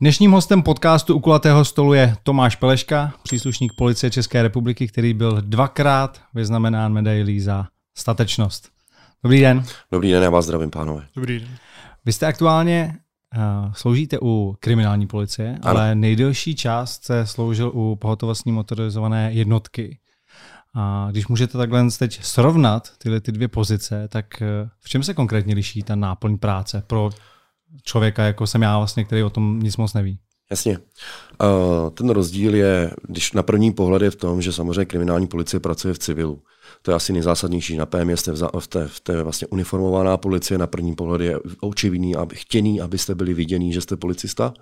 Dnešním hostem podcastu u kulatého stolu je Tomáš Peleška, příslušník policie České republiky, který byl dvakrát vyznamenán medailí za statečnost. Dobrý den. Dobrý den, já vás zdravím, pánové. Dobrý den. Vy jste aktuálně uh, sloužíte u kriminální policie, ano. ale nejdelší část se sloužil u pohotovostní motorizované jednotky. A když můžete takhle teď srovnat tyhle ty dvě pozice, tak eh, v čem se konkrétně liší ta náplň práce pro člověka, jako jsem já vlastně, který o tom nic moc neví? Jasně. Uh, ten rozdíl je, když na první pohled je v tom, že samozřejmě kriminální policie pracuje v civilu. To je asi nejzásadnější. Na PM jste v, té, v té vlastně uniformovaná policie, na první pohled je očividný, aby, chtěný, abyste byli vidění, že jste policista.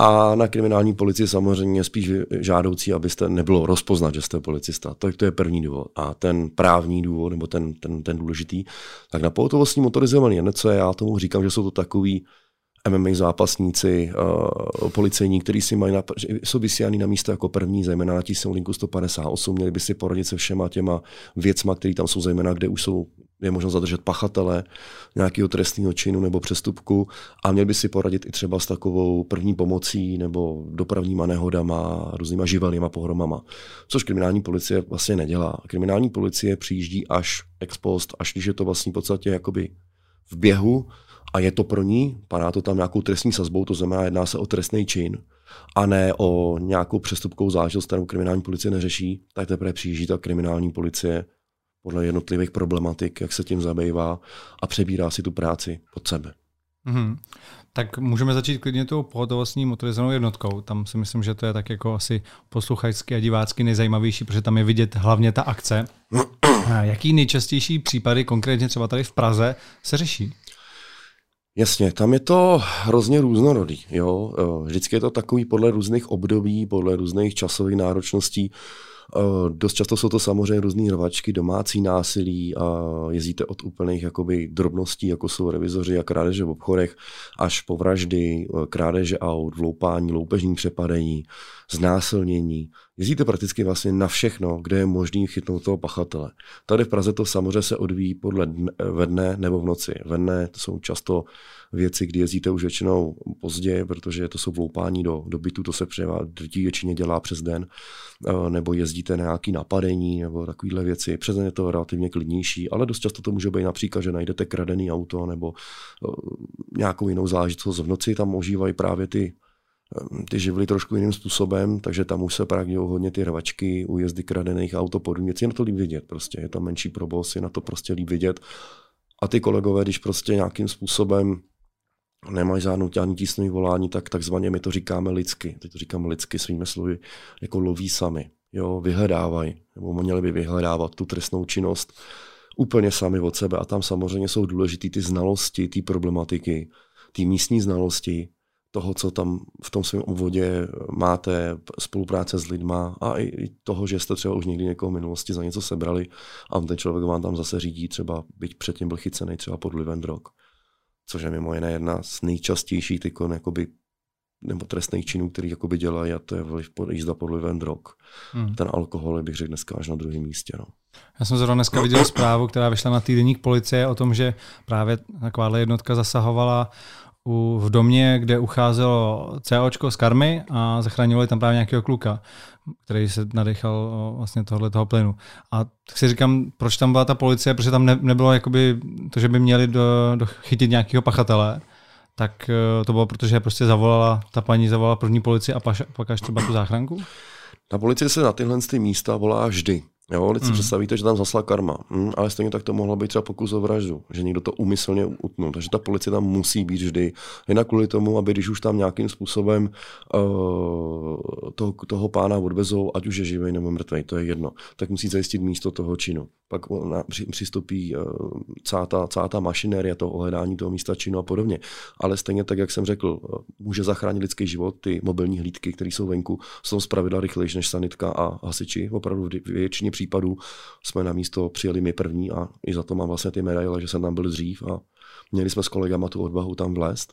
A na kriminální policii samozřejmě spíš žádoucí, abyste nebylo rozpoznat, že jste policista. To, to je první důvod. A ten právní důvod, nebo ten, ten, ten důležitý, tak na pohotovostní motorizovaný něco, já tomu říkám, že jsou to takový MMA zápasníci, uh, policejní, kteří si mají na, jsou vysílaný na místo jako první, zejména na tisícou linku 158, měli by si poradit se všema těma věcma, které tam jsou, zejména kde už jsou je možno zadržet pachatele nějakého trestného činu nebo přestupku a měl by si poradit i třeba s takovou první pomocí nebo dopravníma nehodama, různýma živelnýma pohromama, což kriminální policie vlastně nedělá. Kriminální policie přijíždí až ex post, až když je to vlastně v podstatě jakoby v běhu a je to pro ní, padá to tam nějakou trestní sazbou, to znamená, jedná se o trestný čin a ne o nějakou přestupkovou záležitost, kterou kriminální policie neřeší, tak teprve přijíždí ta kriminální policie podle jednotlivých problematik, jak se tím zabývá a přebírá si tu práci pod sebe. Mm-hmm. Tak můžeme začít klidně tou pohotovostní motorizovanou jednotkou. Tam si myslím, že to je tak jako asi posluchačsky a divácky nejzajímavější, protože tam je vidět hlavně ta akce. Jaký nejčastější případy, konkrétně třeba tady v Praze, se řeší? Jasně, tam je to hrozně různorodý. Jo? Vždycky je to takový podle různých období, podle různých časových náročností. Eh, dost často jsou to samozřejmě různé rvačky, domácí násilí a jezdíte od úplných jakoby drobností, jako jsou revizoři a krádeže v obchodech, až po vraždy, eh, krádeže aut, vloupání, loupežní přepadení, znásilnění. Jezdíte prakticky vlastně na všechno, kde je možný chytnout toho pachatele. Tady v Praze to samozřejmě se odvíjí podle dne, ve dne nebo v noci. Ve dne to jsou často věci, kdy jezdíte už většinou pozdě, protože to jsou vloupání do, do bytu, to se drtí většině dělá přes den, eh, nebo jezdíte na nějaký napadení nebo takovéhle věci. Přes den je to relativně klidnější, ale dost často to může být například, že najdete kradený auto nebo eh, nějakou jinou záležitost v noci, tam ožívají právě ty ty živly trošku jiným způsobem, takže tam už se právě hodně ty rvačky, újezdy kradených auto podobně. Je na to líp vidět, prostě je tam menší probos, je na to prostě líp vidět. A ty kolegové, když prostě nějakým způsobem nemají žádnou žádný tísnový volání, tak takzvaně my to říkáme lidsky. Teď to říkám lidsky svými slovy, jako loví sami. Jo, vyhledávají, nebo měli by vyhledávat tu trestnou činnost úplně sami od sebe. A tam samozřejmě jsou důležité ty znalosti, ty problematiky, ty místní znalosti, toho, co tam v tom svém obvodě máte, spolupráce s lidma a i toho, že jste třeba už někdy někoho v minulosti za něco sebrali a ten člověk vám tam zase řídí, třeba byť předtím byl chycený třeba pod vlivem drog což je mimo jiné jedna z nejčastějších tykon, jakoby, nebo trestných činů, který jakoby dělají, a to je vliv, jízda pod vlivem drog. Hmm. Ten alkohol bych řekl dneska až na druhém místě. No. Já jsem zrovna dneska viděl zprávu, která vyšla na týdenník policie o tom, že právě takováhle jednotka zasahovala u, v domě, kde ucházelo COčko z karmy a zachránilo tam právě nějakého kluka, který se nadechal vlastně tohle toho plynu. A tak si říkám, proč tam byla ta policie, protože tam ne, nebylo jakoby to, že by měli do, do chytit nějakého pachatele, tak e, to bylo, protože prostě zavolala, ta paní zavolala první policii a paš, pak až třeba tu záchranku? Na policie se na tyhle ty místa volá vždy. Jo, teď si mm. představíte, že tam zasla karma, mm, ale stejně tak to mohlo být třeba pokus o vraždu, že někdo to umyslně utnul. Takže ta policie tam musí být vždy. Jinak kvůli tomu, aby když už tam nějakým způsobem uh, toho, toho pána odvezou, ať už je živý nebo mrtvý, to je jedno, tak musí zajistit místo toho činu. Pak ona, při, přistoupí uh, celá, ta, celá ta mašinéria, to ohledání toho místa činu a podobně. Ale stejně tak, jak jsem řekl, uh, může zachránit lidský život, ty mobilní hlídky, které jsou venku, jsou zpravidla rychlejší než sanitka a hasiči. Opravdu většině případů jsme na místo přijeli my první a i za to mám vlastně ty medaile, že jsem tam byl dřív a měli jsme s kolegama tu odvahu tam vlézt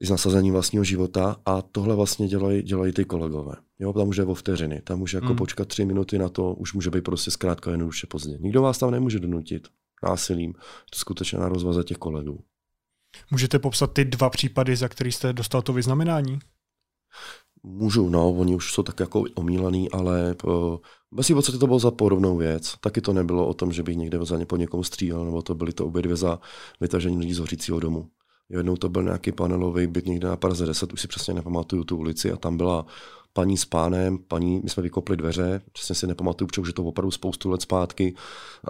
i s nasazením vlastního života a tohle vlastně dělají, dělají ty kolegové. Jo, tam už je o vteřiny, tam už jako hmm. počkat tři minuty na to, už může být prostě zkrátka jednoduše pozdě. Nikdo vás tam nemůže donutit násilím, to skutečně na rozvaze těch kolegů. Můžete popsat ty dva případy, za který jste dostal to vyznamenání? Můžu, no, oni už jsou tak jako omílaný, ale bez v podstatě to bylo za podobnou věc. Taky to nebylo o tom, že bych někde za ně po někom střílel, nebo to byly to obě dvě za vytažení lidí z hořícího domu. Jednou to byl nějaký panelový byt někde na Praze 10, už si přesně nepamatuju tu ulici a tam byla paní s pánem, paní, my jsme vykopli dveře, přesně si nepamatuju, protože už je to opravdu spoustu let zpátky,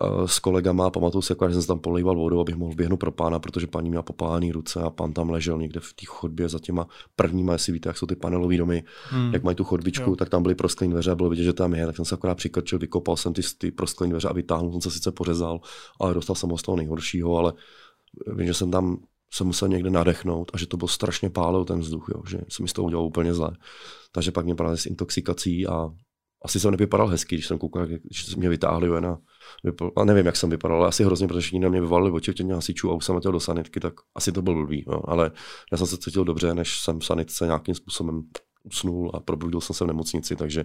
uh, s kolegama, pamatuju si, jako, že jsem tam polejval vodu, abych mohl běhnout pro pána, protože paní měla popálené ruce a pán tam ležel někde v té chodbě za těma prvníma, jestli víte, jak jsou ty panelové domy, hmm. jak mají tu chodbičku, jo. tak tam byly prosklené dveře a bylo vidět, že tam je, tak jsem se akorát přikrčil, vykopal jsem ty, ty prosklené dveře a vytáhnul jsem se sice pořezal, ale dostal jsem ho z toho nejhoršího, ale vím, že jsem tam se musel někde nadechnout a že to byl strašně pálil ten vzduch, jo, že se mi z toho udělalo úplně zle. Takže pak mě brali s intoxikací a asi jsem nevypadal hezky, když jsem koukal, když mě vytáhli ven a, vypadal, a nevím, jak jsem vypadal, ale asi hrozně, protože všichni na mě vyvalili oči těch hasičů a už jsem letěl do sanitky, tak asi to byl blbý, jo. ale já jsem se cítil dobře, než jsem v sanitce nějakým způsobem usnul a probudil jsem se v nemocnici, takže,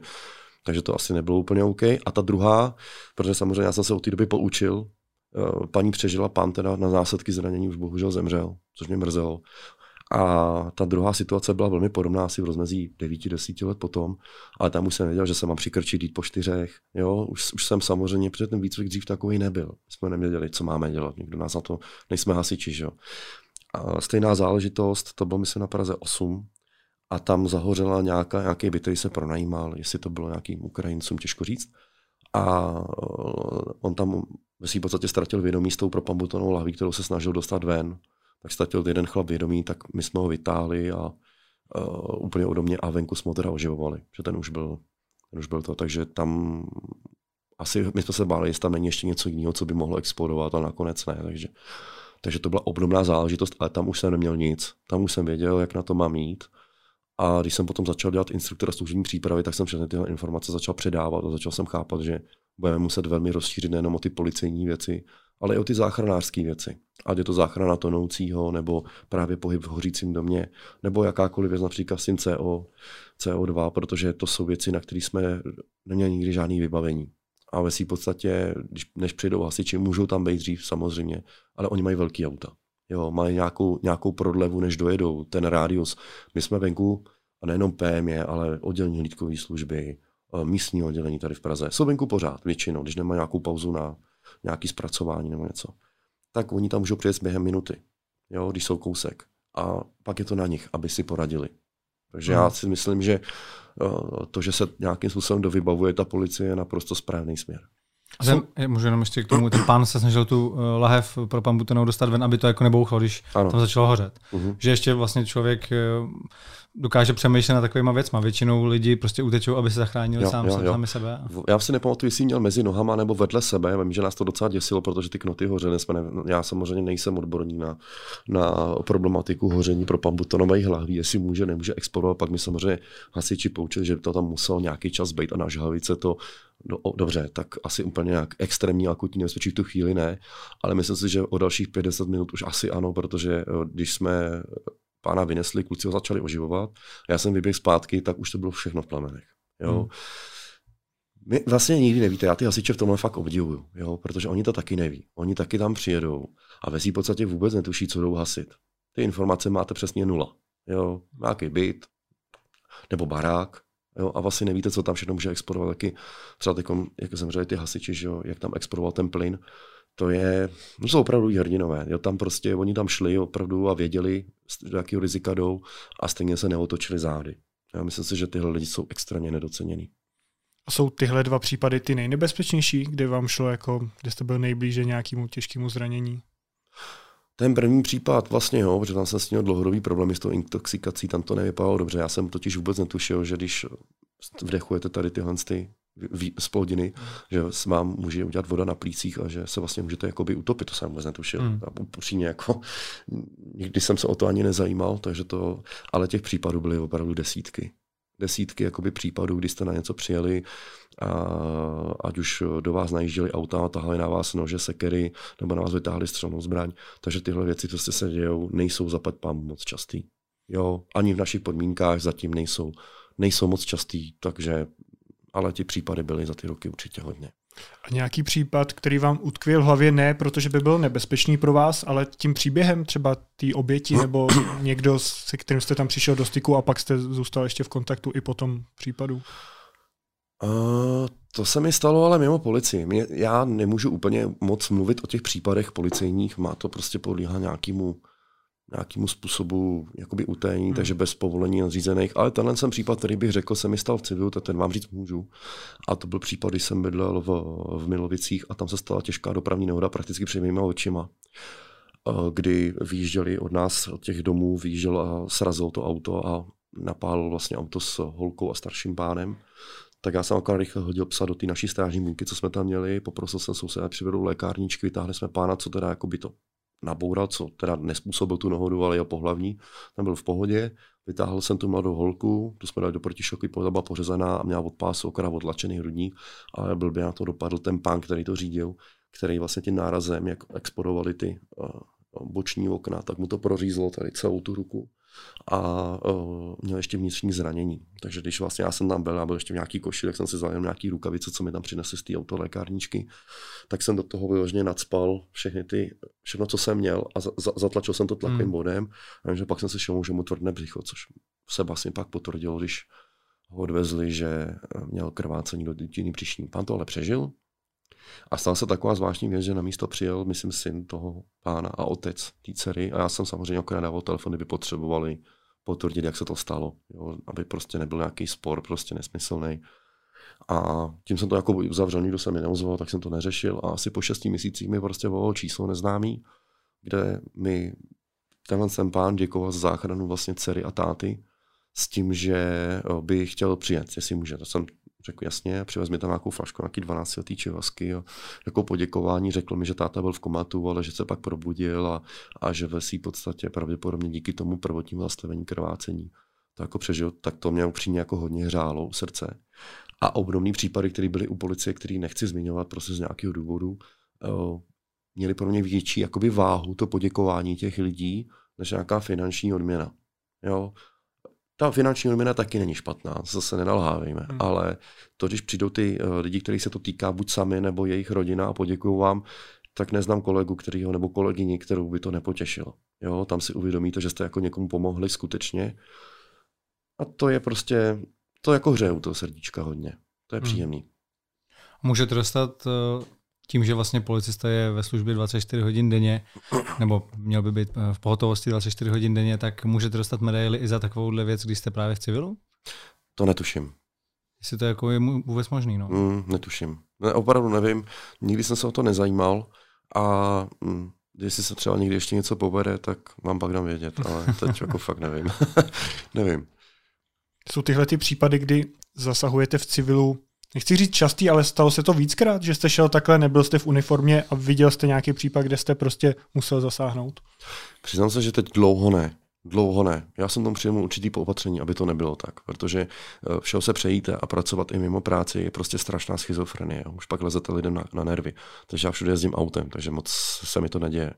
takže to asi nebylo úplně OK. A ta druhá, protože samozřejmě já jsem se od té doby poučil, paní přežila, pán teda na zásadky zranění už bohužel zemřel, což mě mrzelo. A ta druhá situace byla velmi podobná, asi v rozmezí 9-10 let potom, ale tam už jsem věděl, že se mám přikrčit jít po čtyřech. Jo? Už, už jsem samozřejmě, protože ten výcvik dřív takový nebyl. Jsme nevěděli, co máme dělat, nikdo nás na to, nejsme hasiči. Že? A stejná záležitost, to bylo myslím na Praze 8, a tam zahořela nějaká, nějaký byt, který se pronajímal, jestli to bylo nějakým Ukrajincům, těžko říct. A on tam ve svým podstatě ztratil vědomí s tou propambutonou lahví, kterou se snažil dostat ven. Tak ztratil jeden chlap vědomí, tak my jsme ho vytáhli a uh, úplně ode mě a venku jsme ho teda oživovali, že ten už byl, ten už byl to. Takže tam asi my jsme se báli, jestli tam není ještě něco jiného, co by mohlo explodovat, a nakonec ne. Takže, takže to byla obdobná záležitost, ale tam už jsem neměl nic. Tam už jsem věděl, jak na to mám mít. A když jsem potom začal dělat instruktora služební přípravy, tak jsem všechny tyhle informace začal předávat a začal jsem chápat, že budeme muset velmi rozšířit nejenom o ty policejní věci, ale i o ty záchranářské věci. Ať je to záchrana tonoucího, nebo právě pohyb v hořícím domě, nebo jakákoliv věc, například s tím CO, CO2, protože to jsou věci, na které jsme neměli nikdy žádný vybavení. A ve svým podstatě, když, než přijdou hasiči, můžou tam být dřív samozřejmě, ale oni mají velký auta. Jo, mají nějakou, nějakou prodlevu, než dojedou, ten rádius. My jsme venku, a nejenom PME, ale oddělení hlídkové služby, Eh, místní oddělení tady v Praze. Jsou venku pořád, většinou, když nemají nějakou pauzu na nějaký zpracování nebo něco. Tak oni tam můžou přijet během minuty, jo, když jsou kousek. A pak je to na nich, aby si poradili. Takže hmm. já si myslím, že eh, to, že se nějakým způsobem dovybavuje ta policie, je naprosto správný směr. A ten, můžu jenom ještě k tomu, ten pán se snažil tu uh, lahev pro pambutenou dostat ven, aby to jako nebouchlo, když ano. tam začalo hořet. Uh-huh. Že ještě vlastně člověk uh, dokáže přemýšlet na takovýma věcma. Většinou lidi prostě utečou, aby se zachránili jo, sám, jo, jo. sami sebe. Já si nepamatuju, jestli měl mezi nohama nebo vedle sebe. Vím, že nás to docela děsilo, protože ty knoty hořely. Jsme ne... Já samozřejmě nejsem odborník na, na problematiku hoření pro pambutonových hlaví, jestli může, nemůže explodovat. Pak mi samozřejmě hasiči poučili, že to tam musel nějaký čas být a na žhavice to No, dobře, tak asi úplně nějak extrémní akutní nebezpečí v tu chvíli ne, ale myslím si, že o dalších 50 minut už asi ano, protože eh, když jsme pána vynesli, kluci ho začali oživovat, já jsem vyběhl zpátky, tak už to bylo všechno v plamenech. Jo. Hmm. My vlastně nikdy nevíte, já ty hasiče v tomhle fakt obdivuju, jo, protože oni to taky neví. Oni taky tam přijedou a ve v podstatě vůbec netuší, co jdou hasit. Ty informace máte přesně nula. Jo, nějaký byt, nebo barák, Jo, a vlastně nevíte, co tam všechno může explodovat. Taky třeba teď, jak zemřeli ty hasiči, že jo, jak tam explodoval ten plyn, to je, no jsou opravdu hrdinové. Jo, tam prostě, oni tam šli opravdu a věděli, do jakého rizika jdou a stejně se neotočili zády. Já myslím si, že tyhle lidi jsou extrémně nedocenění. A jsou tyhle dva případy ty nejnebezpečnější, kde vám šlo, jako, kde jste byl nejblíže nějakému těžkému zranění? Ten první případ vlastně jo, protože tam jsem s ním dlouhodobý problémy s tou intoxikací, tam to nevypadalo dobře. Já jsem totiž vůbec netušil, že když vdechujete tady tyhle ty splodiny, že s vám může udělat voda na plících a že se vlastně můžete jakoby utopit, to jsem vůbec netušil. Mm. A upřímně jako, nikdy jsem se o to ani nezajímal, takže to, ale těch případů byly opravdu desítky. Desítky jakoby případů, kdy jste na něco přijeli, a ať už do vás najížděli auta, tahali na vás nože, sekery, nebo na vás vytáhli střelnou zbraň. Takže tyhle věci, co se dějou, nejsou zapad pán moc častý. Jo, ani v našich podmínkách zatím nejsou, nejsou moc častý, takže ale ty případy byly za ty roky určitě hodně. A nějaký případ, který vám utkvěl v hlavě, ne protože by byl nebezpečný pro vás, ale tím příběhem třeba té oběti nebo někdo, se kterým jste tam přišel do styku a pak jste zůstal ještě v kontaktu i po tom případu? Uh, to se mi stalo ale mimo policii. Mě, já nemůžu úplně moc mluvit o těch případech policejních, má to prostě podlíhat nějakému nějakému způsobu jakoby utajení, hmm. takže bez povolení nadřízených. Ale tenhle jsem případ, který bych řekl, se mi stal v civilu, tak ten vám říct můžu. A to byl případ, když jsem bydlel v, v Milovicích a tam se stala těžká dopravní nehoda prakticky před mýma očima kdy vyjížděli od nás, od těch domů, vyjížděl a srazil to auto a napálil vlastně auto s holkou a starším pánem. Tak já jsem akorát rychle hodil psa do té naší strážní bunky, co jsme tam měli, poprosil jsem souseda, přivedl lékárničky, vytáhli jsme pána, co teda jako by to naboural, co teda nespůsobil tu nehodu, ale jeho pohlavní. Tam byl v pohodě. Vytáhl jsem tu mladou holku, tu jsme dali do protišoky, byla pořezaná a měla od pásu okrát odlačený hrudník, ale blbě na to dopadl ten pán, který to řídil, který vlastně tím nárazem, jak exponovali ty uh, boční okna, tak mu to prořízlo tady celou tu ruku a uh, měl ještě vnitřní zranění. Takže když vlastně já jsem tam byl, a byl ještě v nějaký koši, tak jsem si vzal nějaký rukavice, co mi tam přinesli z té autolékárničky, tak jsem do toho vyloženě nadspal všechny ty, všechno, co jsem měl a za, za, zatlačil jsem to tlakovým hmm. bodem, a že pak jsem se šel, že mu tvrdne břicho, což se vlastně pak potvrdilo, když ho odvezli, že měl krvácení do dutiny příšní. Pán to ale přežil, a stala se taková zvláštní věc, že na místo přijel, myslím, syn toho pána a otec té dcery. A já jsem samozřejmě okrát dával telefon, kdyby potřebovali potvrdit, jak se to stalo. Jo? Aby prostě nebyl nějaký spor, prostě nesmyslný. A tím jsem to jako uzavřel, nikdo se mi neozval, tak jsem to neřešil. A asi po šesti měsících mi prostě volalo číslo neznámý, kde mi tenhle ten pán děkoval za záchranu vlastně dcery a táty s tím, že by chtěl přijet, jestli může. To jsem Řekl jasně, přivez mi tam nějakou flašku, nějaký 12 letý čivasky a jako poděkování řekl mi, že táta byl v komatu, ale že se pak probudil a, a že ve v podstatě pravděpodobně díky tomu prvotnímu zastavení krvácení to jako přežil, tak to mě upřímně jako hodně hřálo srdce. A obdobný případy, které byly u policie, který nechci zmiňovat prostě z nějakého důvodu, uh, měli pro mě větší jakoby váhu to poděkování těch lidí, než nějaká finanční odměna. Jo? Ta finanční odměna taky není špatná, zase nenalhávejme, hmm. ale to, když přijdou ty uh, lidi, kteří se to týká buď sami nebo jejich rodina a poděkuju vám, tak neznám kolegu, kterýho, nebo kolegyni, kterou by to nepotěšilo. Jo, tam si uvědomíte, že jste jako někomu pomohli skutečně. A to je prostě, to jako hřeje u toho srdíčka hodně. To je hmm. příjemný. Můžete dostat uh tím, že vlastně policista je ve službě 24 hodin denně, nebo měl by být eh, v pohotovosti 24 hodin denně, tak můžete dostat medaily i za takovouhle věc, když jste právě v civilu? To netuším. Jestli to jako je vůbec možný, no? Mm, netuším. Ne, opravdu nevím. Nikdy jsem se o to nezajímal a mm, jestli se třeba někdy ještě něco povede, tak vám pak dám vědět, ale teď jako fakt nevím. nevím. Jsou tyhle ty případy, kdy zasahujete v civilu nechci říct častý, ale stalo se to víckrát, že jste šel takhle, nebyl jste v uniformě a viděl jste nějaký případ, kde jste prostě musel zasáhnout? Přiznám se, že teď dlouho ne. Dlouho ne. Já jsem tam přijel určitý opatření, aby to nebylo tak, protože eh, všeho se přejít a pracovat i mimo práci je prostě strašná schizofrenie. Už pak lezete lidem na, na nervy. Takže já všude jezdím autem, takže moc se mi to neděje.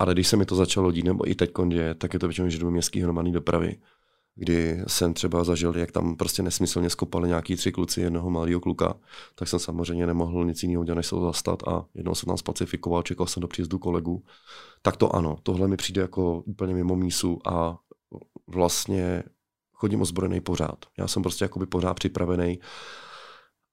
Ale když se mi to začalo dít, nebo i teď děje, tak je to většinou, že jdu městský hromadný dopravy kdy jsem třeba zažil, jak tam prostě nesmyslně skopali nějaký tři kluci jednoho malého kluka, tak jsem samozřejmě nemohl nic jiného dělat, než se ho zastat a jednou jsem tam spacifikoval, čekal jsem do příjezdu kolegu. Tak to ano, tohle mi přijde jako úplně mimo mísu a vlastně chodím ozbrojený pořád. Já jsem prostě jakoby pořád připravený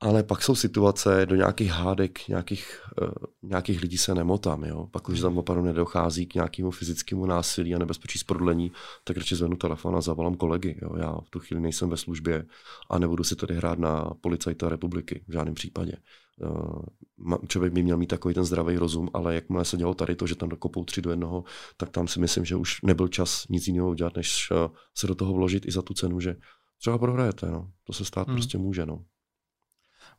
ale pak jsou situace do nějakých hádek, nějakých, uh, nějakých lidí se nemotám. Jo? Pak, když tam opravdu nedochází k nějakému fyzickému násilí a nebezpečí z prodlení, tak radši zvednu telefon a zavolám kolegy. Jo? Já v tu chvíli nejsem ve službě a nebudu si tady hrát na policajta republiky v žádném případě. Uh, člověk by měl mít takový ten zdravý rozum, ale jakmile se dělo tady to, že tam dokopou tři do jednoho, tak tam si myslím, že už nebyl čas nic jiného udělat, než uh, se do toho vložit i za tu cenu, že třeba prohrajete. No. To se stát hmm. prostě může. No.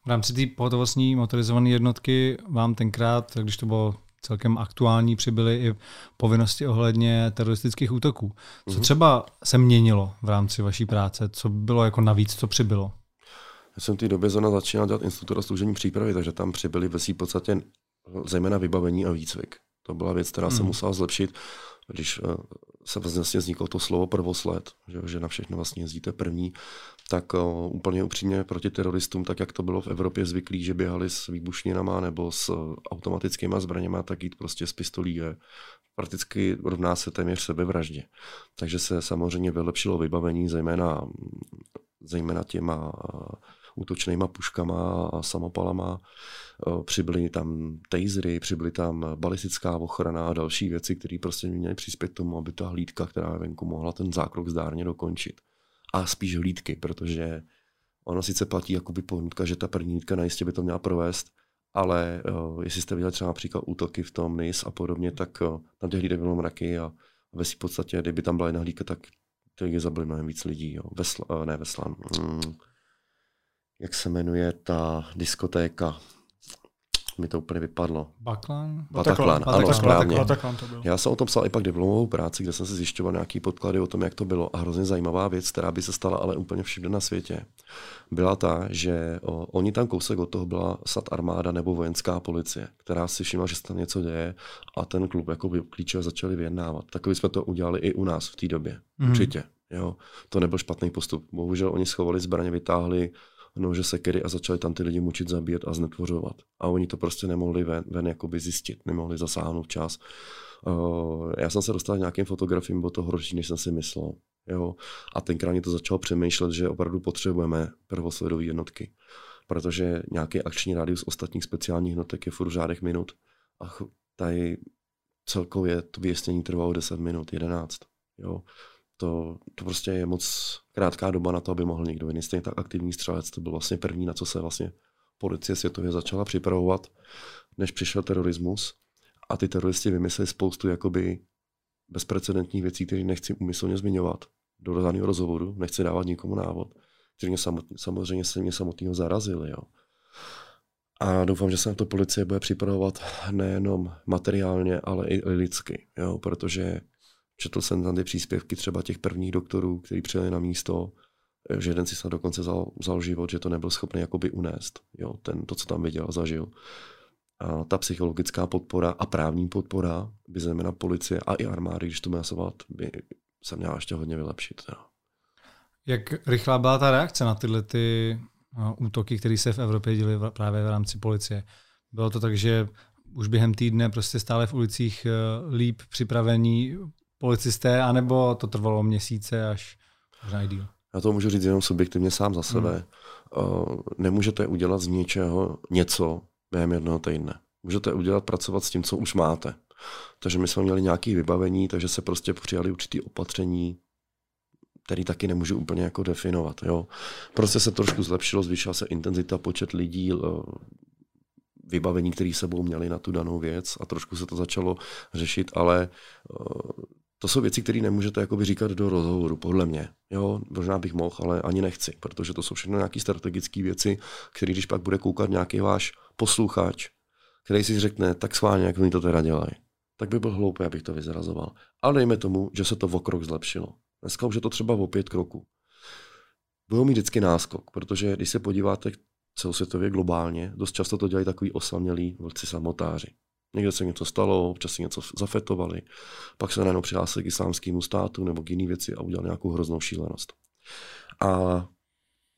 V rámci té pohotovostní motorizované jednotky vám tenkrát, když to bylo celkem aktuální, přibyly i povinnosti ohledně teroristických útoků. Co mhm. třeba se měnilo v rámci vaší práce? Co bylo jako navíc, co přibylo? Já jsem v té době zrovna začínal dělat instruktora služení přípravy, takže tam přibyly ve v podstatě zejména vybavení a výcvik. To byla věc, která se hmm. musela zlepšit. Když uh, se vlastně vzniklo to slovo prvosled, že, na všechno vlastně jezdíte první, tak uh, úplně upřímně proti teroristům, tak jak to bylo v Evropě zvyklí, že běhali s výbušninama nebo s uh, automatickými zbraněmi, tak jít prostě s pistolí je prakticky rovná se téměř sebevraždě. Takže se samozřejmě vylepšilo vybavení, zejména, zejména těma útočnýma puškama a samopalama. Přibyly tam tasery, přibyly tam balistická ochrana a další věci, které prostě měly přispět tomu, aby ta hlídka, která je venku, mohla ten zákrok zdárně dokončit. A spíš hlídky, protože ono sice platí jakoby pohnutka, že ta první hlídka najistě by to měla provést, ale uh, jestli jste viděli třeba například útoky v tom NIS a podobně, tak uh, tam těch hlídek bylo mraky a ve v podstatě, kdyby tam byla jedna hlídka, tak těch zabili mnohem víc lidí. Jo. Vesla, ne Veslan, mm, jak se jmenuje ta diskotéka, mi to úplně vypadlo. Baklan? Bataclan, ano, správně. Bataclan to bylo. Já jsem o tom psal i pak diplomovou práci, kde jsem si zjišťoval nějaký podklady o tom, jak to bylo. A hrozně zajímavá věc, která by se stala ale úplně všude na světě, byla ta, že o, oni tam kousek od toho byla sad armáda nebo vojenská policie, která si všimla, že se tam něco děje a ten klub jako klíčové začali vyjednávat. Takový jsme to udělali i u nás v té době. Mm. Určitě. Jo, to nebyl špatný postup. Bohužel oni schovali zbraně, vytáhli nože sekery a začali tam ty lidi mučit, zabíjet a znetvořovat. A oni to prostě nemohli ven, ven jakoby zjistit, nemohli zasáhnout čas. Uh, já jsem se dostal nějakým fotografiím, bylo to horší, než jsem si myslel. Jo? A tenkrát mě to začalo přemýšlet, že opravdu potřebujeme prvosledové jednotky. Protože nějaký akční rádius ostatních speciálních jednotek je furt v řádech minut. A tady celkově to vyjasnění trvalo 10 minut, 11. Jo? To, to prostě je moc krátká doba na to, aby mohl někdo jiný. Stejně tak aktivní střelec, to byl vlastně první, na co se vlastně policie světově začala připravovat, než přišel terorismus. A ty teroristi vymysleli spoustu jakoby bezprecedentních věcí, které nechci umyslně zmiňovat do daného rozhovoru, nechci dávat nikomu návod, které mě samotný, samozřejmě se mě samotného zarazili. Jo. A doufám, že se na to policie bude připravovat nejenom materiálně, ale i lidsky, jo, protože Četl jsem tam ty příspěvky třeba těch prvních doktorů, kteří přijeli na místo, že jeden si snad dokonce vzal, vzal život, že to nebyl schopný jakoby unést, jo, ten, to, co tam viděl a zažil. A ta psychologická podpora a právní podpora by znamená policie a i armády, když to masovat, by se měla ještě hodně vylepšit. Jo. Jak rychlá byla ta reakce na tyhle ty no, útoky, které se v Evropě děly právě v rámci policie? Bylo to tak, že už během týdne prostě stále v ulicích eh, líp připravení policisté, anebo to trvalo měsíce až možná i díl? Já to můžu říct jenom subjektivně sám za sebe. Hmm. Uh, nemůžete udělat z něčeho něco během jednoho týdne. Můžete udělat, pracovat s tím, co už máte. Takže my jsme měli nějaké vybavení, takže se prostě přijali určitý opatření, který taky nemůžu úplně jako definovat. Jo. Prostě se trošku zlepšilo, zvýšila se intenzita, počet lidí, vybavení, které sebou měli na tu danou věc a trošku se to začalo řešit, ale to jsou věci, které nemůžete jakoby říkat do rozhovoru, podle mě. Jo, možná bych mohl, ale ani nechci, protože to jsou všechno nějaké strategické věci, které když pak bude koukat nějaký váš posluchač, který si řekne, tak schválně, jak oni to teda dělají, tak by byl hloupý, abych to vyzrazoval. Ale dejme tomu, že se to o krok zlepšilo. Dneska už je to třeba o pět kroků. Budou mít vždycky náskok, protože když se podíváte celosvětově globálně, dost často to dělají takový osamělí vlci samotáři. Někde se něco stalo, občas si něco zafetovali, pak se najednou přihlásili k islámskému státu nebo k jiný věci a udělali nějakou hroznou šílenost. A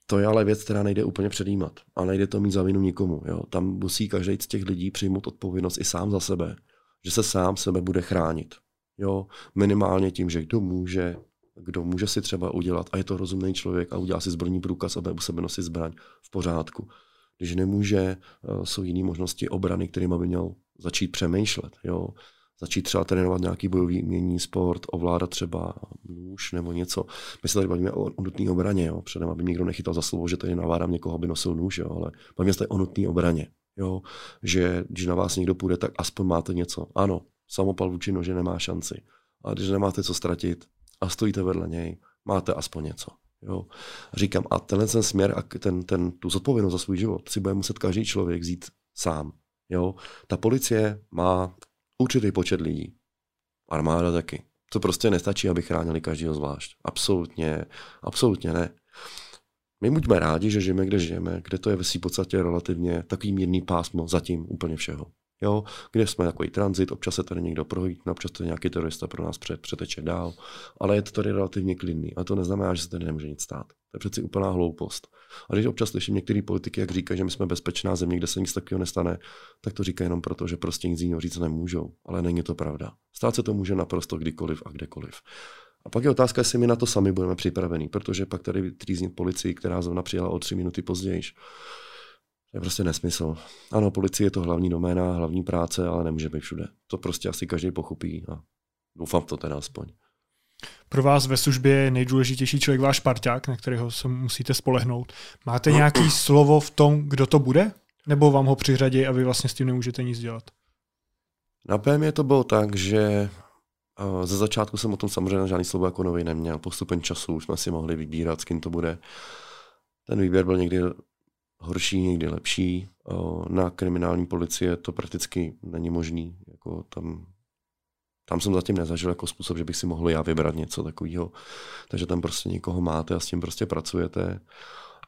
to je ale věc, která nejde úplně předjímat a nejde to mít za vinu nikomu. Jo. Tam musí každý z těch lidí přijmout odpovědnost i sám za sebe, že se sám sebe bude chránit. Jo. Minimálně tím, že kdo může, kdo může si třeba udělat, a je to rozumný člověk a udělá si zbrojní průkaz, aby u sebe nosit zbraň v pořádku. Když nemůže, eh, jsou jiné možnosti obrany, kterými by měl začít přemýšlet. Jo? Začít třeba trénovat nějaký bojový umění, sport, ovládat třeba nůž nebo něco. My se tady bavíme o, nutné obraně, jo? předem, aby někdo nechytal za slovo, že tady navádám někoho, aby nosil nůž, jo? ale bavíme se tady o nutné obraně. Jo? Že když na vás někdo půjde, tak aspoň máte něco. Ano, samopal vůči nože nemá šanci. A když nemáte co ztratit a stojíte vedle něj, máte aspoň něco. Jo. Říkám, a tenhle ten směr a ten, ten, tu zodpovědnost za svůj život si bude muset každý člověk vzít sám. Jo. Ta policie má určitý počet lidí. Armáda taky. To prostě nestačí, aby chránili každého zvlášť. Absolutně, absolutně ne. My buďme rádi, že žijeme, kde žijeme, kde to je ve své podstatě relativně takový mírný pásmo zatím úplně všeho. Jo, kde jsme takový tranzit, občas se tady někdo projít, občas to nějaký terorista pro nás před, přeteče dál, ale je to tady relativně klidný a to neznamená, že se tady nemůže nic stát. To je přeci úplná hloupost. A když občas slyším některé politiky, jak říkají, že my jsme bezpečná země, kde se nic takového nestane, tak to říkají jenom proto, že prostě nic jiného říct nemůžou. Ale není to pravda. Stát se to může naprosto kdykoliv a kdekoliv. A pak je otázka, jestli my na to sami budeme připravení, protože pak tady trýznit policii, která zrovna přijela o tři minuty později. To je prostě nesmysl. Ano, policie je to hlavní doména, hlavní práce, ale nemůže být všude. To prostě asi každý pochopí a doufám to teda aspoň. Pro vás ve službě je nejdůležitější člověk váš parťák, na kterého se musíte spolehnout. Máte nějaký slovo v tom, kdo to bude? Nebo vám ho přiřadí a vy vlastně s tím nemůžete nic dělat? Na PM to bylo tak, že ze začátku jsem o tom samozřejmě žádný slovo jako nový neměl. Postupem času jsme si mohli vybírat, s kým to bude. Ten výběr byl někdy horší, někdy lepší. Na kriminální policie to prakticky není možný. Jako tam, tam jsem zatím nezažil jako způsob, že bych si mohl já vybrat něco takového. Takže tam prostě někoho máte a s tím prostě pracujete.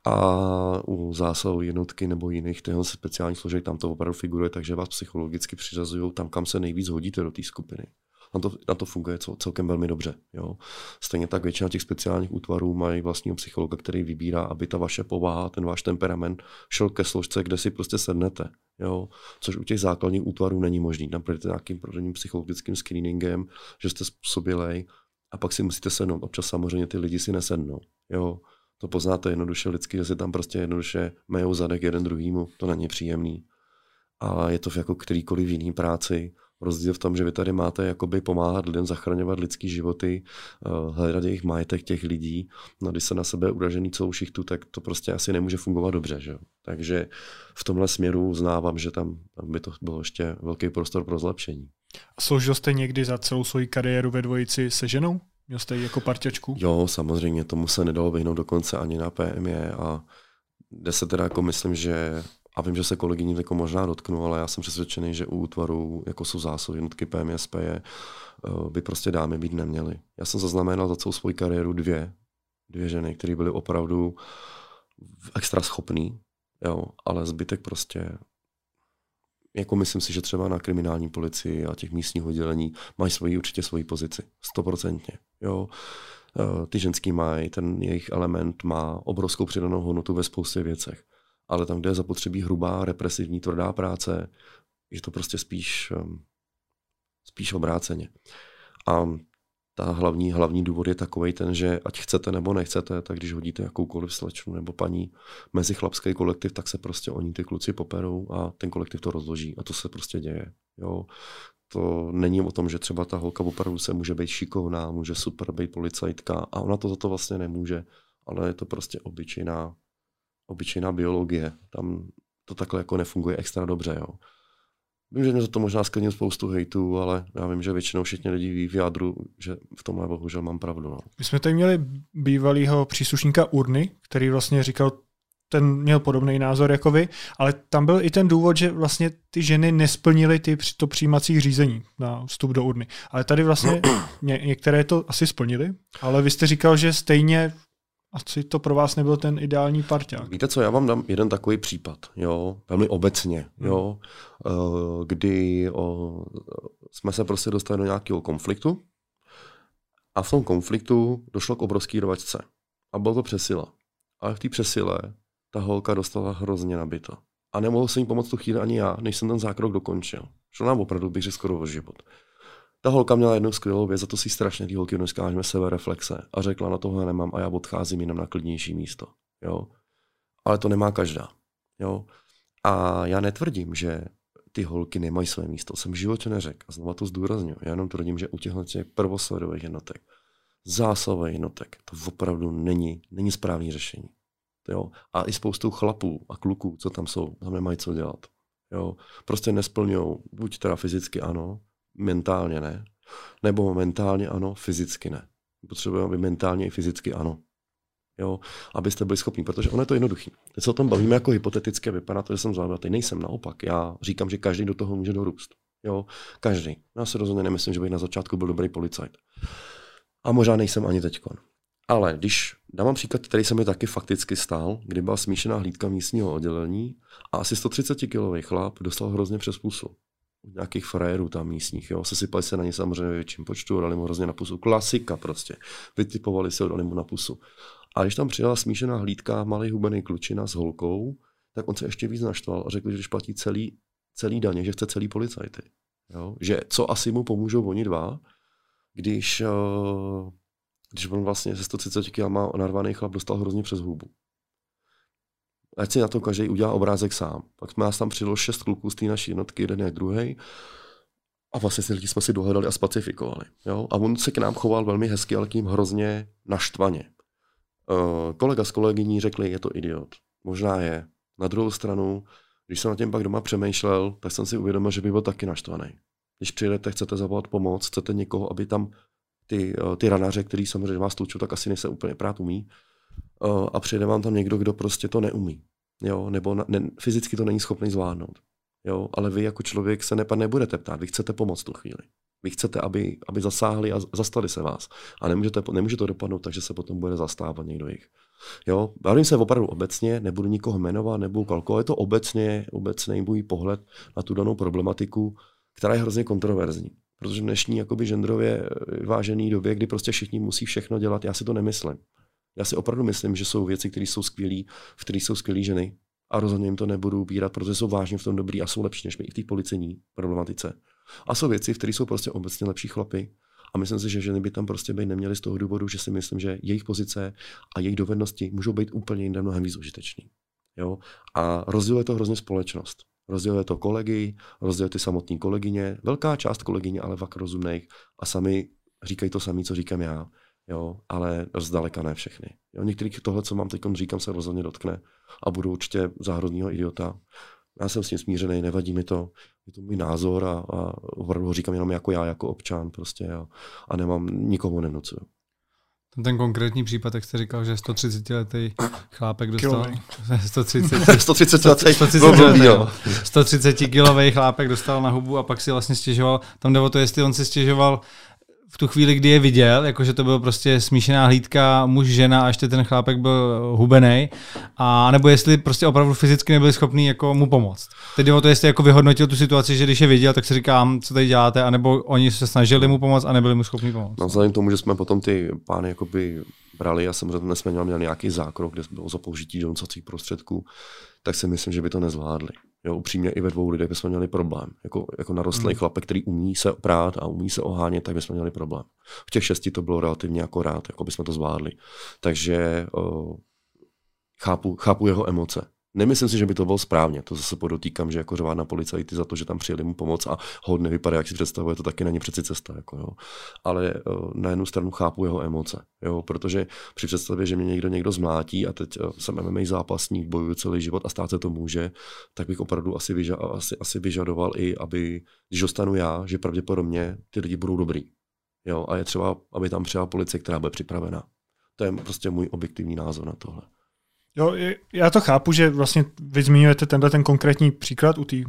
A u zásahu jednotky nebo jiných těchto speciálních složek tam to opravdu figuruje, takže vás psychologicky přiřazují tam, kam se nejvíc hodíte do té skupiny na to, na to funguje cel, celkem velmi dobře. Jo. Stejně tak většina těch speciálních útvarů mají vlastního psychologa, který vybírá, aby ta vaše povaha, ten váš temperament šel ke složce, kde si prostě sednete. Jo. Což u těch základních útvarů není možný. Tam projdete nějakým prvním psychologickým screeningem, že jste způsobilej a pak si musíte sednout. Občas samozřejmě ty lidi si nesednou. Jo. To poznáte jednoduše lidsky, že si tam prostě jednoduše mejou zadek jeden druhýmu. To není příjemný. A je to v jako kterýkoliv jiný práci Rozdíl v tom, že vy tady máte jakoby pomáhat lidem zachraňovat lidský životy, eh, hledat jejich majetek těch lidí. No, když se na sebe uražený celou šichtu, tak to prostě asi nemůže fungovat dobře. Že? Takže v tomhle směru uznávám, že tam, tam by to bylo ještě velký prostor pro zlepšení. A sloužil jste někdy za celou svoji kariéru ve dvojici se ženou? Měl jste ji jako parťačku? Jo, samozřejmě, tomu se nedalo vyhnout dokonce ani na PME a kde se teda jako myslím, že a vím, že se kolegyní jako možná dotknu, ale já jsem přesvědčený, že u útvaru, jako jsou zásoby jednotky PMSP, eh, by prostě dámy být neměly. Já jsem zaznamenal za celou svou kariéru dvě, dvě ženy, které byly opravdu extra schopný, jo, ale zbytek prostě jako myslím si, že třeba na kriminální policii a těch místních oddělení mají svoji určitě svoji pozici. Stoprocentně. Jo. Eh, ty ženský mají, ten jejich element má obrovskou přidanou hodnotu ve spoustě věcech ale tam, kde je zapotřebí hrubá, represivní, tvrdá práce, je to prostě spíš, um, spíš obráceně. A ta hlavní, hlavní důvod je takový ten, že ať chcete nebo nechcete, tak když hodíte jakoukoliv slečnu nebo paní mezi chlapský kolektiv, tak se prostě oni ty kluci poperou a ten kolektiv to rozloží. A to se prostě děje. Jo. To není o tom, že třeba ta holka opravdu se může být šikovná, může super být policajtka a ona to za to vlastně nemůže, ale je to prostě obyčejná obyčejná biologie. Tam to takhle jako nefunguje extra dobře. Jo. Vím, že mě za to možná sklidním spoustu hejtů, ale já vím, že většinou všichni lidi ví v jádru, že v tomhle bohužel mám pravdu. No. My jsme tady měli bývalého příslušníka Urny, který vlastně říkal, ten měl podobný názor jako vy, ale tam byl i ten důvod, že vlastně ty ženy nesplnily ty, to přijímací řízení na vstup do urny. Ale tady vlastně ně, některé to asi splnili, ale vy jste říkal, že stejně asi to pro vás nebyl ten ideální parťák. Víte co, já vám dám jeden takový případ, jo, velmi obecně, hmm. jo, hmm. kdy o, jsme se prostě dostali do nějakého konfliktu a v tom konfliktu došlo k obrovské rovačce. A bylo to přesila. Ale v té přesile ta holka dostala hrozně nabito. A nemohl se jí pomoct tu chvíli ani já, než jsem ten zákrok dokončil. Šlo nám opravdu, bych řekl, skoro o život. Ta holka měla jednu skvělou věc, za to si strašně ty holky dneska sebe reflexe a řekla, na tohle nemám a já odcházím jinam na klidnější místo. Jo? Ale to nemá každá. Jo? A já netvrdím, že ty holky nemají své místo. Jsem v životě neřekl. A znova to zdůraznuju. Já jenom tvrdím, že u těchto těch prvosledových jednotek, zásahových jednotek, to opravdu není, není správný řešení. Jo? A i spoustu chlapů a kluků, co tam jsou, tam nemají co dělat. Jo? Prostě nesplňují, buď teda fyzicky ano, mentálně ne, nebo mentálně ano, fyzicky ne. Potřebujeme, aby mentálně i fyzicky ano. Jo, abyste byli schopni, protože ono je to jednoduché. Teď se o tom bavíme jako hypoteticky, vypadá to, že jsem zvládnutý. Nejsem naopak. Já říkám, že každý do toho může dorůst. Jo, každý. Já si rozhodně nemyslím, že bych na začátku byl dobrý policajt. A možná nejsem ani teď. Ale když dám příklad, který se mi taky fakticky stál, kdy byla smíšená hlídka místního oddělení a asi 130 kilový chlap dostal hrozně přes pusu. Od nějakých frérů tam místních, jo. Sesypali se na ně samozřejmě ve větším počtu, dali mu hrozně na pusu. Klasika prostě. Vytipovali se, dali mu na pusu. A když tam přijela smíšená hlídka, malý hubený klučina s holkou, tak on se ještě víc naštval a řekl, že když platí celý, celý daně, že chce celý policajty. Jo? Že co asi mu pomůžou oni dva, když, uh, když on vlastně se 130 kg narvaný chlap dostal hrozně přes hubu. Ať si na to každý udělá obrázek sám. Pak jsme nás tam přidalo šest kluků z té naší jednotky, jeden jak druhý. A vlastně si lidi jsme si dohledali a spacifikovali. Jo? A on se k nám choval velmi hezky, ale k ním hrozně naštvaně. Uh, kolega s kolegyní řekli, je to idiot. Možná je. Na druhou stranu, když jsem na tím pak doma přemýšlel, tak jsem si uvědomil, že by byl taky naštvaný. Když přijedete, chcete zavolat pomoc, chcete někoho, aby tam ty, uh, ty ranaře, který samozřejmě vás tlučou, tak asi nejse úplně prát umí. Uh, a přijde vám tam někdo, kdo prostě to neumí. Jo? Nebo na, ne, fyzicky to není schopný zvládnout. Jo? Ale vy jako člověk se nepa nebudete ptát, vy chcete pomoct tu chvíli. Vy chcete, aby, aby zasáhli a zastali se vás. A nemůžete, nemůže to dopadnout takže se potom bude zastávat někdo jich. Jo, bavím se opravdu obecně, nebudu nikoho jmenovat, nebudu kalkulovat, je to obecně, obecný můj pohled na tu danou problematiku, která je hrozně kontroverzní. Protože v dnešní jakoby genderově vážený době, kdy prostě všichni musí všechno dělat, já si to nemyslím. Já si opravdu myslím, že jsou věci, které jsou skvělé, v kterých jsou skvělé ženy. A rozhodně jim to nebudu ubírat, protože jsou vážně v tom dobrý a jsou lepší než my i v té policejní problematice. A jsou věci, v kterých jsou prostě obecně lepší chlapy. A myslím si, že ženy by tam prostě být neměly z toho důvodu, že si myslím, že jejich pozice a jejich dovednosti můžou být úplně jinde mnohem víc užitečný. Jo? A rozděluje to hrozně společnost. Rozděluje to kolegy, rozděluje ty samotné kolegyně, velká část kolegyně, ale vak rozumných a sami říkají to samé, co říkám já, jo, ale zdaleka ne všechny. Jo, některých tohle, co mám teď říkám, se rozhodně dotkne a budu určitě za idiota. Já jsem s tím smířený, nevadí mi to, je to můj názor a, a opravdu ho říkám jenom jako já, jako občan prostě a, a nemám, nikomu nenucuju. Ten konkrétní případ, jak jste říkal, že 130 letý chlápek dostal... 130, 130 letý 130, 130 kilový chlápek dostal na hubu a pak si vlastně stěžoval. Tam jde o to, jestli on si stěžoval v tu chvíli, kdy je viděl, jakože to byl prostě smíšená hlídka muž, žena a ještě ten chlápek byl hubený, a nebo jestli prostě opravdu fyzicky nebyli schopný jako mu pomoct. Tedy o to, jestli jako vyhodnotil tu situaci, že když je viděl, tak si říkám, co tady děláte, anebo oni se snažili mu pomoct a nebyli mu schopni pomoct. No, vzhledem k tomu, že jsme potom ty pány jakoby brali a samozřejmě jsme měli nějaký zákrok, kde bylo za použití prostředků, tak si myslím, že by to nezvládli. Jo, upřímně i ve dvou lidech bychom měli problém. Jako, jako narostlý hmm. chlapek, který umí se prát a umí se ohánět, tak bychom měli problém. V těch šesti to bylo relativně jako rád, jako bychom to zvládli. Takže o, chápu, chápu jeho emoce. Nemyslím si, že by to bylo správně. To zase podotýkám, že jako řvát na policajty za to, že tam přijeli mu pomoc a hodně vypadá, jak si představuje, to taky není přeci cesta. Jako, jo. Ale uh, na jednu stranu chápu jeho emoce, jo, protože při představě, že mě někdo někdo zmlátí a teď uh, jsem MMA zápasník, bojuju celý život a stát se to může, tak bych opravdu asi, vyža- asi, asi vyžadoval i, aby, když dostanu já, že pravděpodobně ty lidi budou dobrý. Jo, a je třeba, aby tam přijela policie, která bude připravena. To je prostě můj objektivní názor na tohle. Jo, já to chápu, že vlastně vy zmiňujete tenhle ten konkrétní příklad u té uh,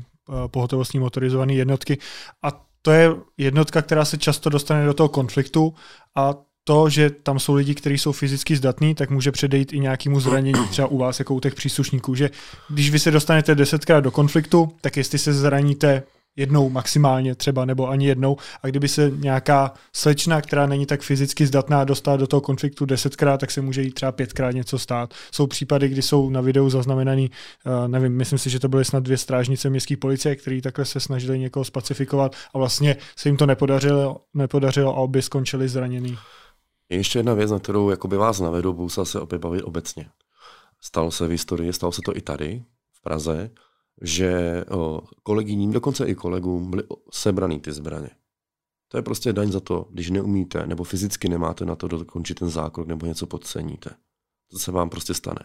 pohotovostní motorizované jednotky. A to je jednotka, která se často dostane do toho konfliktu a to, že tam jsou lidi, kteří jsou fyzicky zdatní, tak může předejít i nějakému zranění, třeba u vás, jako u těch příslušníků, že když vy se dostanete desetkrát do konfliktu, tak jestli se zraníte jednou maximálně třeba, nebo ani jednou. A kdyby se nějaká slečna, která není tak fyzicky zdatná, dostala do toho konfliktu desetkrát, tak se může jí třeba pětkrát něco stát. Jsou případy, kdy jsou na videu zaznamenaný, uh, nevím, myslím si, že to byly snad dvě strážnice městské policie, které takhle se snažili někoho spacifikovat a vlastně se jim to nepodařilo, nepodařilo a obě skončili zraněný. Je ještě jedna věc, na kterou jakoby vás navedu, budu se opět bavit obecně. Stalo se v historii, stalo se to i tady, v Praze, že kolegyním, dokonce i kolegům byly sebraný ty zbraně. To je prostě daň za to, když neumíte nebo fyzicky nemáte na to dokončit ten zákrok nebo něco podceníte. To se vám prostě stane.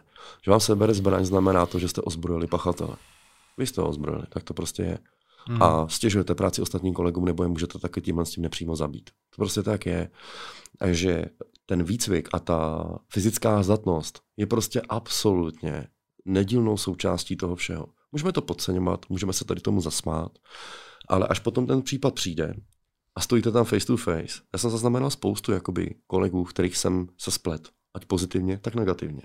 Že vám sebere zbraň znamená to, že jste ozbrojili pachatele. Vy jste ozbrojili, tak to prostě je. Hmm. A stěžujete práci ostatním kolegům nebo je můžete taky tímhle s tím nepřímo zabít. To prostě tak je. Takže ten výcvik a ta fyzická zdatnost je prostě absolutně nedílnou součástí toho všeho. Můžeme to podceňovat, můžeme se tady tomu zasmát, ale až potom ten případ přijde a stojíte tam face to face, já jsem zaznamenal spoustu jakoby, kolegů, kterých jsem se splet Ať pozitivně, tak negativně.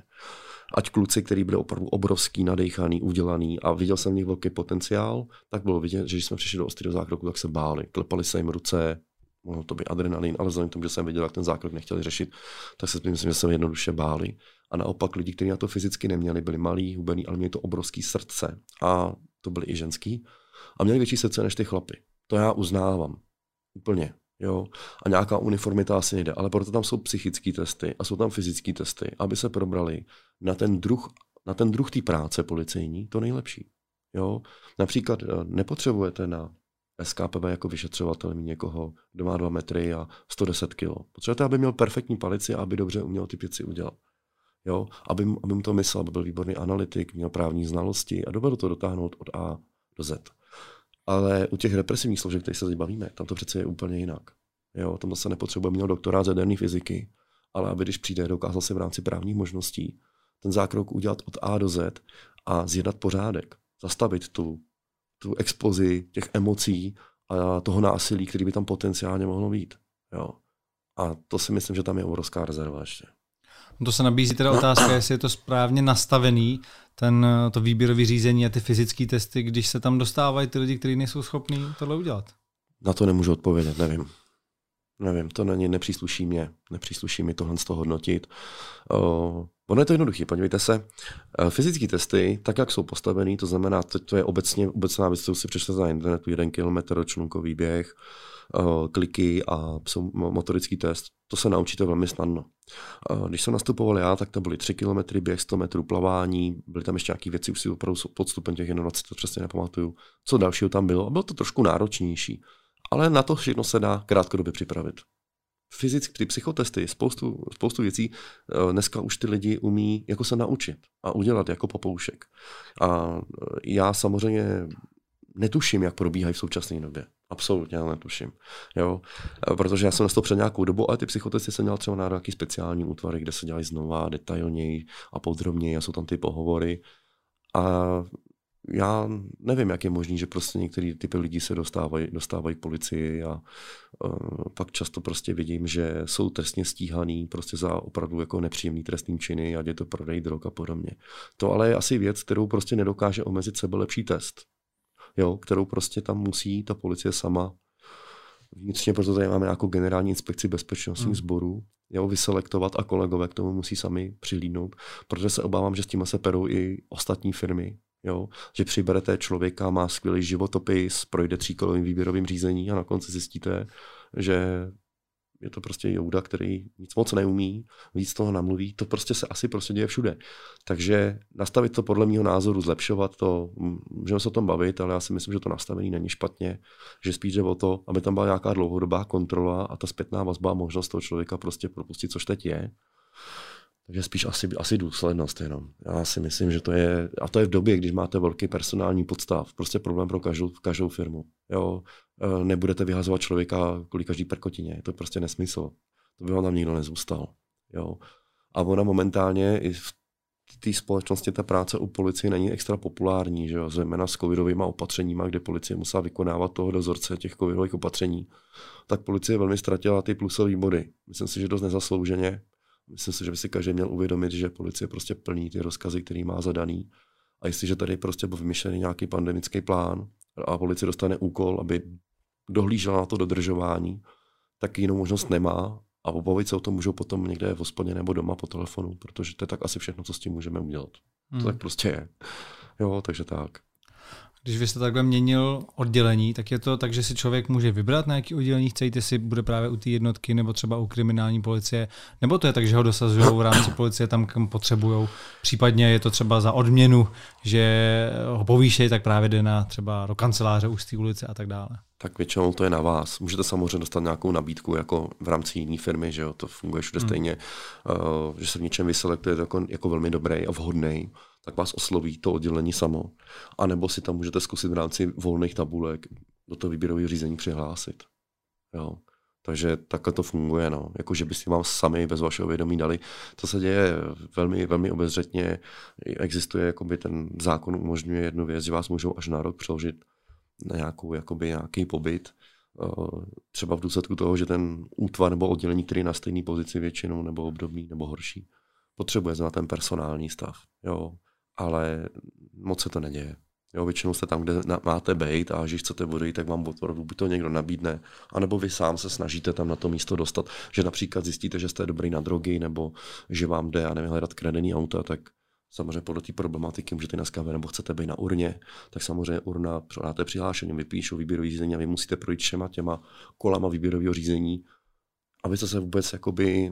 Ať kluci, kteří byli opravdu obrovský, nadejchaný, udělaný a viděl jsem v nich velký potenciál, tak bylo vidět, že když jsme přišli do ostrého zákroku, tak se báli. Klepali se jim ruce, mohlo to být adrenalin, ale vzhledem k tomu, že jsem viděl, jak ten zákrok nechtěli řešit, tak se myslím, že se jednoduše báli. A naopak lidi, kteří na to fyzicky neměli, byli malí, hubený, ale měli to obrovský srdce. A to byli i ženský. A měli větší srdce než ty chlapy. To já uznávám. Úplně. Jo? A nějaká uniformita asi nejde, ale proto tam jsou psychické testy a jsou tam fyzické testy, aby se probrali na ten druh, na ten druh té práce policejní to nejlepší. Jo? Například eh, nepotřebujete na SKPV jako vyšetřovatel mít někoho, kdo má 2 metry a 110 kg. Potřebujete, aby měl perfektní palici a aby dobře uměl ty věci udělat. Jo? Aby, aby mu to myslel, aby byl výborný analytik, měl právní znalosti a dovedl to dotáhnout od A do Z. Ale u těch represivních složek, které se bavíme, tam to přece je úplně jinak. Jo, tam zase nepotřebuje mít doktorát z jaderné fyziky, ale aby když přijde, dokázal se v rámci právních možností ten zákrok udělat od A do Z a zjednat pořádek, zastavit tu, tu expozi těch emocí a toho násilí, který by tam potenciálně mohlo být. Jo. A to si myslím, že tam je obrovská rezerva ještě. To se nabízí teda otázka, jestli je to správně nastavený, ten, to výběrové řízení a ty fyzické testy, když se tam dostávají ty lidi, kteří nejsou schopní tohle udělat? Na to nemůžu odpovědět, nevím. Nevím, to není, nepřísluší mě, nepřísluší mi tohle z toho hodnotit. Ono je to jednoduché, podívejte se. Uh, fyzické testy, tak jak jsou postavený, to znamená, to, to je obecně, obecná věc, co si přečtete na internetu, jeden kilometr, člunkový běh, uh, kliky a motorický test. To se naučíte velmi snadno. Uh, když jsem nastupoval já, tak to byly 3 km běh, 100 metrů plavání, byly tam ještě nějaké věci, už si opravdu podstupem těch 21, to přesně nepamatuju, co dalšího tam bylo. A bylo to trošku náročnější. Ale na to všechno se dá krátkodobě připravit. Fyzicky, ty psychotesty, spoustu, spoustu věcí eh, dneska už ty lidi umí jako se naučit a udělat jako popoušek. A já samozřejmě netuším, jak probíhají v současné době. Absolutně netuším. Jo? Protože já jsem to před nějakou dobu, ale ty psychotesty jsem měl třeba na nějaký speciální útvary, kde se dělají znova, detailněji a podrobněji a jsou tam ty pohovory. A já nevím, jak je možné, že prostě některý typy lidí se dostávají, dostávají k policii a uh, pak často prostě vidím, že jsou trestně stíhaný prostě za opravdu jako nepříjemný trestný činy, ať je to prodej drog a podobně. To ale je asi věc, kterou prostě nedokáže omezit sebe lepší test jo, kterou prostě tam musí ta policie sama vnitřně, proto tady máme jako generální inspekci bezpečnostních hmm. sborů, jo, vyselektovat a kolegové k tomu musí sami přihlídnout, protože se obávám, že s tím se perou i ostatní firmy, jo, že přiberete člověka, má skvělý životopis, projde tříkolovým výběrovým řízení a na konci zjistíte, že je to prostě Jouda, který nic moc neumí, víc toho namluví, to prostě se asi prostě děje všude. Takže nastavit to podle mého názoru, zlepšovat to, můžeme se o tom bavit, ale já si myslím, že to nastavení není špatně, že spíš jde o to, aby tam byla nějaká dlouhodobá kontrola a ta zpětná vazba, možnost toho člověka prostě propustit, což teď je. Takže spíš asi, asi důslednost jenom. Já si myslím, že to je, a to je v době, když máte velký personální podstav, prostě problém pro každou, každou firmu. Jo? E, nebudete vyhazovat člověka kvůli každý perkotině, to je prostě nesmysl. To by vám tam nikdo nezůstal. Jo? A ona momentálně i v té společnosti ta práce u policie není extra populární, že jo? zejména s covidovými opatřeními, kde policie musela vykonávat toho dozorce těch covidových opatření, tak policie velmi ztratila ty plusové body. Myslím si, že dost nezaslouženě, Myslím si, že by si každý měl uvědomit, že policie prostě plní ty rozkazy, který má zadaný. A jestliže tady prostě byl vymyšlený nějaký pandemický plán a policie dostane úkol, aby dohlížela na to dodržování, tak jinou možnost nemá a obavit se o tom můžou potom někde v hospodě nebo doma po telefonu, protože to je tak asi všechno, co s tím můžeme udělat. Hmm. To tak prostě je. Jo, takže tak. Když vy jste takhle měnil oddělení, tak je to tak, že si člověk může vybrat, na jaký oddělení chce jít, jestli bude právě u té jednotky nebo třeba u kriminální policie, nebo to je tak, že ho dosazují v rámci policie tam, kam potřebují. Případně je to třeba za odměnu, že ho povýšejí, tak právě jde na třeba do kanceláře z té ulice a tak dále. Tak většinou to je na vás. Můžete samozřejmě dostat nějakou nabídku jako v rámci jiné firmy, že jo, to funguje všude hmm. stejně, uh, že se v něčem vyselektuje jako, jako velmi dobrý a vhodný tak vás osloví to oddělení samo. A nebo si tam můžete zkusit v rámci volných tabulek do toho výběrového řízení přihlásit. Jo. Takže takhle to funguje, no. Jako, že byste vám sami bez vašeho vědomí dali. To se děje velmi, velmi obezřetně. Existuje, jakoby ten zákon umožňuje jednu věc, že vás můžou až na rok přeložit na nějakou, jakoby, nějaký pobyt. Třeba v důsledku toho, že ten útvar nebo oddělení, který je na stejné pozici většinou, nebo obdobný, nebo horší, potřebuje znát ten personální stav, jo, ale moc se to neděje. Jo, většinou jste tam, kde máte být a když chcete odejít, tak vám opravdu buď to někdo nabídne, anebo vy sám se snažíte tam na to místo dostat, že například zjistíte, že jste dobrý na drogy, nebo že vám jde, a nevím, hledat kradený auta, tak samozřejmě podle té problematiky můžete skavě nebo chcete být na urně, tak samozřejmě urna dáte přihlášení, vypíšou výběrový řízení a vy musíte projít všema těma kolama výběrového řízení, abyste se vůbec jakoby,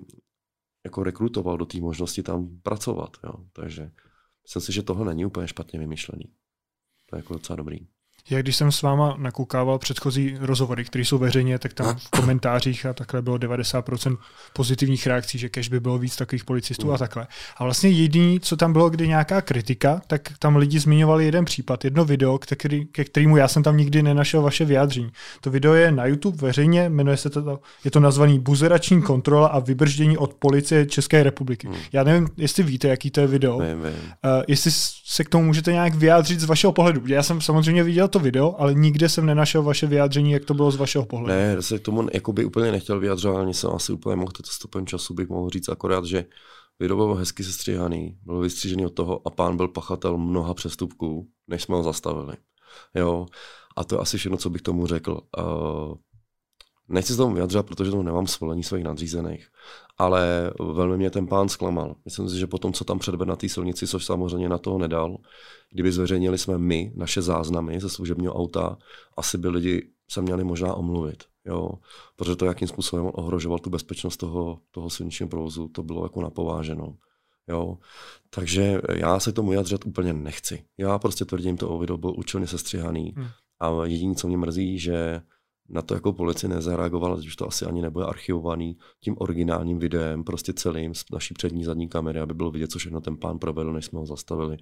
jako rekrutoval do té možnosti tam pracovat. Jo. Takže myslím si, že tohle není úplně špatně vymyšlený. To je jako docela dobrý. Já když jsem s váma nakoukával předchozí rozhovory, které jsou veřejně, tak tam v komentářích a takhle bylo 90% pozitivních reakcí, že kež by bylo víc takových policistů a takhle. A vlastně jediný, co tam bylo, kdy nějaká kritika, tak tam lidi zmiňovali jeden případ, jedno video, který, ke kterému já jsem tam nikdy nenašel vaše vyjádření. To video je na YouTube veřejně, jmenuje se to, je to nazvaný Buzerační kontrola a vybrždění od policie České republiky. Hmm. Já nevím, jestli víte, jaký to je video. Vím, vím. Uh, jestli se k tomu můžete nějak vyjádřit z vašeho pohledu. Já jsem samozřejmě viděl to video, ale nikde jsem nenašel vaše vyjádření, jak to bylo z vašeho pohledu. Ne, se k tomu jakoby úplně nechtěl vyjadřovat, ani jsem asi úplně mohl to stupen času, bych mohl říct akorát, že video bylo hezky sestříhaný, byl vystřížený od toho a pán byl pachatel mnoha přestupků, než jsme ho zastavili. Jo, a to je asi všechno, co bych tomu řekl. Uh, Nechci se tomu vyjadřovat, protože tomu nemám svolení svých nadřízených, ale velmi mě ten pán zklamal. Myslím si, že po tom, co tam předvedl na té silnici, což samozřejmě na toho nedal, kdyby zveřejnili jsme my naše záznamy ze služebního auta, asi by lidi se měli možná omluvit. Jo? Protože to, jakým způsobem ohrožoval tu bezpečnost toho, toho silničního provozu, to bylo jako napováženo. Jo? Takže já se tomu vyjadřovat úplně nechci. Já prostě tvrdím, to video byl účelně sestřihaný. Hmm. A jediné, co mě mrzí, že na to jako policie nezareagovala, že to asi ani nebude archivovaný tím originálním videem, prostě celým z naší přední zadní kamery, aby bylo vidět, co všechno ten pán provedl, než jsme ho zastavili.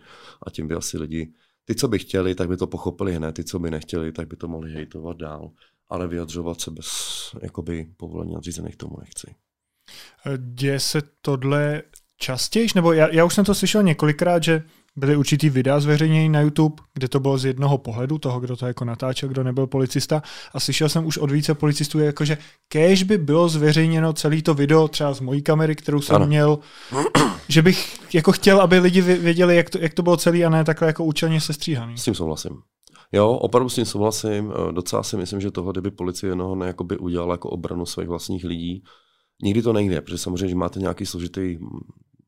A tím by asi lidi, ty, co by chtěli, tak by to pochopili hned, ty, co by nechtěli, tak by to mohli hejtovat dál. Ale vyjadřovat se bez jakoby, povolení nadřízených tomu nechci. Děje se tohle častěji? Nebo já, já už jsem to slyšel několikrát, že byly určitý videa zveřejněný na YouTube, kde to bylo z jednoho pohledu, toho, kdo to jako natáčel, kdo nebyl policista. A slyšel jsem už od více policistů, jako že kež by bylo zveřejněno celé to video, třeba z mojí kamery, kterou jsem ano. měl, že bych jako chtěl, aby lidi věděli, jak to, jak to bylo celé a ne takhle jako účelně sestříhaný. S tím souhlasím. Jo, opravdu s tím souhlasím. Eh, docela si myslím, že toho, kdyby policie jednoho nejakoby udělala jako obranu svých vlastních lidí, nikdy to nejde, protože samozřejmě, že máte nějaký složitý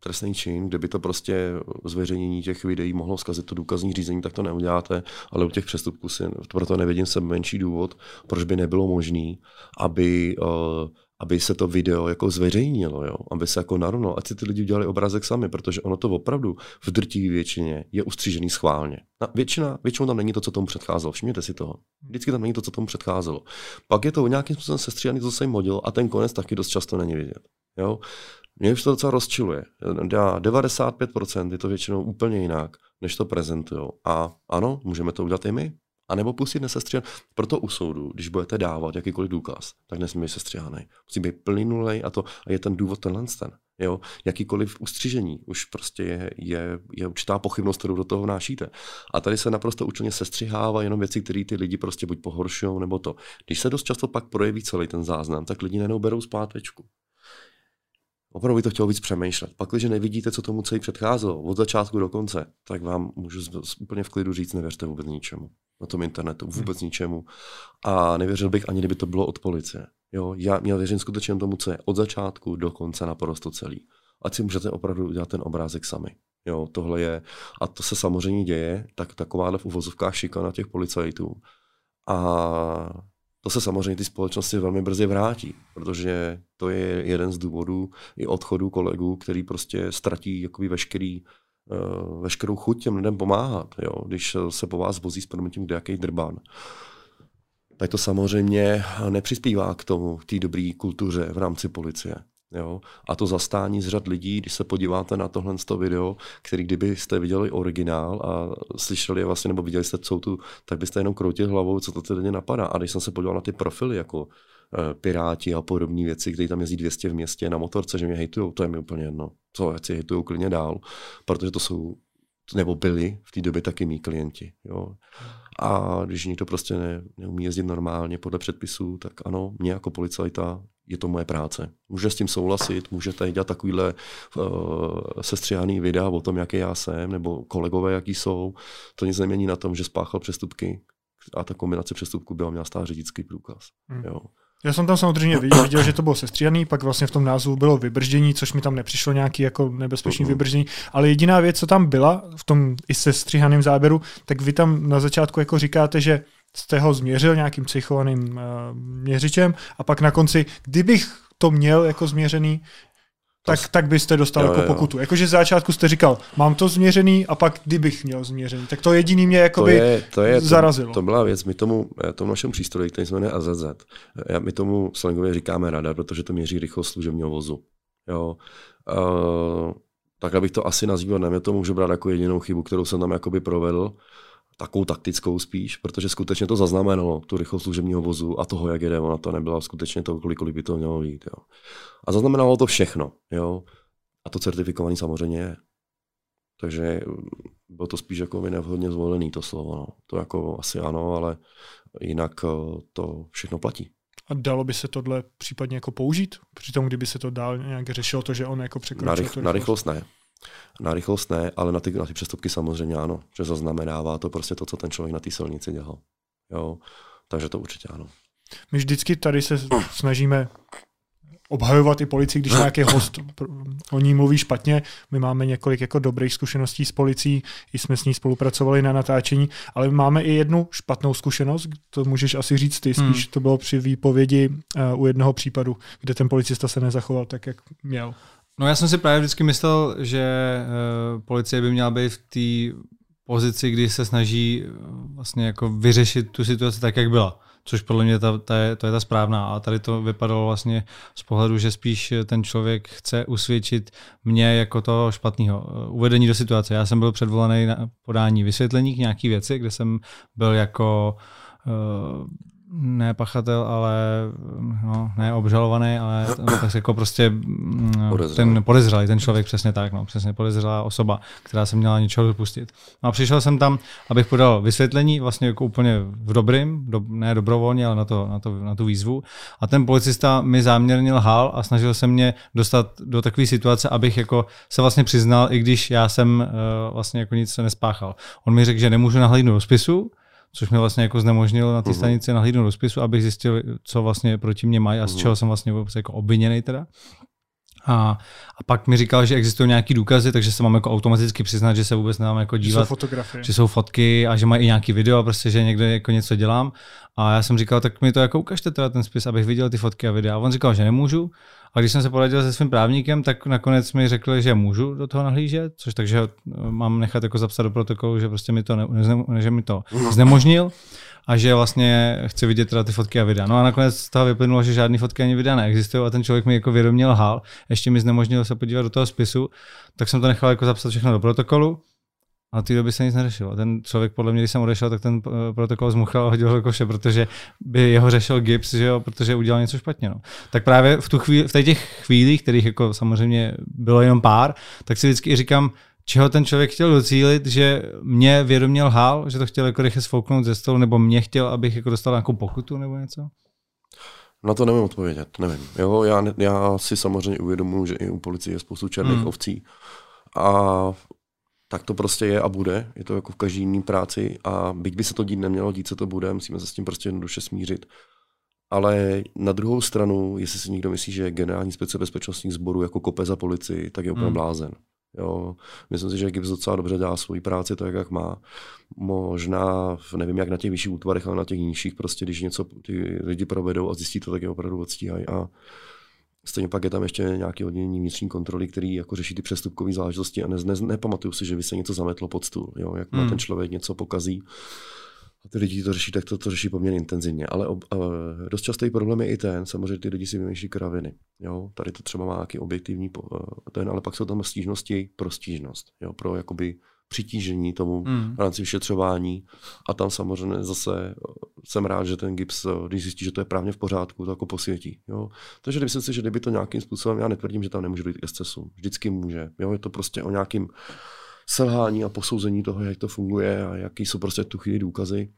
trestný čin, kde by to prostě zveřejnění těch videí mohlo zkazit to důkazní řízení, tak to neuděláte, ale u těch přestupků si proto nevidím se menší důvod, proč by nebylo možné, aby, uh, aby se to video jako zveřejnilo, jo? aby se jako narovnalo, ať si ty lidi udělali obrázek sami, protože ono to opravdu v drtivé většině je ustřížený schválně. Na většina, většinou tam není to, co tomu předcházelo, všimněte si toho. Vždycky tam není to, co tomu předcházelo. Pak je to nějakým způsobem sestříhaný, co se jim hodilo a ten konec taky dost často není vidět. Jo? Mě už to docela rozčiluje. 95% je to většinou úplně jinak, než to prezentují. A ano, můžeme to udělat i my. A nebo pustit nesestříhaný. Proto u soudu, když budete dávat jakýkoliv důkaz, tak nesmí být sestříhaný. Musí být plynulej a to a je ten důvod tenhle ten. Jo? Jakýkoliv ustřižení už prostě je, je, je určitá pochybnost, kterou do toho vnášíte. A tady se naprosto účelně sestřihává jenom věci, které ty lidi prostě buď pohoršují, nebo to. Když se dost často pak projeví celý ten záznam, tak lidi nenou berou zpátečku opravdu by to chtělo víc přemýšlet. Pak, když nevidíte, co tomu celý předcházelo, od začátku do konce, tak vám můžu úplně v klidu říct, nevěřte vůbec ničemu. Na tom internetu vůbec hmm. ničemu. A nevěřil bych ani, kdyby to bylo od policie. Jo, já měl věřím skutečně tomu, co je od začátku do konce naprosto celý. Ať si můžete opravdu udělat ten obrázek sami. Jo, tohle je, a to se samozřejmě děje, tak takováhle v uvozovkách šikana těch policajtů. A to se samozřejmě ty společnosti velmi brzy vrátí, protože to je jeden z důvodů i odchodu kolegů, který prostě ztratí jakoby veškerý, uh, veškerou chuť těm lidem pomáhat. Jo? Když se po vás vozí s proměnitím kdejaký drbán, tak to samozřejmě nepřispívá k tomu, k té dobré kultuře v rámci policie. Jo? A to zastání z řad lidí, když se podíváte na tohle video, který kdybyste viděli originál a slyšeli je vlastně, nebo viděli jste co tu, tak byste jenom kroutili hlavou, co to tedy napadá. A když jsem se podíval na ty profily, jako e, Piráti a podobné věci, které tam jezdí 200 v městě na motorce, že mě hejtujou, to je mi úplně jedno. Co, ať si hejtujou klidně dál, protože to jsou, nebo byli v té době taky mý klienti. Jo. A když někdo prostě ne, neumí jezdit normálně podle předpisů, tak ano, mě jako policajta je to moje práce. Může s tím souhlasit, můžete dělat takovýhle uh, sestřihaný videa o tom, jaký já jsem, nebo kolegové, jaký jsou. To nic nemění na tom, že spáchal přestupky a ta kombinace přestupků byla měla stát řidičský průkaz. Hmm. Jo. Já jsem tam samozřejmě viděl, viděl, že to bylo sestříhaný, pak vlastně v tom názvu bylo vybrždění, což mi tam nepřišlo nějaký jako nebezpečný vybrždění, ale jediná věc, co tam byla v tom i sestříhaném záběru, tak vy tam na začátku jako říkáte, že jste ho změřil nějakým psychovaným uh, měřičem a pak na konci, kdybych to měl jako změřený, tak, tak byste dostal jo, jako pokutu. Jakože z začátku jste říkal, mám to změřený a pak kdybych měl změřený. Tak to jediný mě jakoby to je, to je, zarazilo. To, to byla věc, my tomu, tomu našem přístroji, který se jmenuje AZZ, my tomu slangově říkáme radar, protože to měří rychlost služebního vozu. Jo. Uh, tak abych to asi nazýval, nevím, to můžu brát jako jedinou chybu, kterou jsem tam jakoby provedl takovou taktickou spíš, protože skutečně to zaznamenalo, tu rychlost služebního vozu a toho, jak jede, ona to nebyla skutečně to, kolik, kolik by to mělo být. Jo. A zaznamenalo to všechno. Jo. A to certifikovaný samozřejmě je. Takže bylo to spíš jako nevhodně zvolený to slovo. No. To jako asi ano, ale jinak eh, to všechno platí. A dalo by se tohle případně jako použít? Přitom, kdyby se to dál nějak řešilo, to, že on jako překročil na, rych, na rychlost ne. Na rychlost ne, ale na ty, na ty přestupky samozřejmě ano, že zaznamenává to prostě to, co ten člověk na té silnici dělal. Jo? Takže to určitě ano. My vždycky tady se snažíme obhajovat i policii, když nějaký host o ní mluví špatně. My máme několik jako dobrých zkušeností s policií, i jsme s ní spolupracovali na natáčení, ale máme i jednu špatnou zkušenost, to můžeš asi říct ty, spíš hmm. to bylo při výpovědi uh, u jednoho případu, kde ten policista se nezachoval tak, jak měl. No já jsem si právě vždycky myslel, že uh, policie by měla být v té pozici, kdy se snaží uh, vlastně jako vyřešit tu situaci tak, jak byla. Což podle mě ta, ta je, to je ta správná. A tady to vypadalo vlastně z pohledu, že spíš ten člověk chce usvědčit mě jako toho špatného. Eh, uvedení do situace. Já jsem byl předvolaný na podání vysvětlení k nějaký věci, kde jsem byl jako ne pachatel, ale no, ne obžalovaný, ale tak jako prostě podezřelý. ten podezřelý, ten člověk přesně tak, no, přesně podezřelá osoba, která se měla něčeho dopustit. No a přišel jsem tam, abych podal vysvětlení, vlastně jako úplně v dobrým, do, ne dobrovolně, ale na, to, na, to, na tu výzvu. A ten policista mi záměrně lhal a snažil se mě dostat do takové situace, abych jako se vlastně přiznal, i když já jsem uh, vlastně jako nic se nespáchal. On mi řekl, že nemůžu nahlídnout do spisu, což mě vlastně jako znemožnilo na té uh-huh. stanici nahlídnout do spisu, abych zjistil, co vlastně proti mě mají a z uh-huh. čeho jsem vlastně jako obviněný teda. A, a pak mi říkal, že existují nějaký důkazy, takže se mám jako automaticky přiznat, že se vůbec nemám jako dívat. Že jsou fotografie. Že jsou fotky a že mají i nějaký video, prostě, že někde jako něco dělám. A já jsem říkal, tak mi to jako ukažte teda ten spis, abych viděl ty fotky a videa. A on říkal, že nemůžu. A když jsem se poradil se svým právníkem, tak nakonec mi řekl, že můžu do toho nahlížet, což takže mám nechat jako zapsat do protokolu, že prostě mi to, ne, že mi to znemožnil a že vlastně chci vidět teda ty fotky a videa. No a nakonec z toho vyplynulo, že žádné fotky ani videa neexistují a ten člověk mi jako vědomě lhal, ještě mi znemožnil se podívat do toho spisu, tak jsem to nechal jako zapsat všechno do protokolu a té doby se nic neřešilo. Ten člověk, podle mě, když jsem odešel, tak ten eh, protokol zmuchal a hodil ho do koše, protože by jeho řešil gips, že jo, protože udělal něco špatně. No. Tak právě v, tu chvíli, v těch chvílích, kterých jako samozřejmě bylo jenom pár, tak si vždycky říkám, čeho ten člověk chtěl docílit, že mě vědomě lhal, že to chtěl jako rychle sfouknout ze stolu, nebo mě chtěl, abych jako dostal nějakou pokutu nebo něco? Na to nevím odpovědět, nevím. Jo, já, já si samozřejmě uvědomuji, že i u policie je spoustu černých hmm. ovcí. A tak to prostě je a bude. Je to jako v každé jiné práci a byť by se to dít nemělo, dít se to bude, musíme se s tím prostě jednoduše smířit. Ale na druhou stranu, jestli si někdo myslí, že generální inspekce bezpečnostních sborů jako kope za policii, tak je úplně hmm. blázen. Jo, myslím si, že GIPS docela dobře dělá svoji práci tak, jak má. Možná, nevím, jak na těch vyšších útvarech, ale na těch nižších, prostě když něco ty lidi provedou a zjistí to, tak je opravdu odstíhají. A Stejně pak je tam ještě nějaké oddělení vnitřní kontroly, který jako řeší ty přestupkové záležitosti a ne, ne, nepamatuju si, že by se něco zametlo pod stůl. Jo? Jak hmm. ten člověk něco pokazí a ty lidi to řeší, tak to, to řeší poměrně intenzivně. Ale ob, uh, dost častý problém je i ten, samozřejmě ty lidi si vymýšlí kraviny. Jo? Tady to třeba má nějaký objektivní uh, ten, ale pak jsou tam stížnosti pro stížnost. Jo? Pro jakoby přitížení tomu mm. v rámci vyšetřování. A tam samozřejmě zase jsem rád, že ten GIPS, když zjistí, že to je právně v pořádku, to jako posvětí. Jo. Takže myslím si, že kdyby to nějakým způsobem, já netvrdím, že tam nemůže být excesu. Vždycky může. Jo. Je to prostě o nějakým selhání a posouzení toho, jak to funguje a jaký jsou prostě tu chvíli důkazy.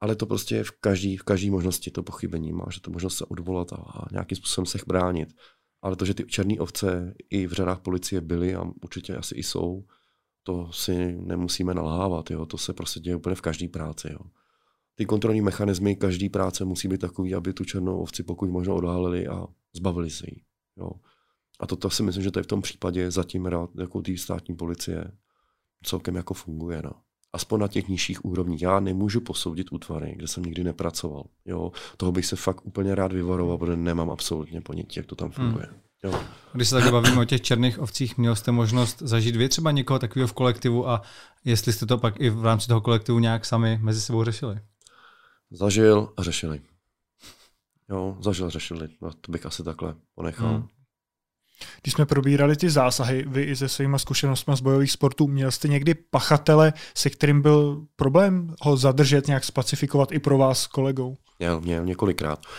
ale to prostě je v každé v každý možnosti to pochybení. Máš to možnost se odvolat a, a nějakým způsobem se bránit. Ale to, že ty černé ovce i v řadách policie byly a určitě asi i jsou, to si nemusíme nalhávat. Jo? To se prostě děje úplně v každé práci. Jo? Ty kontrolní mechanismy každé práce musí být takový, aby tu černou ovci pokud možno odhalili a zbavili se jí. Jo? A to, to si myslím, že to je v tom případě zatím rád jako té státní policie celkem jako funguje. No. Aspoň na těch nižších úrovních. Já nemůžu posoudit útvary, kde jsem nikdy nepracoval. Jo. Toho bych se fakt úplně rád vyvaroval, protože nemám absolutně ponětí, jak to tam funguje. Hmm. Jo. Když se tak bavíme o těch černých ovcích, měl jste možnost zažít vy třeba někoho takového v kolektivu a jestli jste to pak i v rámci toho kolektivu nějak sami mezi sebou řešili? Zažil a řešili. Jo, zažil a řešili. No, to bych asi takhle ponechal. Hmm. Když jsme probírali ty zásahy, vy i se svýma zkušenostmi z bojových sportů, měl jste někdy pachatele, se kterým byl problém ho zadržet, nějak spacifikovat i pro vás s kolegou? Měl, měl několikrát. Uh,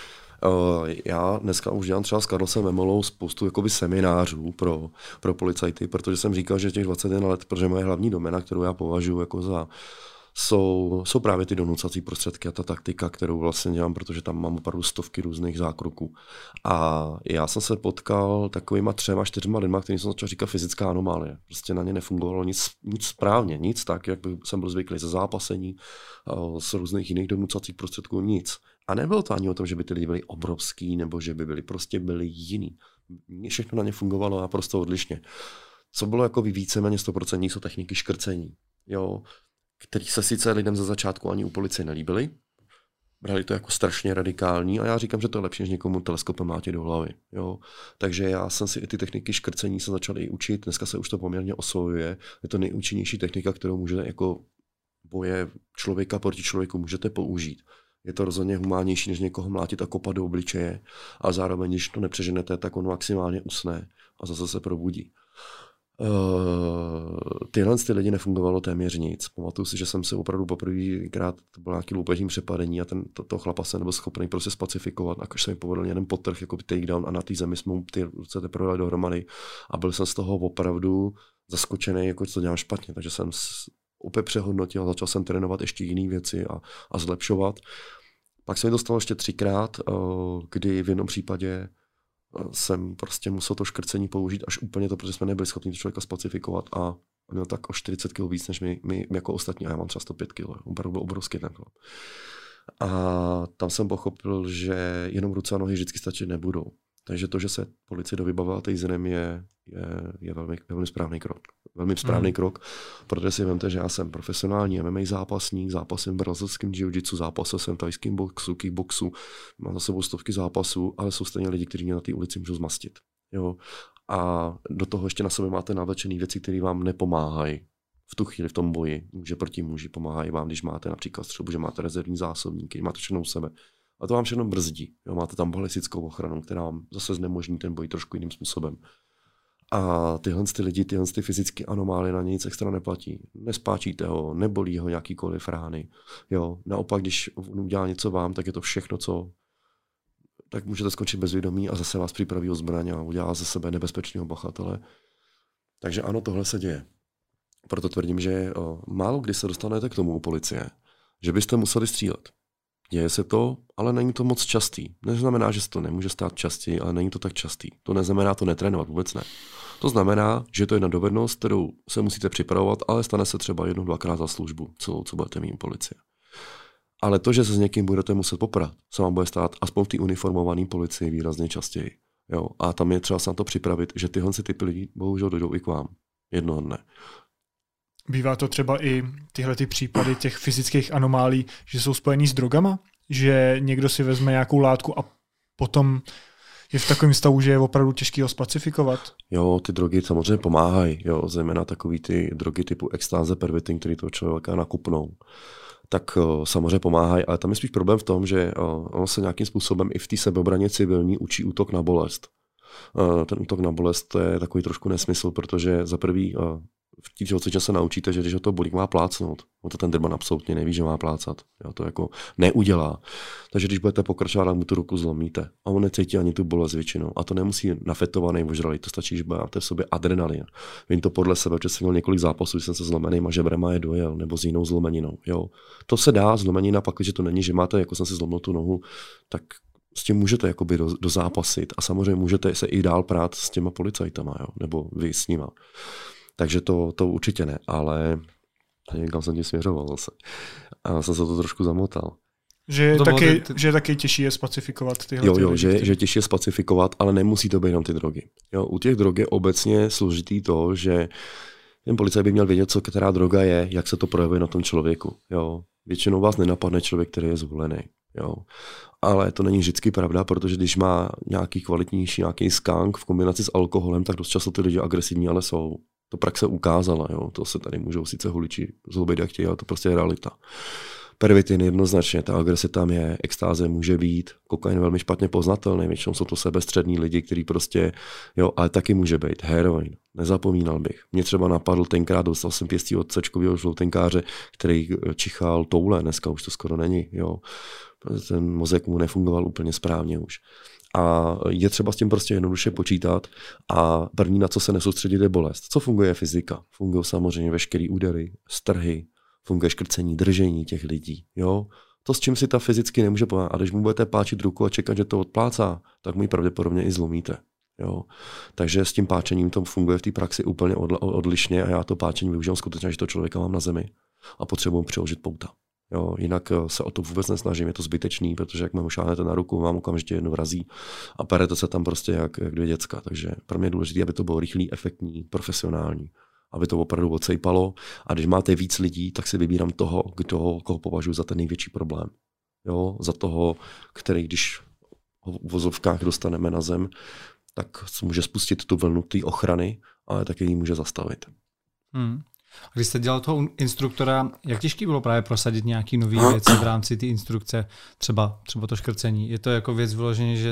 já dneska už dělám třeba s Karlosem Memolou spoustu jakoby seminářů pro, pro policajty, protože jsem říkal, že těch 21 let, protože moje hlavní domena, kterou já považuji jako za jsou, jsou právě ty donucací prostředky a ta taktika, kterou vlastně dělám, protože tam mám opravdu stovky různých zákroků. A já jsem se potkal takovýma třema, čtyřma lidma, kterým jsem začal říkat fyzická anomálie. Prostě na ně nefungovalo nic, nic správně, nic tak, jak jsem byl zvyklý ze zápasení, z různých jiných donucacích prostředků, nic. A nebylo to ani o tom, že by ty lidi byli obrovský, nebo že by byli prostě byli jiný. Všechno na ně fungovalo naprosto odlišně. Co bylo jako víceméně 100% jsou techniky škrcení. Jo, který se sice lidem za začátku ani u policie nelíbily, brali to jako strašně radikální a já říkám, že to je lepší, než někomu teleskopem mlátit do hlavy. Jo? Takže já jsem si i ty techniky škrcení se začal i učit, dneska se už to poměrně osvojuje, je to nejúčinnější technika, kterou můžete jako boje člověka proti člověku můžete použít. Je to rozhodně humánnější, než někoho mlátit a kopat do obličeje a zároveň, když to nepřeženete, tak on maximálně usne a zase se probudí. Uh, tyhle ty lidi nefungovalo téměř nic. Pamatuju si, že jsem se opravdu poprvýkrát, to bylo nějaký loupežní přepadení a ten, to, to chlapa se nebyl schopný prostě spacifikovat, a když se mi povedl jeden potrh, jako takedown a na té zemi jsme mu ty ruce teprve dohromady a byl jsem z toho opravdu zaskočený, jako co dělám špatně, takže jsem úplně přehodnotil, začal jsem trénovat ještě jiné věci a, a zlepšovat. Pak se mi dostalo ještě třikrát, uh, kdy v jednom případě jsem prostě musel to škrcení použít až úplně to, protože jsme nebyli schopni to člověka spacifikovat a měl tak o 40 kg víc než my, my jako ostatní a já mám třeba 105 kg. Opravdu byl obrovský ten chlap. A tam jsem pochopil, že jenom ruce a nohy vždycky stačit nebudou. Takže to, že se policie dovybavila týdnem, je, je, je velmi, velmi správný krok. Velmi správný mm. krok, protože si vemte, že já jsem profesionální MMA zápasník, zápasím v brazilském jiu-jitsu, zápasil jsem v tajském boxu, kickboxu, mám za sebou stovky zápasů, ale jsou stejně lidi, kteří mě na té ulici můžou zmastit. Jo? A do toho ještě na sebe máte navlečené věci, které vám nepomáhají v tu chvíli v tom boji. Může proti muži pomáhají vám, když máte například střelbu, že máte rezervní zásobníky, máte všechno u sebe. A to vám všechno brzdí. Jo, máte tam balistickou ochranu, která vám zase znemožní ten boj trošku jiným způsobem. A tyhle ty lidi, tyhle ty fyzické anomálie na nic extra neplatí. Nespáčíte ho, nebolí ho jakýkoliv rány. Jo, naopak, když on udělá něco vám, tak je to všechno, co tak můžete skončit bezvědomí a zase vás připraví o zbraň a udělá ze sebe nebezpečného bachatele. Takže ano, tohle se děje. Proto tvrdím, že o, málo kdy se dostanete k tomu u policie, že byste museli střílet. Děje se to, ale není to moc častý. Neznamená, že se to nemůže stát častěji, ale není to tak častý. To neznamená to netrénovat, vůbec ne. To znamená, že to je jedna dovednost, kterou se musíte připravovat, ale stane se třeba jednou, dvakrát za službu, celou, co budete mít policie. Ale to, že se s někým budete muset poprat, se vám bude stát aspoň v té uniformované policii výrazně častěji. Jo? A tam je třeba se na to připravit, že tyhle typy lidí bohužel dojdou i k vám jednoho dne. Bývá to třeba i tyhle ty případy těch fyzických anomálí, že jsou spojený s drogama? Že někdo si vezme nějakou látku a potom je v takovém stavu, že je opravdu těžký ho spacifikovat? Jo, ty drogy samozřejmě pomáhají, jo, zejména takový ty drogy typu extáze, pervitin, který toho člověka nakupnou tak uh, samozřejmě pomáhají, ale tam je spíš problém v tom, že uh, ono se nějakým způsobem i v té sebeobraně civilní učí útok na bolest. Uh, ten útok na bolest je takový trošku nesmysl, protože za prvý v té tělocvičně se naučíte, že když ho to bolí, má plácnout. On to ten drban absolutně neví, že má plácat. Jo, to jako neudělá. Takže když budete pokračovat, tak mu tu ruku zlomíte. A on necítí ani tu bolest většinou. A to nemusí nafetovaný ožralý, to stačí, že máte v sobě adrenalin. Vím to podle sebe, že jsem měl několik zápasů, jsem se zlomeným a žebrema je dojel, nebo s jinou zlomeninou. Jo. To se dá, zlomenina, pak, že to není, že máte, jako jsem si zlomil tu nohu, tak s tím můžete jakoby do, do zápasit a samozřejmě můžete se i dál prát s těma policajtama, jo? nebo vy s nima. Takže to, to určitě ne, ale někam jsem ti směřoval zase. A jsem se to trošku zamotal. Že je, taky, ty... že je taky těžší je spacifikovat tyhle Jo, jo, ty že, že těžší je spacifikovat, ale nemusí to být jenom ty drogy. Jo, u těch drog je obecně složitý to, že ten policajt by měl vědět, co která droga je, jak se to projevuje na tom člověku. Jo. Většinou vás nenapadne člověk, který je zvolený. Jo. Ale to není vždycky pravda, protože když má nějaký kvalitnější nějaký skank v kombinaci s alkoholem, tak dost často ty lidi agresivní ale jsou. To praxe ukázala, jo. to se tady můžou sice huliči zlobit jak chtějí, ale to prostě je realita. Pervitin jednoznačně, ta agrese tam je, extáze může být, kokain velmi špatně poznatelný, většinou jsou to sebestřední lidi, kteří prostě, jo, ale taky může být heroin, nezapomínal bych. Mě třeba napadl tenkrát, dostal jsem pěstí od sečkového žloutenkáře, který čichal toule, dneska už to skoro není, jo. Ten mozek mu nefungoval úplně správně už. A je třeba s tím prostě jednoduše počítat a první, na co se nesoustředit, je bolest. Co funguje fyzika? Fungují samozřejmě veškeré údery, strhy, funguje škrcení, držení těch lidí. Jo? To, s čím si ta fyzicky nemůže pomáhat. A když mu budete páčit ruku a čekat, že to odplácá, tak mu ji pravděpodobně i zlomíte. Jo. Takže s tím páčením to funguje v té praxi úplně odlišně a já to páčení využívám skutečně, že to člověka mám na zemi a potřebuji přiložit pouta. Jo, jinak eh, se o to vůbec nesnažím, je to zbytečný, protože jak mám šáhnete na ruku, mám okamžitě jedno vrazí a perete se tam prostě jak, jak dvě děcka. Takže pro mě je důležité, aby to bylo rychlý, efektní, profesionální, aby to opravdu odsejpalo. A když máte víc lidí, tak si vybírám toho, kdo, koho považuji za ten největší problém. Jo, za toho, který když ho v vozovkách dostaneme na zem, tak může spustit tu vlnu té ochrany, ale taky ji může zastavit. Hmm. A když jste dělal toho instruktora, jak těžký bylo právě prosadit nějaké nové věci v rámci té instrukce, třeba, třeba to škrcení? Je to jako věc vyloženě, že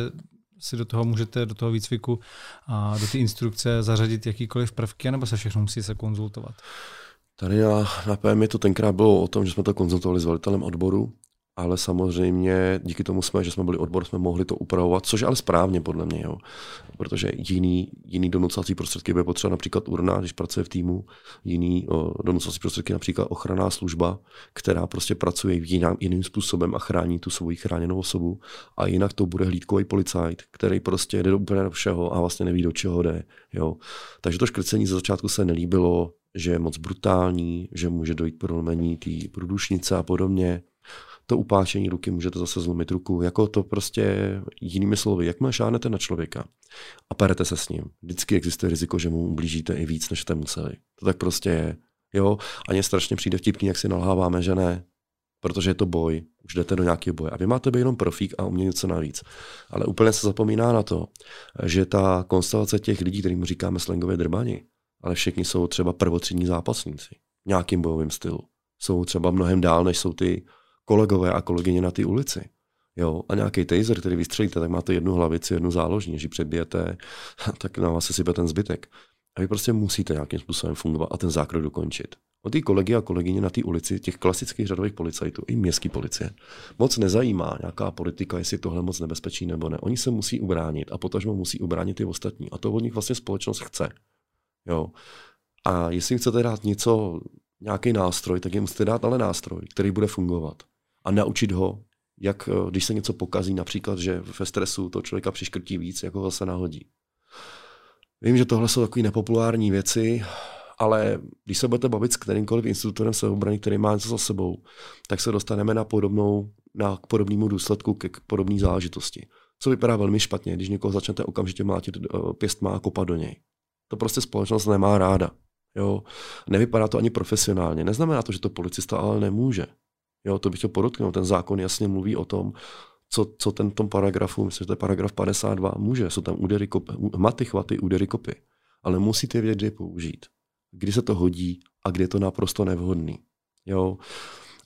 si do toho můžete, do toho výcviku a do té instrukce zařadit jakýkoliv prvky, nebo se všechno musí se konzultovat? Tady na, na PM to tenkrát bylo o tom, že jsme to konzultovali s velitelem odboru ale samozřejmě díky tomu jsme, že jsme byli odbor, jsme mohli to upravovat, což ale správně podle mě, jo. protože jiný, jiný donucací prostředky bude potřeba například urna, když pracuje v týmu, jiný o, donucací prostředky například ochranná služba, která prostě pracuje jiným, jiným způsobem a chrání tu svoji chráněnou osobu a jinak to bude hlídkový policajt, který prostě jde do úplně do všeho a vlastně neví, do čeho jde. Jo. Takže to škrcení ze začátku se nelíbilo, že je moc brutální, že může dojít prolomení té průdušnice a podobně to upáčení ruky můžete zase zlomit ruku. Jako to prostě jinými slovy, jak šánete na člověka a perete se s ním, vždycky existuje riziko, že mu ublížíte i víc, než jste museli. To tak prostě je. Jo, a mě strašně přijde vtipný, jak si nalháváme, že ne, protože je to boj, už jdete do nějakého boje. A vy máte být jenom profík a umět něco navíc. Ale úplně se zapomíná na to, že ta konstelace těch lidí, kterým říkáme slangově drbani, ale všichni jsou třeba prvotřídní zápasníci v nějakým bojovým stylu. Jsou třeba mnohem dál, než jsou ty kolegové a kolegyně na té ulici. Jo, a nějaký taser, který vystřelíte, tak máte jednu hlavici, jednu záložní, když ji předbijete, tak na vás se sype ten zbytek. A vy prostě musíte nějakým způsobem fungovat a ten zákrok dokončit. O ty kolegy a kolegyně na té ulici, těch klasických řadových policajtů, i městský policie, moc nezajímá nějaká politika, jestli tohle moc nebezpečí nebo ne. Oni se musí ubránit a potažmo musí ubránit i ostatní. A to od nich vlastně společnost chce. Jo. A jestli chcete dát něco, nějaký nástroj, tak jim musíte dát ale nástroj, který bude fungovat a naučit ho, jak eh, když se něco pokazí, například, že ve stresu to člověka přiškrtí víc, jako ho se nahodí. Vím, že tohle jsou takové nepopulární věci, ale když se budete bavit s kterýmkoliv institutorem sebeobrany, který má něco za sebou, tak se dostaneme na podobnou, na k podobnému důsledku, k podobné záležitosti. Co vypadá velmi špatně, když někoho začnete okamžitě mlátit eh, pěstma a kopat do něj. To prostě společnost nemá ráda. Jo? Nevypadá to ani profesionálně. Neznamená to, že to policista ale nemůže. Jo, to bych chtěl podotknout. Ten zákon jasně mluví o tom, co, co ten tom paragrafu, myslím, že to je paragraf 52, může. Jsou tam údery, kopy, maty, chvaty, údery, kopy. Ale musíte vědět, kdy je použít. Kdy se to hodí a kdy je to naprosto nevhodný. Jo.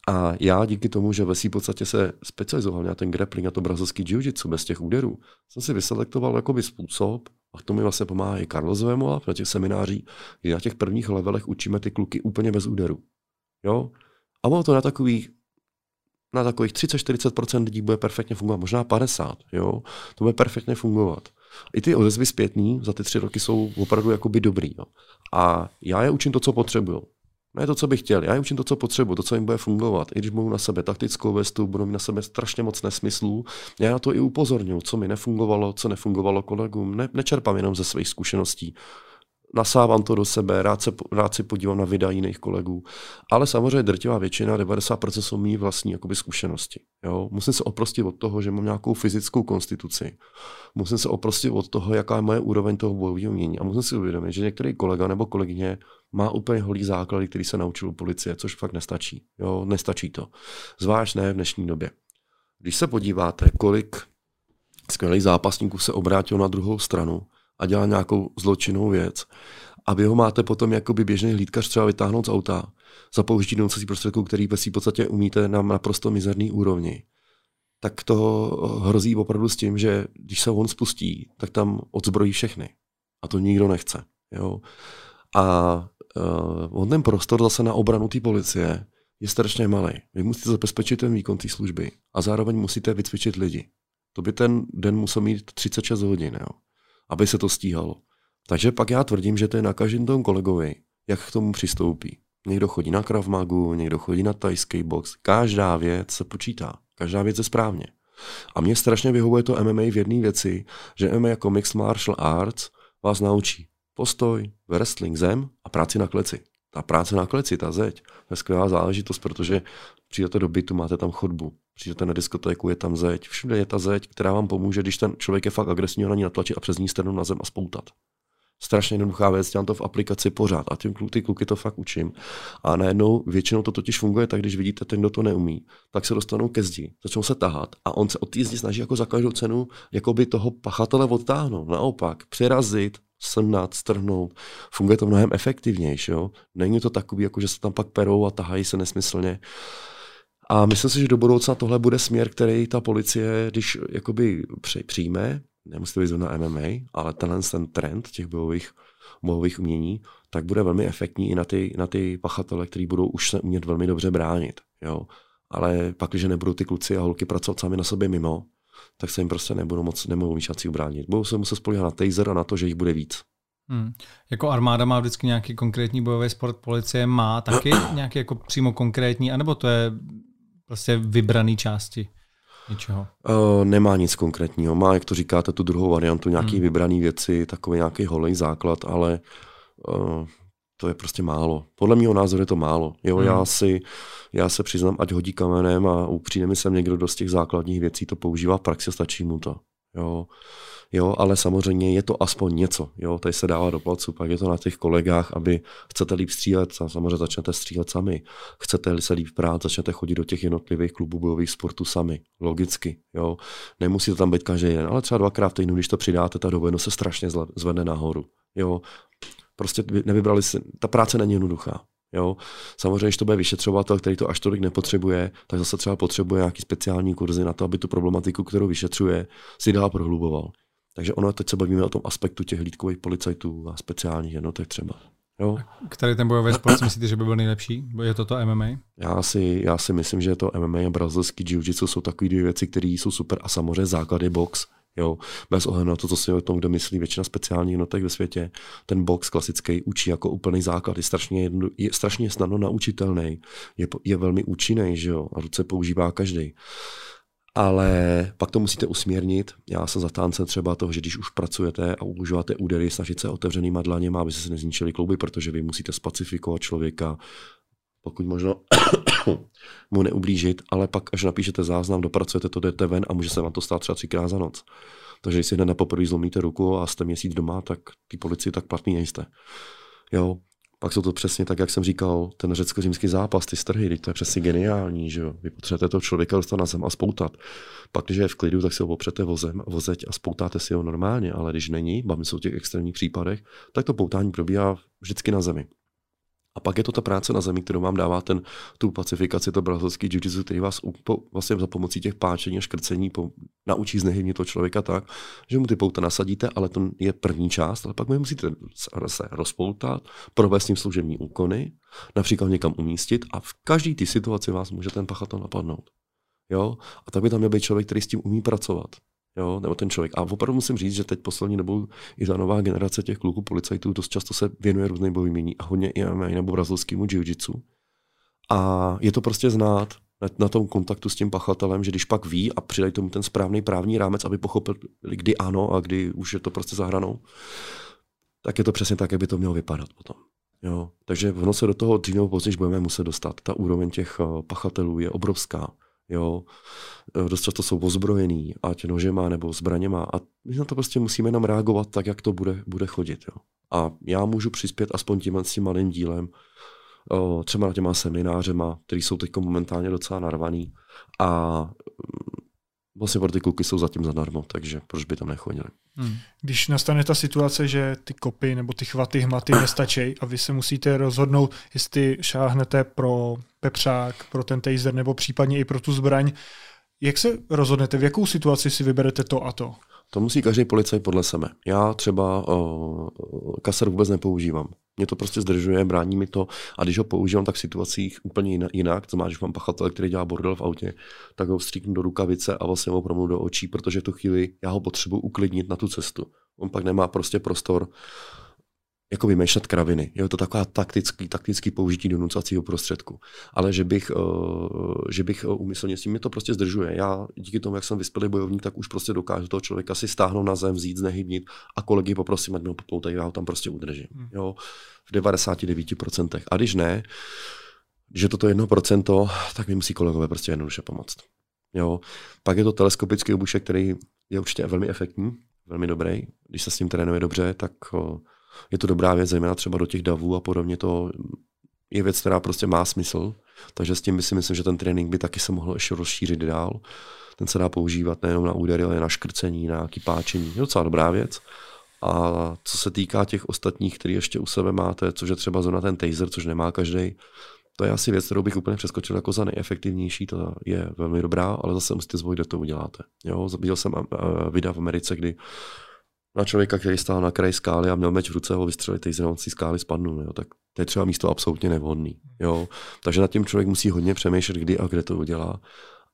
A já díky tomu, že ve v podstatě se specializoval na ten grappling a to brazilský jiu-jitsu bez těch úderů, jsem si vyselektoval jakoby způsob, A to mi vlastně pomáhá i Carlos Vemola na těch seminářích, kdy na těch prvních levelech učíme ty kluky úplně bez úderu. Jo? A ono to na takových na takových 30-40% lidí bude perfektně fungovat, možná 50, jo, to bude perfektně fungovat. I ty odezvy zpětní za ty tři roky jsou opravdu jakoby dobrý. Jo. A já je učím to, co potřebuju. Ne to, co bych chtěl. Já je učím to, co potřebuji, to, co jim bude fungovat. I když budu na sebe taktickou vestu, budu mít na sebe strašně moc nesmyslů, já na to i upozorňuji, co mi nefungovalo, co nefungovalo kolegům. Ne, nečerpám jenom ze svých zkušeností nasávám to do sebe, rád, se, rád si podívám na videa jiných kolegů. Ale samozřejmě drtivá většina, 90% jsou mý vlastní jakoby, zkušenosti. Jo? Musím se oprostit od toho, že mám nějakou fyzickou konstituci. Musím se oprostit od toho, jaká je moje úroveň toho bojového umění. A musím si uvědomit, že některý kolega nebo kolegyně má úplně holý základy, který se naučil u policie, což fakt nestačí. Jo? Nestačí to. Zvlášť ne v dnešní době. Když se podíváte, kolik skvělých zápasníků se obrátilo na druhou stranu, a dělá nějakou zločinnou věc a vy ho máte potom jako by běžný hlídkař třeba vytáhnout z auta za použití nocecí prostředků, který ve v podstatě umíte na naprosto mizerný úrovni, tak to hrozí opravdu s tím, že když se on spustí, tak tam odzbrojí všechny. A to nikdo nechce. Jo? A uh, on ten prostor zase na obranu té policie je strašně malý. Vy musíte zabezpečit ten výkon té služby a zároveň musíte vycvičit lidi. To by ten den musel mít 36 hodin. Jo? Aby se to stíhalo. Takže pak já tvrdím, že to je na každém tom kolegovi, jak k tomu přistoupí. Někdo chodí na Krav Magu, někdo chodí na tajský box. Každá věc se počítá. Každá věc je správně. A mě strašně vyhovuje to MMA v jedné věci, že MMA jako Mixed Martial Arts vás naučí postoj, wrestling, zem a práci na kleci. Ta práce na kleci, ta zeď, to je skvělá záležitost, protože přijdete do bytu, máte tam chodbu, přijdete na diskotéku, je tam zeď, všude je ta zeď, která vám pomůže, když ten člověk je fakt agresivní, na ní natlačit a přes ní stranu na zem a spoutat. Strašně jednoduchá věc, dělám to v aplikaci pořád a tím ty kluky to fakt učím. A najednou většinou to totiž funguje tak, když vidíte ten, kdo to neumí, tak se dostanou ke zdi, začnou se tahat a on se od té zdi snaží jako za každou cenu jakoby toho pachatele odtáhnout. Naopak, přirazit, srnat, strhnout. Funguje to mnohem efektivnější. Jo? Není to takový, jako že se tam pak perou a tahají se nesmyslně. A myslím si, že do budoucna tohle bude směr, který ta policie, když jakoby přijme, nemusí to být na MMA, ale tenhle ten trend těch bojových, bojových umění, tak bude velmi efektní i na ty, na ty pachatele, kteří budou už se umět velmi dobře bránit. Jo. Ale pak, když nebudou ty kluci a holky pracovat sami na sobě mimo, tak se jim prostě nebudou moc, nemohou šanci ubránit. Budou se muset spolíhat na taser a na to, že jich bude víc. Hmm. Jako armáda má vždycky nějaký konkrétní bojový sport, policie má taky nějaký jako přímo konkrétní, anebo to je prostě vybraný části něčeho? Uh, nemá nic konkrétního. Má, jak to říkáte, tu druhou variantu, nějaký hmm. vybraný věci, takový nějaký holej základ, ale uh, to je prostě málo. Podle mého názoru je to málo. Jo, hmm. já, si, já se přiznám, ať hodí kamenem a upřímně mi sem někdo, kdo z těch základních věcí to používá v praxi, stačí mu to. Jo jo, ale samozřejmě je to aspoň něco, jo, tady se dává do placu, pak je to na těch kolegách, aby chcete líp střílet, a samozřejmě začnete střílet sami, chcete se líp prát, začnete chodit do těch jednotlivých klubů bojových sportů sami, logicky, jo, nemusíte tam být každý den, ale třeba dvakrát v týdnu, když to přidáte, ta dovednost se strašně zvedne nahoru, jo, prostě nevybrali si, ta práce není jednoduchá, Jo. Samozřejmě, když to bude vyšetřovatel, který to až tolik nepotřebuje, tak zase třeba potřebuje nějaký speciální kurzy na to, aby tu problematiku, kterou vyšetřuje, si dál prohluboval. Takže ono, teď se bavíme o tom aspektu těch hlídkových policajtů a speciálních jednotek třeba. Jo. Který ten bojový sport myslíte, že by byl nejlepší? Je to to MMA? Já si, já si myslím, že to MMA a brazilský jiu-jitsu jsou takové dvě věci, které jsou super a samozřejmě základy box. Jo, bez ohledu na to, co si o tom, kdo myslí, většina speciálních jednotek ve světě, ten box klasický učí jako úplný základ, je strašně, jedno, je strašně snadno naučitelný, je, je velmi účinný, že jo, a ruce používá každý ale pak to musíte usměrnit. Já jsem zatánce třeba toho, že když už pracujete a užíváte údery, snažit se otevřenýma dlaněma, aby se nezničili klouby, protože vy musíte spacifikovat člověka, pokud možno mu neublížit, ale pak, až napíšete záznam, dopracujete to, jdete ven a může se vám to stát třeba třikrát za noc. Takže si hned na poprvé zlomíte ruku a jste měsíc doma, tak ty policii tak platný nejste. Jo, pak jsou to přesně tak, jak jsem říkal, ten řecko-římský zápas, ty strhy, to je přesně geniální, že jo. Vy potřebujete toho člověka dostat na zem a spoutat. Pak, když je v klidu, tak se ho opřete vozem, vozeť a spoutáte si ho normálně, ale když není, bavíme se o těch extrémních případech, tak to poutání probíhá vždycky na zemi. A pak je to ta práce na zemi, kterou vám dává ten, tu pacifikaci, to brazilský jiu který vás po, vlastně za pomocí těch páčení a škrcení po, naučí znehybnit toho člověka tak, že mu ty pouta nasadíte, ale to je první část, ale pak my musíte se rozpoutat, provést s ním služební úkony, například někam umístit a v každé té situaci vás může ten pachatel napadnout. Jo? A tak by tam měl být člověk, který s tím umí pracovat. Jo, nebo ten člověk. A opravdu musím říct, že teď poslední dobou i ta nová generace těch kluků policajtů dost často se věnuje různým bojím a hodně i MMA nebo brazilskému jiu-jitsu. A je to prostě znát na, tom kontaktu s tím pachatelem, že když pak ví a přidají tomu ten správný právní rámec, aby pochopil, kdy ano a kdy už je to prostě zahranou, tak je to přesně tak, jak by to mělo vypadat potom. Jo. Takže ono se do toho dřív nebo později budeme muset dostat. Ta úroveň těch eh, pachatelů je obrovská. Jo. E, dost často jsou ozbrojený, ať nožema nebo zbraněma. A my na to prostě musíme jenom reagovat tak, jak to bude, bude chodit. Jo. A já můžu přispět aspoň tím, s tím malým dílem, o, třeba na těma seminářema, které jsou teď momentálně docela narvaný. A vlastně pro ty kluky jsou zatím zadarmo, takže proč by tam nechodili. Hmm. Když nastane ta situace, že ty kopy nebo ty chvaty, hmaty nestačí a vy se musíte rozhodnout, jestli šáhnete pro pepřák, pro ten taser nebo případně i pro tu zbraň, jak se rozhodnete, v jakou situaci si vyberete to a to? To musí každý policajt podle sebe. Já třeba uh, kaser vůbec nepoužívám. Mě to prostě zdržuje, brání mi to a když ho používám, tak v situacích úplně jinak. To máš, mám pachatele, který dělá bordel v autě, tak ho stříknu do rukavice a vlastně opravdu do očí, protože v tu chvíli já ho potřebuji uklidnit na tu cestu. On pak nemá prostě prostor jako vymýšlet kraviny. Je to taková taktický, taktický použití donucacího prostředku. Ale že bych, uh, že bych umyslně s tím mě to prostě zdržuje. Já díky tomu, jak jsem vyspělý bojovník, tak už prostě dokážu toho člověka si stáhnout na zem, vzít, znehybnit a kolegy poprosím, ať mi ho popoutají, já ho tam prostě udržím. Hmm. Jo, v 99%. A když ne, je toto 1%, tak mi musí kolegové prostě jednoduše pomoct. Jo. Pak je to teleskopický obušek, který je určitě velmi efektní, velmi dobrý. Když se s tím trénuje dobře, tak uh, je to dobrá věc, zejména třeba do těch davů a podobně to je věc, která prostě má smysl. Takže s tím by si myslím, že ten trénink by taky se mohl ještě rozšířit dál. Ten se dá používat nejenom na údery, ale na škrcení, na nějaký páčení. Je docela dobrá věc. A co se týká těch ostatních, který ještě u sebe máte, což je třeba zóna ten taser, což nemá každý, to je asi věc, kterou bych úplně přeskočil jako za nejefektivnější, to je velmi dobrá, ale zase musíte zvolit, kde to uděláte. Jo, viděl jsem videa v Americe, kdy na člověka, který stál na kraji skály a měl meč v ruce ho vystřelit, teď z té skály spadnul. Jo. Tak to je třeba místo absolutně nevhodný. Jo. Takže nad tím člověk musí hodně přemýšlet, kdy a kde to udělá.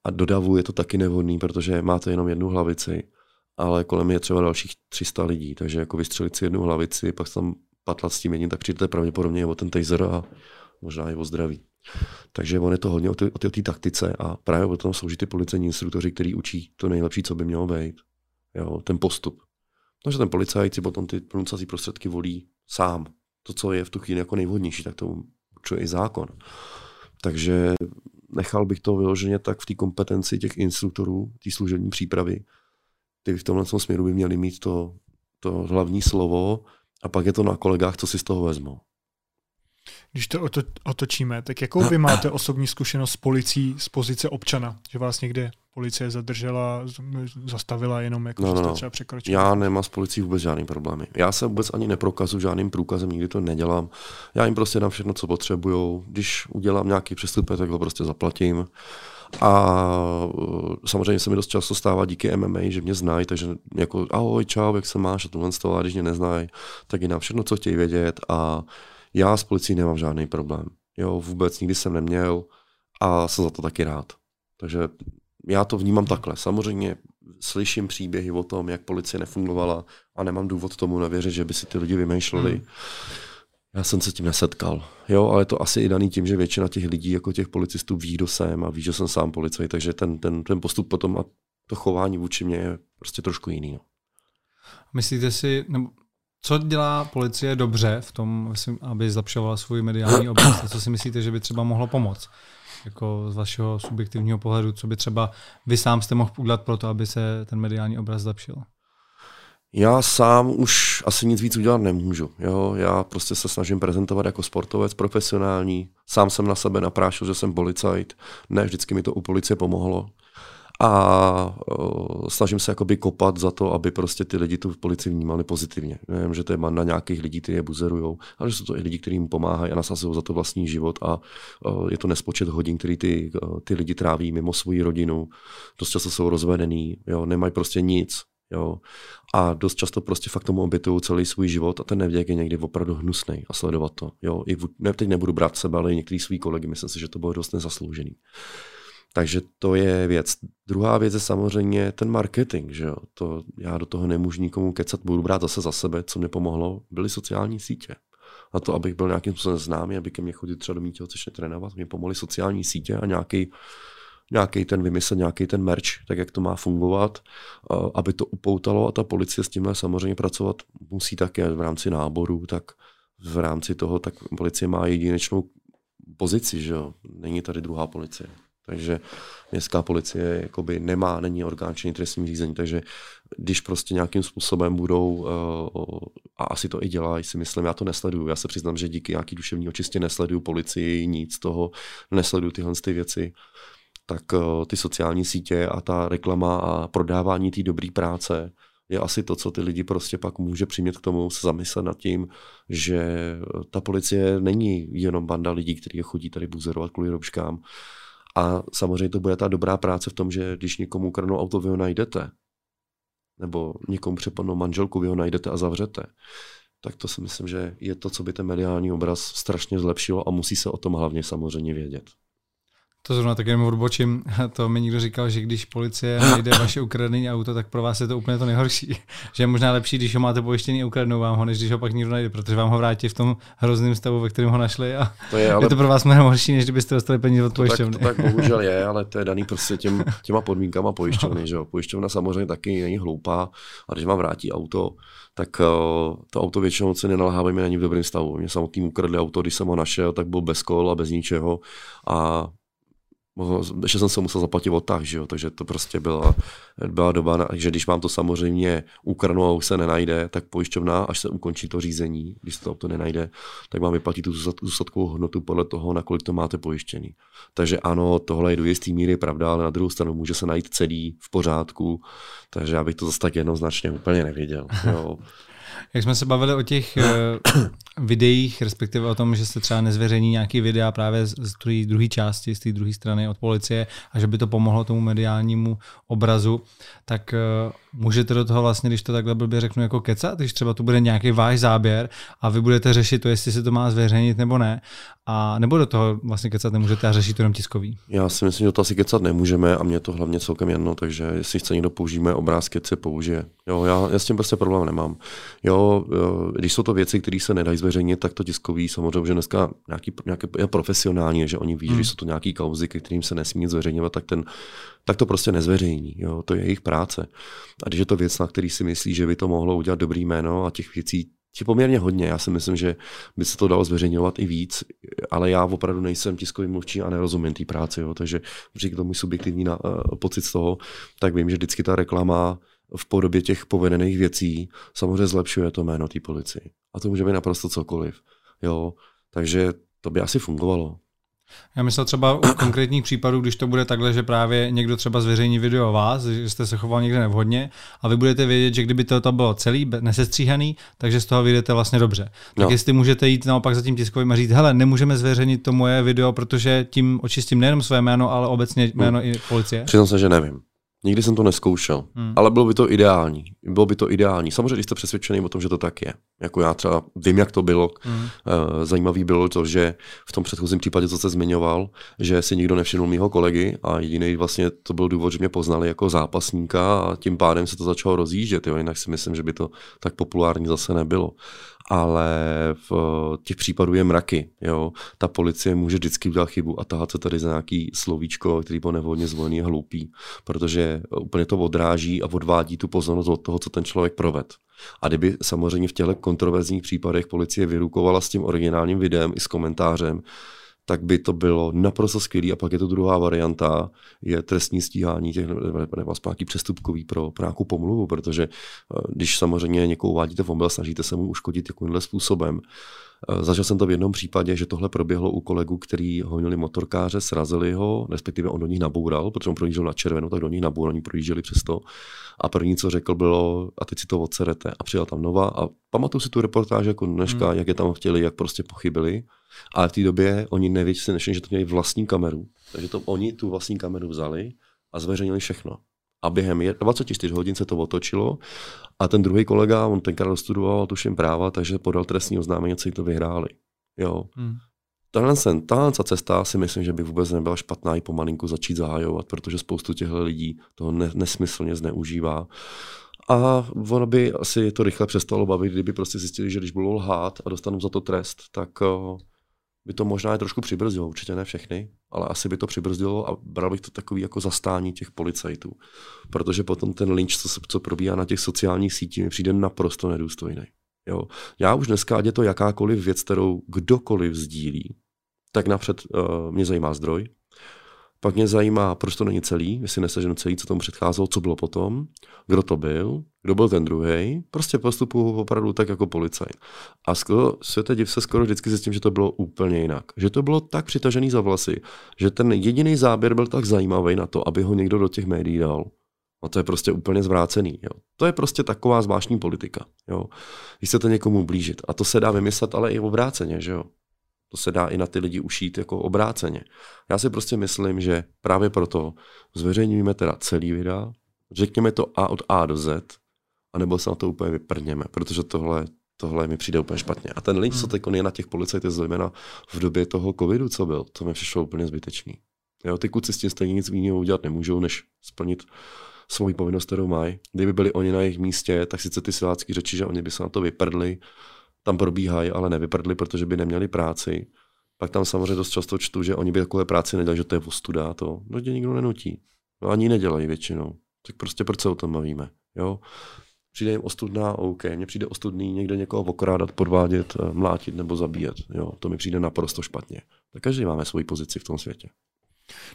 A do davu je to taky nevhodný, protože máte jenom jednu hlavici, ale kolem je třeba dalších 300 lidí, takže jako vystřelit si jednu hlavici, pak tam patlat s tím jedním, tak přijdete pravděpodobně o ten taser a možná i o zdraví. Takže on je to hodně o té o taktice a právě o tom slouží ty policejní instruktoři, který učí to nejlepší, co by mělo být. Jo, ten postup. Takže ten policajt si potom ty pronucací prostředky volí sám. To, co je v tu chvíli jako nejvhodnější, tak to určuje i zákon. Takže nechal bych to vyloženě tak v té kompetenci těch instruktorů, té služební přípravy. Ty v tomhle směru by měli mít to, to hlavní slovo a pak je to na kolegách, co si z toho vezmou. Když to otočíme, tak jakou vy máte osobní zkušenost s policií z pozice občana? Že vás někde policie zadržela, zastavila jenom jako, no, no, no. třeba překročil? Já nemám s policií vůbec žádný problémy. Já se vůbec ani neprokazu žádným průkazem, nikdy to nedělám. Já jim prostě dám všechno, co potřebují. Když udělám nějaký přestupek, tak ho prostě zaplatím. A uh, samozřejmě se mi dost často stává díky MMA, že mě znají, takže jako ahoj, čau, jak se máš a tohle z toho, a když mě neznají, tak jim všechno, co chtějí vědět a já s policií nemám žádný problém. Jo, vůbec nikdy jsem neměl a jsem za to taky rád. Takže já to vnímám takhle. Samozřejmě slyším příběhy o tom, jak policie nefungovala a nemám důvod tomu nevěřit, že by si ty lidi vymýšleli. Hmm. Já jsem se tím nesetkal. Jo, ale je to asi i daný tím, že většina těch lidí, jako těch policistů, ví, kdo jsem a ví, že jsem sám policajt, takže ten, ten, ten postup potom a to chování vůči mě je prostě trošku jiný. No. Myslíte si, nebo co dělá policie dobře v tom, aby zlepšovala svůj mediální oblast a co si myslíte, že by třeba mohlo pomoct? Jako z vašeho subjektivního pohledu, co by třeba vy sám jste mohl udělat pro to, aby se ten mediální obraz zlepšil? Já sám už asi nic víc udělat nemůžu. Jo? Já prostě se snažím prezentovat jako sportovec profesionální. Sám jsem na sebe naprášil, že jsem policajt. Ne, vždycky mi to u policie pomohlo. A uh, snažím se jakoby kopat za to, aby prostě ty lidi tu policii vnímali pozitivně. Nevím, že to je banda nějakých lidí, kteří je buzerujou, ale že jsou to i lidi, kteří jim pomáhají a nasazují za to vlastní život a uh, je to nespočet hodin, který ty, uh, ty lidi tráví mimo svoji rodinu. Dost často jsou rozvedený, jo, nemají prostě nic. Jo. A dost často prostě fakt tomu obětují celý svůj život a ten nevěk je někdy opravdu hnusný a sledovat to. Jo. I v, ne, teď nebudu brát sebe, ale i některý svý kolegy, myslím si, že to bylo dost nezasloužený. Takže to je věc. Druhá věc je samozřejmě ten marketing. Že jo? To, já do toho nemůžu nikomu kecat, budu brát zase za sebe, co mě pomohlo, byly sociální sítě. A to, abych byl nějakým způsobem známý, aby ke mně chodit třeba do mít tělocvičně trénovat, mě pomohly sociální sítě a nějaký nějaký ten vymyslet, nějaký ten merch, tak jak to má fungovat, aby to upoutalo a ta policie s tímhle samozřejmě pracovat musí také v rámci náboru, tak v rámci toho, tak policie má jedinečnou pozici, že jo? Není tady druhá policie. Takže městská policie jakoby nemá, není orgán činný trestní řízení, takže když prostě nějakým způsobem budou, uh, a asi to i dělají, si myslím, já to nesleduju. Já se přiznám, že díky nějaký duševní očistě nesleduju policii, nic toho, nesleduju tyhle ty věci tak uh, ty sociální sítě a ta reklama a prodávání té dobré práce je asi to, co ty lidi prostě pak může přimět k tomu se zamyslet nad tím, že ta policie není jenom banda lidí, kteří chodí tady buzerovat kvůli robškám, a samozřejmě to bude ta dobrá práce v tom, že když někomu ukradnou auto, vy ho najdete, nebo někomu přepadnou manželku, vy ho najdete a zavřete, tak to si myslím, že je to, co by ten mediální obraz strašně zlepšilo a musí se o tom hlavně samozřejmě vědět. To zrovna tak jenom odbočím. To mi někdo říkal, že když policie najde vaše ukradené auto, tak pro vás je to úplně to nejhorší. Že je možná lepší, když ho máte pojištěný a ukradnou vám ho, než když ho pak nikdo najde, protože vám ho vrátí v tom hrozném stavu, ve kterém ho našli. A to je, ale... je to pro vás mnohem horší, než kdybyste dostali peníze od pojišťovny. To tak, to tak bohužel je, ale to je daný prostě těm, těma podmínkama pojišťovny. Že jo? Pojišťovna samozřejmě taky není hloupá a když vám vrátí auto, tak uh, to auto většinou se nenalhávají ani v dobrém stavu. Mě samotný ukradli auto, když jsem ho našel, tak byl bez kol a bez ničeho a ještě jsem se musel zaplatit odtah, že jo? takže to prostě byla, byla doba, že když vám to samozřejmě ukradnou a už se nenajde, tak pojišťovna, až se ukončí to řízení, když se to auto nenajde, tak vám vyplatí tu zůstatkovou hodnotu podle toho, na kolik to máte pojištěný. Takže ano, tohle je do jistý míry pravda, ale na druhou stranu může se najít celý v pořádku, takže já bych to zase tak jednoznačně úplně nevěděl. Jo. Jak jsme se bavili o těch uh, videích, respektive o tom, že se třeba nezveřejní nějaký videa právě z, z druhé části, z té druhé strany od policie a že by to pomohlo tomu mediálnímu obrazu, tak uh, můžete do toho vlastně, když to takhle blbě řeknu, jako kecat, když třeba to bude nějaký váš záběr a vy budete řešit to, jestli se to má zveřejnit nebo ne, a nebo do toho vlastně kecat nemůžete a řešit to jenom tiskový? Já si myslím, že to asi kecat nemůžeme a mě to hlavně celkem jedno, takže jestli chce někdo použijeme obrázky, se použije. Jo, já, já, s tím prostě problém nemám. Jo, když jsou to věci, které se nedají zveřejnit, tak to tiskový samozřejmě, že dneska nějaký, nějaký je profesionální, že oni ví, hmm. že jsou to nějaký kauzy, ke kterým se nesmí zveřejňovat, tak, ten, tak to prostě nezveřejní. Jo, to je jejich práce. A když je to věc, na který si myslí, že by to mohlo udělat dobrý jméno a těch věcí je poměrně hodně. Já si myslím, že by se to dalo zveřejňovat i víc, ale já opravdu nejsem tiskový mluvčí a nerozumím té práci, jo. takže řík to můj subjektivní na, uh, pocit z toho, tak vím, že vždycky ta reklama v podobě těch povedených věcí samozřejmě zlepšuje to jméno té policii. A to může být naprosto cokoliv. Jo. Takže to by asi fungovalo. Já myslel třeba u konkrétních případů, když to bude takhle, že právě někdo třeba zveřejní video o vás, že jste se choval někde nevhodně a vy budete vědět, že kdyby to, bylo celý, nesestříhaný, takže z toho vyjdete vlastně dobře. Tak no. jestli můžete jít naopak za tím tiskovým a říct, hele, nemůžeme zveřejnit to moje video, protože tím očistím nejenom své jméno, ale obecně jméno hmm. i policie. Přiznám se, že nevím. Nikdy jsem to neskoušel, hmm. ale bylo by to ideální. Bylo by to ideální. Samozřejmě, když jste přesvědčený o tom, že to tak je. Jako já třeba vím, jak to bylo. Hmm. Uh, zajímavý bylo to, že v tom předchozím případě, co se zmiňoval, že si nikdo nevšiml mého kolegy a jediný vlastně to byl důvod, že mě poznali jako zápasníka a tím pádem se to začalo rozjíždět. Jo. Jinak si myslím, že by to tak populární zase nebylo ale v těch případů je mraky. Jo. Ta policie může vždycky udělat chybu a tahat se tady za nějaký slovíčko, který byl nevhodně zvolený, je hloupý, protože úplně to odráží a odvádí tu pozornost od toho, co ten člověk proved. A kdyby samozřejmě v těchto kontroverzních případech policie vyrukovala s tím originálním videem i s komentářem, tak by to bylo naprosto skvělé. A pak je to druhá varianta, je trestní stíhání těch nebo zpátky přestupkový pro, pro nějakou pomluvu, protože eh, když samozřejmě někoho uvádíte v omyl, snažíte se mu uškodit jakýmhle způsobem, Eh, zažil jsem to v jednom případě, že tohle proběhlo u kolegů, který honili motorkáře, srazili ho, respektive on do nich naboural, protože on projížděl na červenou, tak do nich naboural, oni projížděli přesto. A první, co řekl, bylo, a teď si to odserete. A přijel tam Nova a pamatuju si tu reportáž jako dneška, hmm. jak je tam chtěli, jak prostě pochybili. Ale v té době oni nevěděli, že to měli vlastní kameru. Takže to oni tu vlastní kameru vzali a zveřejnili všechno. A během 24 hodin se to otočilo a ten druhý kolega, on tenkrát dostudoval tuším práva, takže podal trestní oznámení, co to vyhráli. Jo. Hmm. Tahle, tahle cesta si myslím, že by vůbec nebyla špatná i pomalinku začít zahájovat, protože spoustu těchto lidí toho ne, nesmyslně zneužívá. A ono by asi to rychle přestalo bavit, kdyby prostě zjistili, že když budou lhát a dostanou za to trest, tak by to možná i trošku přibrzdilo, určitě ne všechny, ale asi by to přibrzdilo a bral bych to takový jako zastání těch policajtů. Protože potom ten lynč, co, co probíhá na těch sociálních sítích, mi přijde naprosto nedůstojný. Jo. Já už dneska, ať je to jakákoliv věc, kterou kdokoliv sdílí, tak napřed uh, mě zajímá zdroj, pak mě zajímá, proč to není celý, jestli neseženu celý, co tomu předcházelo, co bylo potom, kdo to byl, kdo byl ten druhý. Prostě postupuju opravdu tak jako policajt. A skoro, světe div se skoro vždycky zjistím, že to bylo úplně jinak. Že to bylo tak přitažený za vlasy, že ten jediný záběr byl tak zajímavý na to, aby ho někdo do těch médií dal. A to je prostě úplně zvrácený. Jo. To je prostě taková zvláštní politika. Jo. Když chcete někomu blížit. A to se dá vymyslet, ale i obráceně. Že jo. To se dá i na ty lidi ušít jako obráceně. Já si prostě myslím, že právě proto zveřejňujeme teda celý videa, řekněme to A od A do Z, anebo se na to úplně vyprněme, protože tohle, tohle mi přijde úplně špatně. A ten link, hmm. co teď je na těch policajtech, zejména v době toho covidu, co byl, to mi přišlo úplně zbytečný. Jo, ty kluci s tím stejně nic jiného udělat nemůžou, než splnit svoji povinnost, kterou mají. Kdyby byli oni na jejich místě, tak sice ty silácké řeči, že oni by se na to vyprdli, tam probíhají, ale nevyprdli, protože by neměli práci. Pak tam samozřejmě dost často čtu, že oni by takové práci nedělali, že to je ostuda, to no, tě nikdo nenutí. No, ani nedělají většinou. Tak prostě proč se o tom bavíme? Jo? Přijde jim ostudná, OK. Mně přijde ostudný někde někoho okrádat, podvádět, eh, mlátit nebo zabíjet. Jo? To mi přijde naprosto špatně. Tak každý máme svoji pozici v tom světě.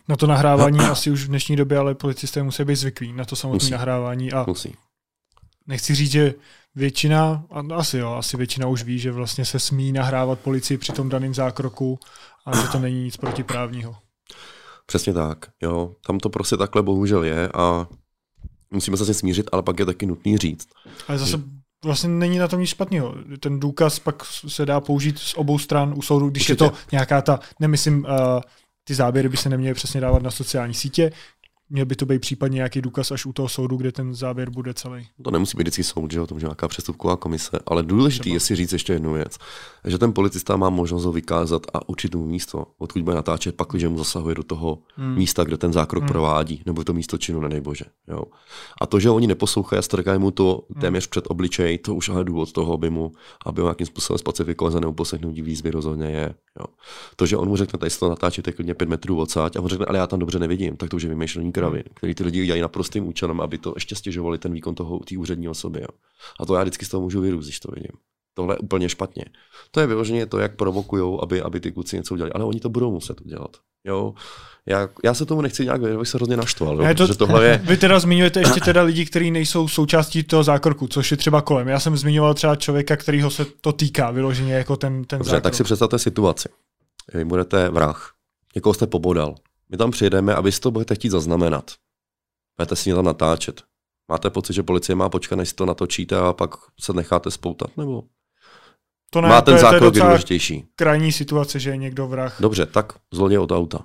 Na to nahrávání asi už v dnešní době, ale policisté musí být zvyklí na to samotné nahrávání. A musí. Nechci říct, že většina, asi jo, asi většina už ví, že vlastně se smí nahrávat policii při tom daném zákroku a že to není nic protiprávního. Přesně tak, jo. Tam to prostě takhle bohužel je a musíme se s smířit, ale pak je taky nutný říct. Ale zase vlastně není na tom nic špatného. Ten důkaz pak se dá použít z obou stran u soudu, když Určitě. je to nějaká ta, nemyslím, uh, ty záběry by se neměly přesně dávat na sociální sítě, Měl by to být případně nějaký důkaz až u toho soudu, kde ten záběr bude celý. To nemusí být vždycky soud, že o tom, že nějaká přestupková komise, ale důležitý je si říct ještě jednu věc, že ten policista má možnost ho vykázat a určit mu místo, odkud bude natáčet, pak, když mu zasahuje do toho hmm. místa, kde ten zákrok hmm. provádí, nebo to místo činu, nedej bože. Jo. A to, že oni neposlouchají a strkají mu to hmm. téměř před obličej, to už ale důvod toho, aby mu, aby ho nějakým způsobem specifikovat za neuposlechnutí výzvy rozhodně je. Jo. To, že on mu řekne, tady se to natáčíte klidně pět metrů odsáď a on řekne, ale já tam dobře nevidím, tak to už je vymýšlení kravin, který ty lidi dělají naprostým účelem, aby to ještě stěžovali ten výkon toho té úřední osoby. Jo. A to já vždycky z toho můžu vyrůst, když to vidím. Tohle je úplně špatně. To je vyloženě to, jak provokují, aby, aby ty kluci něco udělali. Ale oni to budou muset udělat. Jo? Já, já se tomu nechci nějak věnovat, se hrozně naštval. Jo? To, tohle je... Vy teda zmiňujete ještě teda lidi, kteří nejsou součástí toho zákroku, což je třeba kolem. Já jsem zmiňoval třeba člověka, kterýho se to týká vyloženě jako ten, ten Dobře, zákrok. tak si představte situaci. Vy budete vrah. Někoho jste pobodal. My tam přijedeme a vy si to budete chtít zaznamenat. Budete si mě tam natáčet. Máte pocit, že policie má počkat, než si to natočíte a pak se necháte spoutat? Nebo to ne, má ten to je, zákrok to je důležitější? Krajní situace, že je někdo vrah. Dobře, tak zloděj od auta.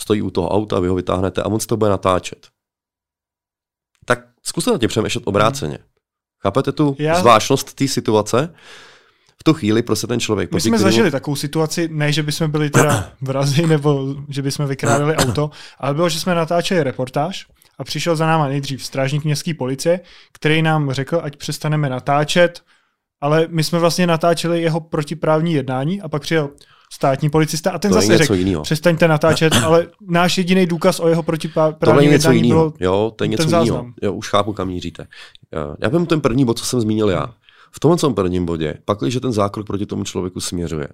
Stojí u toho auta, vy ho vytáhnete a on si to bude natáčet. Tak zkuste na tě přemýšlet obráceně. Hmm. Chápete tu Já... zvláštnost té situace? v tu chvíli prostě ten člověk... My jsme zažili takovou situaci, ne, že bychom byli teda vrazi nebo že bychom vykrádali auto, ale bylo, že jsme natáčeli reportáž a přišel za náma nejdřív strážník městské policie, který nám řekl, ať přestaneme natáčet, ale my jsme vlastně natáčeli jeho protiprávní jednání a pak přijel státní policista a ten to zase řekl, přestaňte natáčet, ale náš jediný důkaz o jeho protiprávní jednání jinýho. bylo Jo, to je něco jiného. Jo, už chápu, kam míříte. Já vím ten první bod, co jsem zmínil já. V tomhle prvním bodě, pak, když ten zákrok proti tomu člověku směřuje,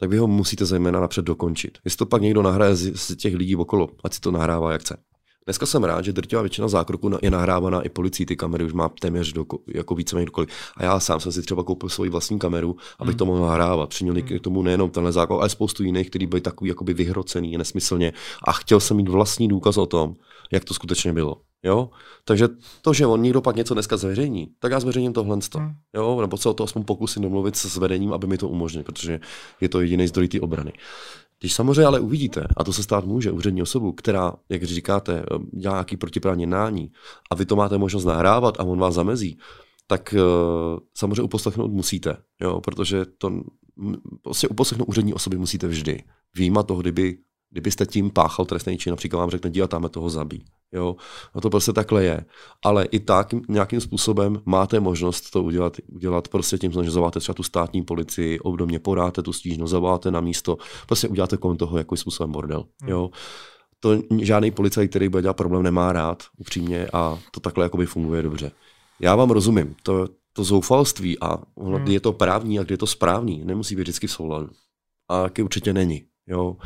tak vy ho musíte zejména napřed dokončit. Jestli to pak někdo nahraje z, z těch lidí okolo, ať si to nahrává jak chce. Dneska jsem rád, že drtivá většina zákroků je nahrávaná i policií, ty kamery už má téměř do, jako víceméně dokoliv. A já sám jsem si třeba koupil svoji vlastní kameru, abych hmm. to mohl nahrávat. Přiměl hmm. k tomu nejenom tenhle zákrok, ale spoustu jiných, který byly takový jakoby vyhrocený nesmyslně. A chtěl jsem mít vlastní důkaz o tom, jak to skutečně bylo. Jo? Takže to, že on někdo pak něco dneska zveřejní, tak já zveřejním tohle. Hmm. Jo? Nebo se o to aspoň pokusím domluvit s vedením, aby mi to umožnili, protože je to jediný zdroj té obrany. Když samozřejmě ale uvidíte, a to se stát může, úřední osobu, která, jak říkáte, dělá nějaký protiprávní nání a vy to máte možnost nahrávat a on vás zamezí, tak uh, samozřejmě uposlechnout musíte, jo, protože to prostě uposlechnout úřední osoby musíte vždy. Výjima toho, kdyby Kdybyste tím páchal trestný čin, například vám řekne, dívat, tam toho zabí. Jo? A to prostě takhle je. Ale i tak nějakým způsobem máte možnost to udělat, udělat prostě tím, že zavoláte třeba tu státní policii, obdobně podáte tu stížnost, zavoláte na místo, prostě uděláte kolem toho jakým způsobem bordel. Hmm. Jo? To žádný policajt, který bude dělat problém, nemá rád, upřímně, a to takhle jakoby funguje dobře. Já vám rozumím, to, to zoufalství a hmm. je to právní a kde je to správný, nemusí být vždycky v souladu. A taky určitě není. Jo?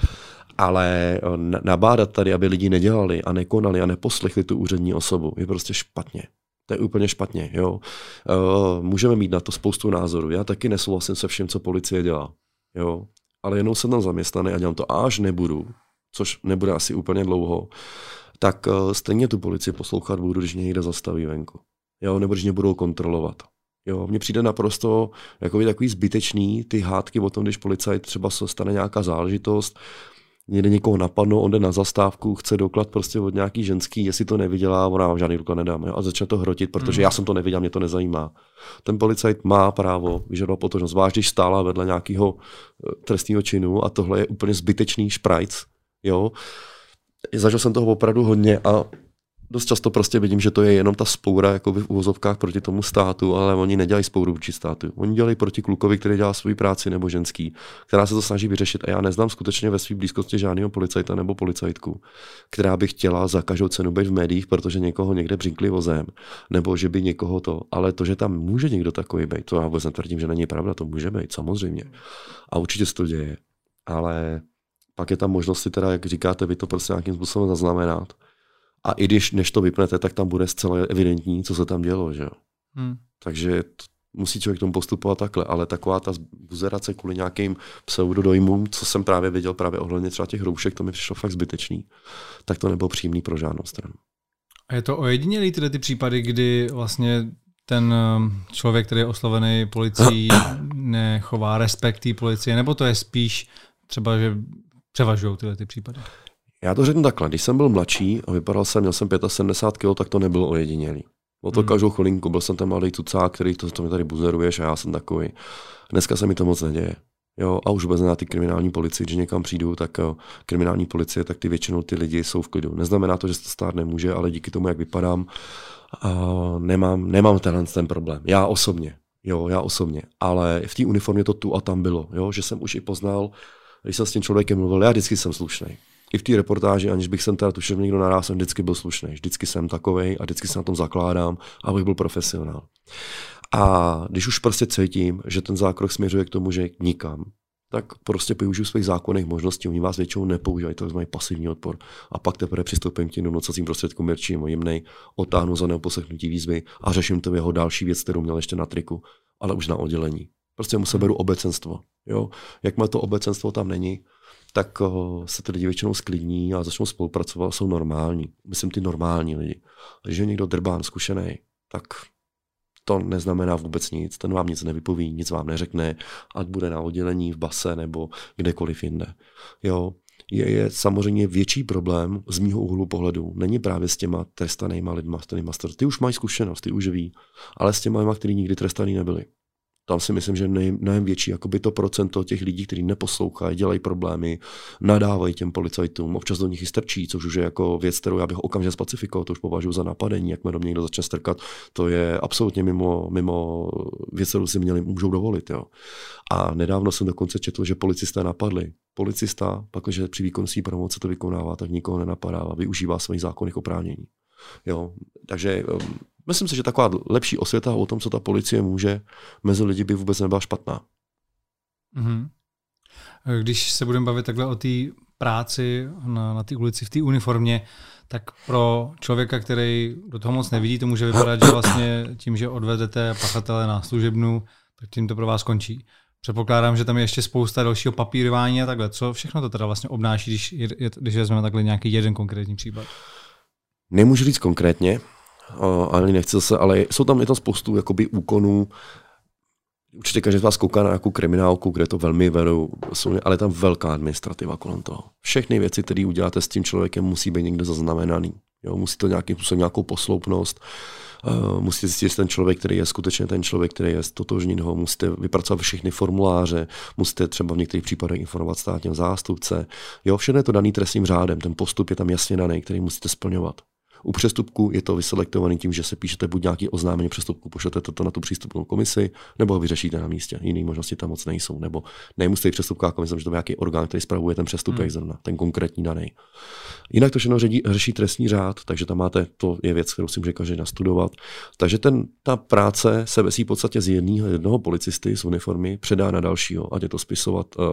Ale eh, nabádat tady, aby lidi nedělali a nekonali a neposlechli tu úřední osobu, je prostě špatně. To je úplně špatně. Jo. Uh, můžeme mít na to spoustu názorů. Já taky nesouhlasím se vším, co policie dělá. Jo. Ale jenom jsem tam zaměstnaný a dělám to až nebudu, což nebude asi úplně dlouho, tak uh, stejně tu policii poslouchat budu, když mě někde zastaví venku. Jo, nebo když mě budou kontrolovat. Jo, mně přijde naprosto jako takový zbytečný ty hádky o tom, když policajt třeba se stane nějaká záležitost, někde někoho napadnou, on jde na zastávku, chce doklad prostě od nějaký ženský, jestli to neviděla, ona vám žádný doklad nedá. Jo? A začne to hrotit, protože mm. já jsem to neviděl, mě to nezajímá. Ten policajt má právo vyžadovat potožnost, zvlášť když stála vedle nějakého eh, trestního činu a tohle je úplně zbytečný šprajc. Jo? Zažil jsem toho opravdu hodně a dost často prostě vidím, že to je jenom ta spoura jako v uvozovkách proti tomu státu, ale oni nedělají spouru vůči státu. Oni dělají proti klukovi, který dělá svoji práci nebo ženský, která se to snaží vyřešit. A já neznám skutečně ve své blízkosti žádného policajta nebo policajtku, která by chtěla za každou cenu být v médiích, protože někoho někde břinkli vozem, nebo že by někoho to. Ale to, že tam může někdo takový být, to já vůbec netvrdím, že není pravda, to může být, samozřejmě. A určitě se to děje. Ale pak je tam možnost si teda, jak říkáte, vy to prostě nějakým způsobem zaznamenat a i když než to vypnete, tak tam bude zcela evidentní, co se tam dělo. Že? Hmm. Takže to, musí člověk tomu postupovat takhle, ale taková ta buzerace kvůli nějakým pseudodojmům, co jsem právě viděl právě ohledně třeba těch roušek, to mi přišlo fakt zbytečný, tak to nebylo příjemný pro žádnou stranu. A je to ojedinělý tyhle ty případy, kdy vlastně ten um, člověk, který je oslovený policií, nechová respekt té policie, nebo to je spíš třeba, že převažují tyhle ty případy? Já to řeknu takhle, když jsem byl mladší a vypadal jsem, měl jsem 75 kg, tak to nebylo ojedinělý. O to hmm. každou chvilinku, byl jsem ten malý tucák, který to, to mi tady buzeruješ a já jsem takový. Dneska se mi to moc neděje. Jo, a už vůbec na ty kriminální policii, když někam přijdu, tak jo, kriminální policie, tak ty většinou ty lidi jsou v klidu. Neznamená to, že se to stát nemůže, ale díky tomu, jak vypadám, a nemám, nemám tenhle ten problém. Já osobně, jo, já osobně. Ale v té uniformě to tu a tam bylo, jo, že jsem už i poznal, když jsem s tím člověkem mluvil, já vždycky jsem slušný i v té reportáži, aniž bych sem teda tušil, někdo naraz jsem vždycky byl slušný. Vždycky jsem takovej a vždycky se na tom zakládám, abych byl profesionál. A když už prostě cítím, že ten zákrok směřuje k tomu, že nikam, tak prostě využiju svých zákonných možností. Oni vás většinou nepoužívají, to mají pasivní odpor. A pak teprve přistoupím k těm donocacím prostředkům měrčím, jemnej, otáhnu za neoposlechnutí výzvy a řeším to jeho další věc, kterou měl ještě na triku, ale už na oddělení. Prostě mu se beru obecenstvo. Jo? Jakmile to obecenstvo tam není, tak uh, se ty lidi většinou sklidní a začnou spolupracovat jsou normální. Myslím ty normální lidi. Když je někdo drbán, zkušený, tak to neznamená vůbec nic, ten vám nic nevypoví, nic vám neřekne, ať bude na oddělení, v base nebo kdekoliv jinde. Jo, je, je samozřejmě větší problém z mýho úhlu pohledu. Není právě s těma trestanýma lidma, s těma ty už mají zkušenost, ty už ví, ale s těma lidma, kteří nikdy trestaný nebyli tam si myslím, že nej, mnohem větší jakoby to procento těch lidí, kteří neposlouchají, dělají problémy, nadávají těm policajtům, občas do nich i strčí, což už je jako věc, kterou já bych okamžitě specifikoval, to už považuji za napadení, jak mě do mě někdo začne strkat, to je absolutně mimo, mimo věc, kterou si měli, můžou dovolit. Jo. A nedávno jsem dokonce četl, že policisté napadli. Policista, pak, při výkonu své promoce to vykonává, tak nikoho nenapadá využívá svých zákonných oprávnění. Jo. Takže um, Myslím si, že taková lepší osvěta o tom, co ta policie může, mezi lidi by vůbec nebyla špatná. Mm-hmm. Když se budeme bavit takhle o té práci na, na té ulici v té uniformě, tak pro člověka, který do toho moc nevidí, to může vypadat, že vlastně tím, že odvedete pachatele na služebnu, tak tím to pro vás končí. Předpokládám, že tam je ještě spousta dalšího papírování a takhle. Co všechno to teda vlastně obnáší, když, když vezmeme takhle nějaký jeden konkrétní případ? Nemůžu říct konkrétně, ale nechci se, ale jsou tam, je tam spoustu jakoby úkonů, Určitě každý z vás kouká na nějakou kriminálku, kde to velmi vedou, ale je tam velká administrativa kolem toho. Všechny věci, které uděláte s tím člověkem, musí být někde zaznamenaný. Jo, musí to nějakým způsobem nějakou posloupnost. Uh, musíte zjistit, jestli ten člověk, který je skutečně ten člověk, který je totožný, ho musíte vypracovat všechny formuláře, musíte třeba v některých případech informovat státního zástupce. Jo, všechno je to daný trestním řádem, ten postup je tam jasně daný, který musíte splňovat. U přestupku je to vyselektovaný tím, že se píšete buď nějaký oznámení přestupku, pošlete to na tu přístupnou komisi, nebo ho vyřešíte na místě. Jiné možnosti tam moc nejsou. Nebo nemusí být přestupková komise, že to je nějaký orgán, který spravuje ten přestupek hmm. zrovna, ten konkrétní daný. Jinak to všechno řeší, řeší trestní řád, takže tam máte, to je věc, kterou si může každý nastudovat. Takže ten, ta práce se vesí v podstatě z jedného, jednoho policisty z uniformy, předá na dalšího, ať je to spisovat, uh,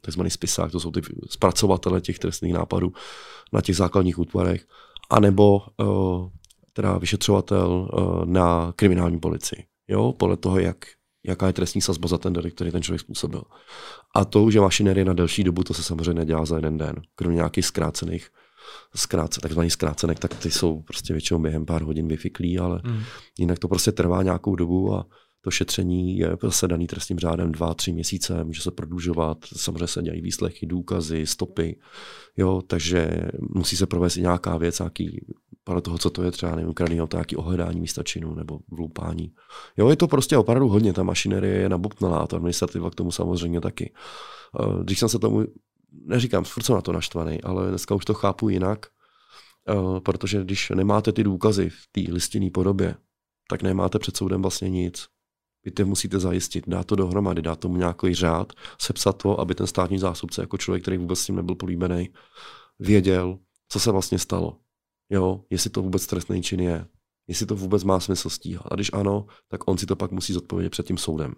takzvaný spisák, to jsou ty zpracovatele těch trestných nápadů na těch základních útvarech anebo uh, teda vyšetřovatel uh, na kriminální policii. Jo, podle toho, jak, jaká je trestní sazba za ten delikt, který ten člověk způsobil. A to už je mašinerie na delší dobu, to se samozřejmě nedělá za jeden den. Kromě nějakých zkrácených, zkrátce, takzvaných zkrácenek, tak ty jsou prostě většinou během pár hodin vyfiklí, ale mm. jinak to prostě trvá nějakou dobu a to šetření je zase daný trestním řádem dva, tři měsíce, může se prodlužovat, samozřejmě se dělají výslechy, důkazy, stopy, jo, takže musí se provést i nějaká věc, nějaký, podle toho, co to je třeba, nevím, ukradený auto, nějaký ohledání místa činu nebo vloupání. Jo, je to prostě opravdu hodně, ta mašinerie je nabopnalá, a ta administrativa k tomu samozřejmě taky. Eh, když jsem se tomu, neříkám, furt jsem na to naštvaný, ale dneska už to chápu jinak, eh, protože když nemáte ty důkazy v té listinné podobě, tak nemáte před soudem vlastně nic. Vy to musíte zajistit, dát to dohromady, dát tomu nějaký řád, sepsat to, aby ten státní zástupce, jako člověk, který vůbec s tím nebyl políbený, věděl, co se vlastně stalo. Jo, jestli to vůbec trestný čin je, jestli to vůbec má smysl stíhat. A když ano, tak on si to pak musí zodpovědět před tím soudem.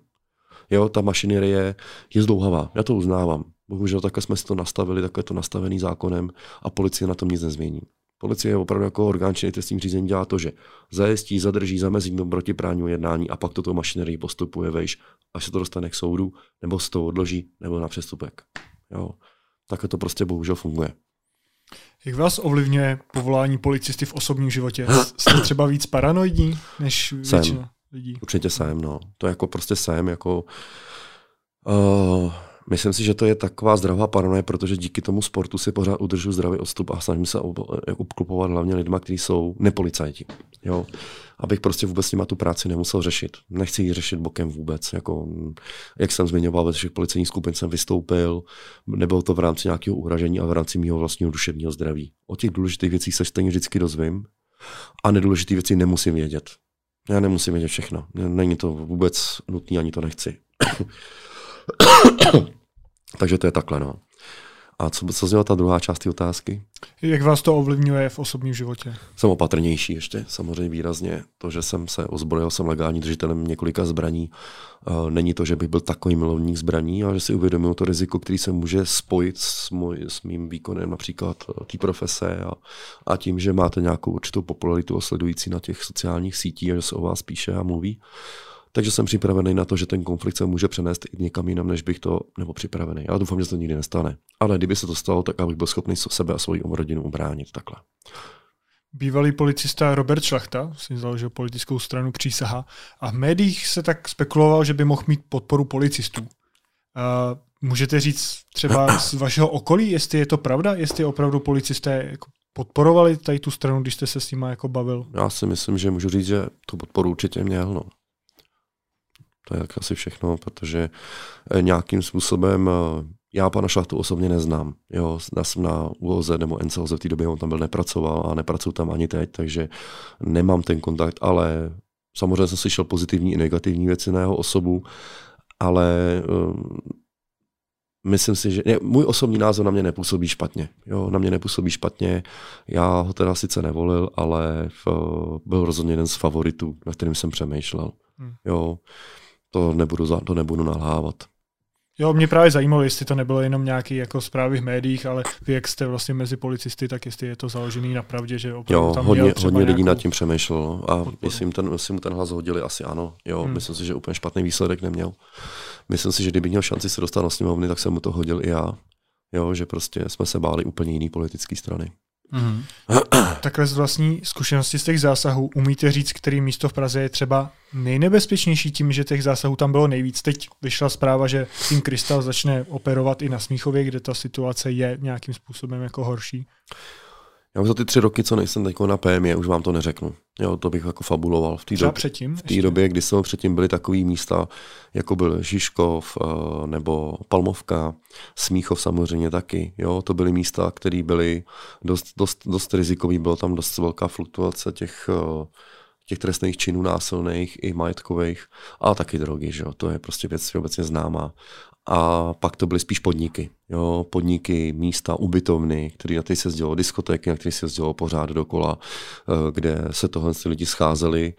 Jo, ta mašinerie je zdlouhavá, já to uznávám. Bohužel takhle jsme si to nastavili, takhle je to nastavený zákonem a policie na tom nic nezmění. Policie je opravdu jako orgán činný trestním řízení dělá to, že zajistí, zadrží, zamezí tomu protiprávnímu jednání a pak toto mašinerii postupuje vejš, až se to dostane k soudu, nebo se to odloží, nebo na přestupek. Jo. Takhle to prostě bohužel funguje. Jak vás ovlivňuje povolání policisty v osobním životě? Jste třeba víc paranoidní než většina jsem. lidí? Určitě jsem, no. To jako prostě jsem, jako uh, Myslím si, že to je taková zdravá paranoje, protože díky tomu sportu si pořád udržu zdravý odstup a snažím se obklopovat hlavně lidma, kteří jsou nepolicajti. Jo? Abych prostě vůbec s nima tu práci nemusel řešit. Nechci ji řešit bokem vůbec. Jako, jak jsem zmiňoval, ve všech policejních skupin jsem vystoupil, nebylo to v rámci nějakého uražení, ale v rámci mého vlastního duševního zdraví. O těch důležitých věcích se stejně vždycky dozvím a nedůležité věci nemusím vědět. Já nemusím vědět všechno. Není to vůbec nutné, ani to nechci. Takže to je takhle, no. A co, co zněla ta druhá část té otázky? Jak vás to ovlivňuje v osobním životě? Jsem opatrnější ještě, samozřejmě výrazně. To, že jsem se ozbrojil, jsem legální držitelem několika zbraní. Uh, není to, že bych byl takový milovník zbraní, ale že si uvědomil to riziko, který se může spojit s, můj, s mým výkonem například uh, té profese a, a tím, že máte nějakou určitou popularitu osledující na těch sociálních sítích a že se o vás píše a mluví. Takže jsem připravený na to, že ten konflikt se může přenést i někam jinam, než bych to, nebo připravený. Já doufám, že se to nikdy nestane. Ale kdyby se to stalo, tak abych byl schopný sebe a svoji rodinu ubránit takhle. Bývalý policista Robert Šlachta si založil politickou stranu Přísaha a v médiích se tak spekuloval, že by mohl mít podporu policistů. Uh, můžete říct třeba z vašeho okolí, jestli je to pravda, jestli opravdu policisté jako podporovali tady tu stranu, když jste se s nimi jako bavil? Já si myslím, že můžu říct, že tu podporu určitě měl. No. To je tak asi všechno, protože eh, nějakým způsobem eh, já pana Šlachtu osobně neznám. Jo, já jsem na UOZ nebo NCOZ v té době, on tam byl nepracoval a nepracuji tam ani teď, takže nemám ten kontakt, ale samozřejmě jsem slyšel pozitivní i negativní věci na jeho osobu, ale um, myslím si, že ne, můj osobní názor na mě nepůsobí špatně. Jo, na mě nepůsobí špatně. Já ho teda sice nevolil, ale v, byl rozhodně jeden z favoritů, na kterým jsem přemýšlel. Hmm. Jo, to nebudu, za, to nebudu nalhávat. Jo, mě právě zajímalo, jestli to nebylo jenom nějaký jako zprávy v médiích, ale vy, jak jste vlastně mezi policisty, tak jestli je to založený na pravdě, že opravdu jo, tam hodně, hodně lidí nad tím přemýšlelo a podporu. jestli, jim ten, jestli mu ten hlas hodili, asi ano. Jo, Hmm. hmm. myslím si, že úplně špatný výsledek neměl. Myslím si, že kdyby měl šanci se dostat na sněmovny, tak jsem mu to hodil i já. Jo, že prostě jsme se báli úplně jiný politické strany. Mhm. Takhle z vlastní zkušenosti z těch zásahů umíte říct, který místo v Praze je třeba nejnebezpečnější tím, že těch zásahů tam bylo nejvíc. Teď vyšla zpráva, že tým Krystal začne operovat i na Smíchově, kde ta situace je nějakým způsobem jako horší. Já už za ty tři roky, co nejsem teď na PME, už vám to neřeknu. Jo, to bych jako fabuloval. V té době, předtím? v té době, kdy jsme předtím byli takový místa, jako byl Žižkov eh, nebo Palmovka, Smíchov samozřejmě taky. Jo, to byly místa, které byly dost, dost, dost rizikový, bylo tam dost velká fluktuace těch, eh, těch trestných činů násilných i majetkových a taky drogy, že jo? to je prostě věc všeobecně známá. A pak to byly spíš podniky. Jo? Podniky, místa, ubytovny, které na ty se jezdilo, diskotéky, na které se jezdilo pořád dokola, eh, kde se tohle ty lidi scházeli.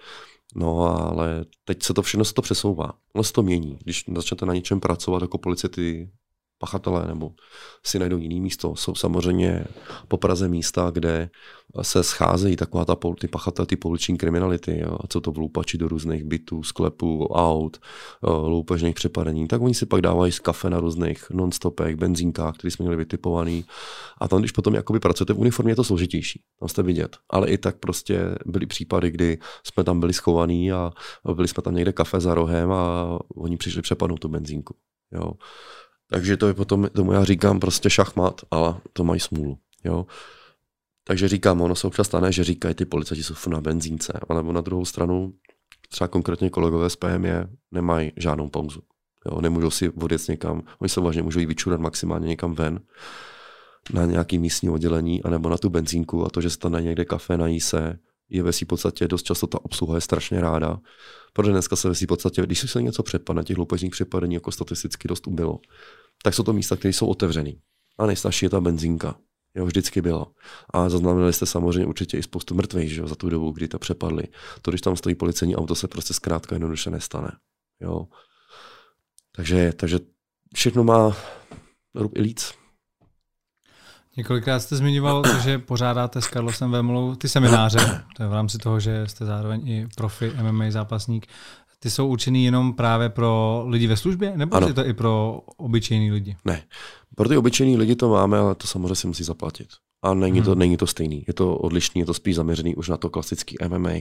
No ale teď se to všechno se to přesouvá. Ono se to mění. Když začnete na něčem pracovat jako policie, ty pachatelé nebo si najdou jiný místo. Jsou samozřejmě po Praze místa, kde se scházejí taková ta, ty pachatelé, ty pouliční kriminality, jo, a co to vloupači do různých bytů, sklepů, aut, eh, loupežných přepadení, tak oni si pak dávají z kafe na různých non-stopech, benzínkách, které jsme měli vytipovaný. A tam, když potom jakoby pracujete v uniformě, je to složitější. Tam jste vidět. Ale i tak prostě byly případy, kdy jsme tam byli schovaní a byli jsme tam někde kafe za rohem a oni přišli přepadnout tu benzínku. Jo. Takže to je potom, tomu já říkám prostě šachmat, ale to mají smůlu. Jo. Takže říkám, ono se občas stane, že říkají, ty policajti jsou na benzínce, ale na druhou stranu třeba konkrétně kolegové z PME nemají žádnou pauzu. Jo, nemůžou si odjet někam, oni se vážně můžou jít vyčurat maximálně někam ven na nějaký místní oddělení, anebo na tu benzínku a to, že se tam někde kafe nají se, je ve svý podstatě dost často ta obsluha je strašně ráda, protože dneska se ve svý podstatě, když se něco přepadne, těch loupežních přepadení jako statisticky dost ubylo, tak jsou to místa, které jsou otevřený. A nejstarší je ta benzínka. Jo, vždycky byla. A zaznamenali jste samozřejmě určitě i spoustu mrtvých že jo, za tu dobu, kdy to přepadli. To, když tam stojí policejní auto, se prostě zkrátka jednoduše nestane. Jo. Takže, takže všechno má rub i líc. Několikrát jste zmiňoval že pořádáte s Karlosem Vemlou ty semináře, to je v rámci toho, že jste zároveň i profi MMA zápasník. Ty jsou určený jenom právě pro lidi ve službě, nebo Ano. je to i pro obyčejný lidi? Ne. Pro ty obyčejný lidi to máme, ale to samozřejmě si musí zaplatit. A není to, Hmm. není to stejný. Je to odlišný, je to spíš zaměřený už na to klasický MMA.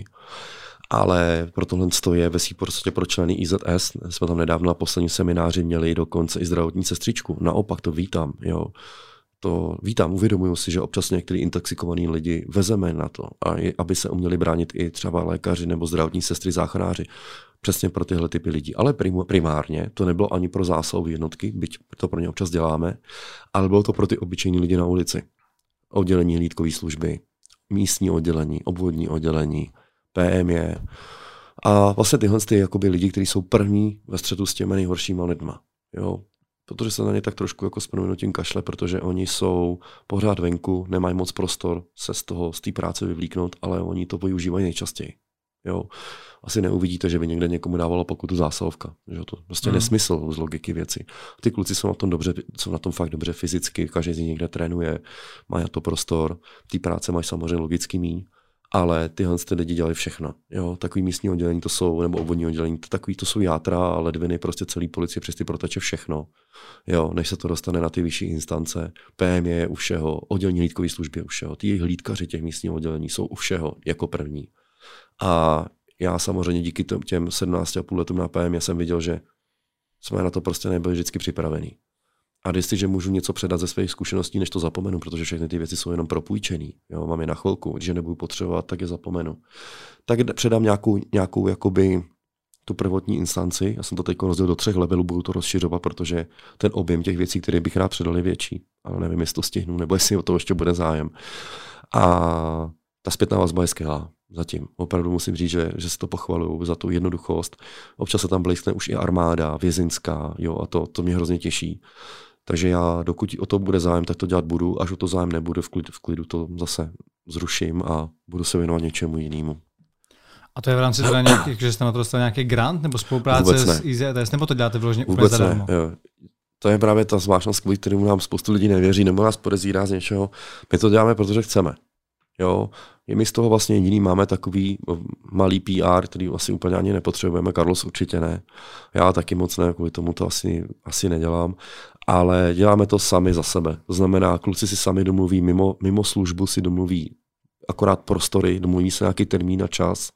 Ale pro tohle to je ve prostě pro členy IZS. Jsme tam nedávno na posledním semináři měli dokonce i zdravotní sestřičku. Naopak to vítám. Jo. To vítám, uvědomuju si, že občas některý intoxikovaný lidi vezeme na to, a je, aby se uměli bránit i třeba lékaři nebo zdravotní sestry, záchranáři. Přesně pro tyhle typy lidí. Ale prim- primárně to nebylo ani pro zásahové jednotky, byť to pro ně občas děláme, ale bylo to pro ty obyčejní lidi na ulici. Oddělení hlídkové služby, místní oddělení, obvodní oddělení, PME. A vlastně tyhle ty jakoby lidi, kteří jsou první ve střetu s těmi nejhoršíma lidma. Jo? Protože se na ně tak trošku jako s proměnutím kašle, protože oni jsou pořád venku, nemají moc prostor se z toho, z té práce vyvlíknout, ale oni to využívají nejčastěji. Jo. Asi neuvidíte, že by někde někomu dávalo pokutu zásahovka. Že to prostě hmm. nesmysl z logiky věci. Ty kluci jsou na tom dobře, jsou na tom fakt dobře fyzicky, každý z nich někde trénuje, má na to prostor, ty práce mají samozřejmě logicky míň, ale tyhle ty lidi dělali všechno. Jo, takový místní oddělení to jsou, nebo obvodní oddělení, to takový to jsou játra, ledviny, prostě celý policie přes ty proteče všechno. Jo, než se to dostane na ty vyšší instance. PM je u všeho, oddělení hlídkové služby je u všeho. Ty hlídkaři těch místních oddělení jsou u všeho jako první. A já samozřejmě díky těm 17,5 letům na PM jsem viděl, že jsme na to prostě nebyli vždycky připravení. A jestliže můžu něco předat ze svých zkušeností, než to zapomenu, protože všechny ty věci jsou jenom propůjčený, jo, mám je na chvilku, když je nebudu potřebovat, tak je zapomenu. Tak předám nějakou, nějakou jakoby tu prvotní instanci, já jsem to teď rozdělil do třech levelů, budu to rozšiřovat, protože ten objem těch věcí, které bych rád předal, je větší. Ale nevím, jestli to stihnu, nebo jestli o to ještě bude zájem. A ta zpětná vazba je skvělá zatím. Opravdu musím říct, že, že se to pochvaluju za tu jednoduchost. Občas se tam blízkne už i armáda, vězinská, jo, a to, to mě hrozně těší. Takže já, dokud o to bude zájem, tak to dělat budu. Až o to zájem nebude, v klidu, v klidu to zase zruším a budu se věnovat něčemu jinému. A to je v rámci teda nějaký, že jste na to dostali nějaký grant nebo spolupráce ne. s IZS, nebo to děláte vyloženě úplně Vůbec ne. zadarmo? Jo. to je právě ta zvláštnost, kvůli kterému nám spoustu lidí nevěří nebo nás podezírá z něčeho. My to děláme, protože chceme. Jo, je my z toho vlastně jediný máme takový malý PR, který vlastně úplně ani nepotřebujeme. Carlos určitě ne. Já taky moc ne, kvůli tomu to asi, asi nedělám. Ale děláme to sami za sebe. To znamená, kluci si sami domluví, mimo, mimo službu si domluví akorát prostory, domluví se nějaký termín a čas.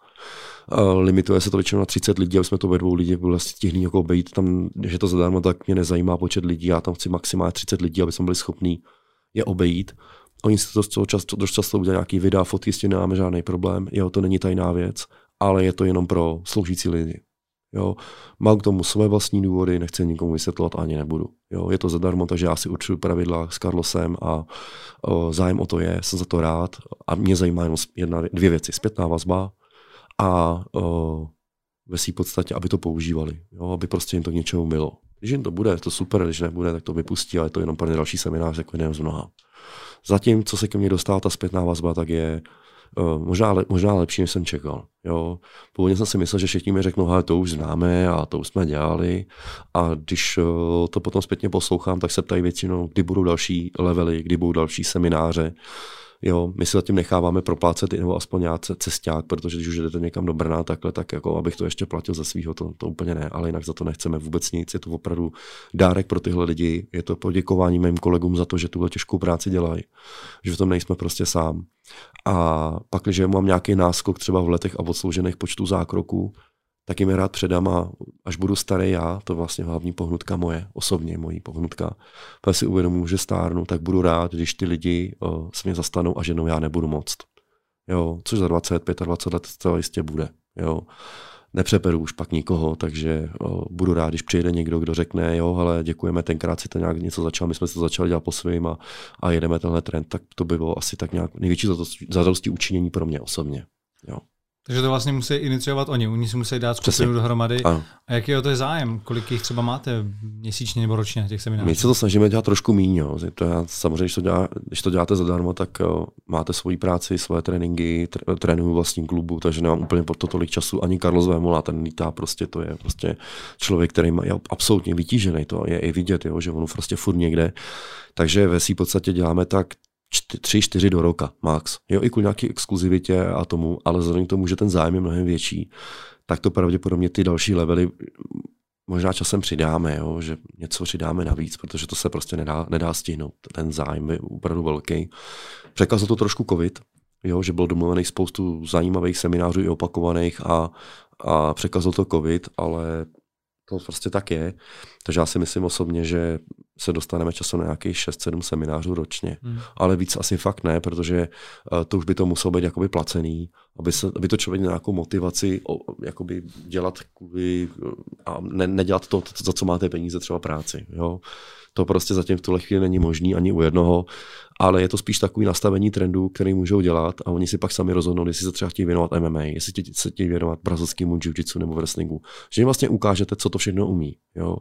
Limituje se to většinou na 30 lidí, aby jsme to ve dvou lidí byli stihli jako být tam, že to zadarmo, tak mě nezajímá počet lidí, já tam chci maximálně 30 lidí, aby jsme byli schopní je obejít. Oni si to často, dost často udělají nějaký videa, fotky, s tím nemáme žádný problém. Jo, to není tajná věc, ale je to jenom pro sloužící lidi. Jo. Mám k tomu své vlastní důvody, nechci nikomu vysvětlovat, ani nebudu. Jo. Je to zadarmo, takže já si určuju pravidla s Carlosem a o, zájem o to je, jsem za to rád a mě zajímá jenom jedna, dvě věci, zpětná vazba a o, ve své podstatě, aby to používali, jo, aby prostě jim to k něčemu bylo. Když jim to bude, to super, když nebude, tak to vypustí, ale je to jenom pro další seminář, jako jeden z mnoha. Zatím, co se ke mně dostává ta zpětná vazba, tak je uh, možná, možná lepší, než jsem čekal. Jo. Původně jsem si myslel, že všichni mi řeknou, že to už známe a to už jsme dělali. A když uh, to potom zpětně poslouchám, tak se ptají většinou, kdy budou další levely, kdy budou další semináře. Jo, my si zatím necháváme proplácet nebo aspoň nějaký cesták, protože když už jdete někam do Brna takhle, tak jako abych to ještě platil ze svého, to, to úplně ne, ale jinak za to nechceme vůbec nic. Je to opravdu dárek pro tyhle lidi, je to poděkování mým kolegům za to, že tuhle těžkou práci dělají, že v tom nejsme prostě sám. A pak, když mám nějaký náskok třeba v letech a odsloužených počtů zákroků, tak jim je rád předám a až budu starý já, to je vlastně hlavní pohnutka moje, osobně mojí pohnutka, pak si uvědomuji, že stárnu, tak budu rád, když ty lidi uh, se mě zastanou a ženou já nebudu moct. Jo, což za 20, 25 let to jistě bude. Jo. Nepřeperu už pak nikoho, takže o, budu rád, když přijde někdo, kdo řekne, jo, ale děkujeme, tenkrát si to nějak něco začal, my jsme to začali dělat po svým a, a jedeme tenhle trend, tak to by bylo asi tak nějak největší zadosti učinění pro mě osobně. Jo. Takže to vlastně musí iniciovat oni, oni si musí dát skupinu Přesně. dohromady. Ano. A jaký je to zájem? Kolik jich třeba máte měsíčně nebo ročně těch seminářů? My se to snažíme dělat trošku méně. To já, samozřejmě, když to, dělá, když to děláte zadarmo, tak jo, máte svoji práci, svoje tréninky, tr- trénuju vlastním klubu, takže nemám úplně po to tolik času. Ani Carlos Vémola, ten lítá prostě, to je prostě člověk, který má, je absolutně vytížený, to je i vidět, jo, že on prostě furt někde. Takže ve svým podstatě děláme tak tři, čtyři do roka max. Jo, i kvůli nějaké exkluzivitě a tomu, ale vzhledem k tomu, že ten zájem je mnohem větší, tak to pravděpodobně ty další levely možná časem přidáme, jo, že něco přidáme navíc, protože to se prostě nedá, nedá stihnout. Ten zájem je opravdu velký. Překazil to trošku covid, jo, že bylo domluvených spoustu zajímavých seminářů i opakovaných a, a překazil to covid, ale to prostě tak je. Takže já si myslím osobně, že se dostaneme časem na nějakých 6-7 seminářů ročně. Hmm. Ale víc asi fakt ne, protože uh, to už by to muselo být jakoby placený, aby, se, aby to člověk měl nějakou motivaci o, jakoby dělat kvůli, a ne, nedělat to, za co máte peníze, třeba práci. Jo? To prostě zatím v tuhle chvíli není možný ani u jednoho, ale je to spíš takový nastavení trendů, který můžou dělat a oni si pak sami rozhodnou, jestli se třeba chtějí věnovat MMA, jestli se chtějí věnovat brazilskému jiu-jitsu nebo wrestlingu. Že jim vlastně ukážete, co to všechno umí. Jo?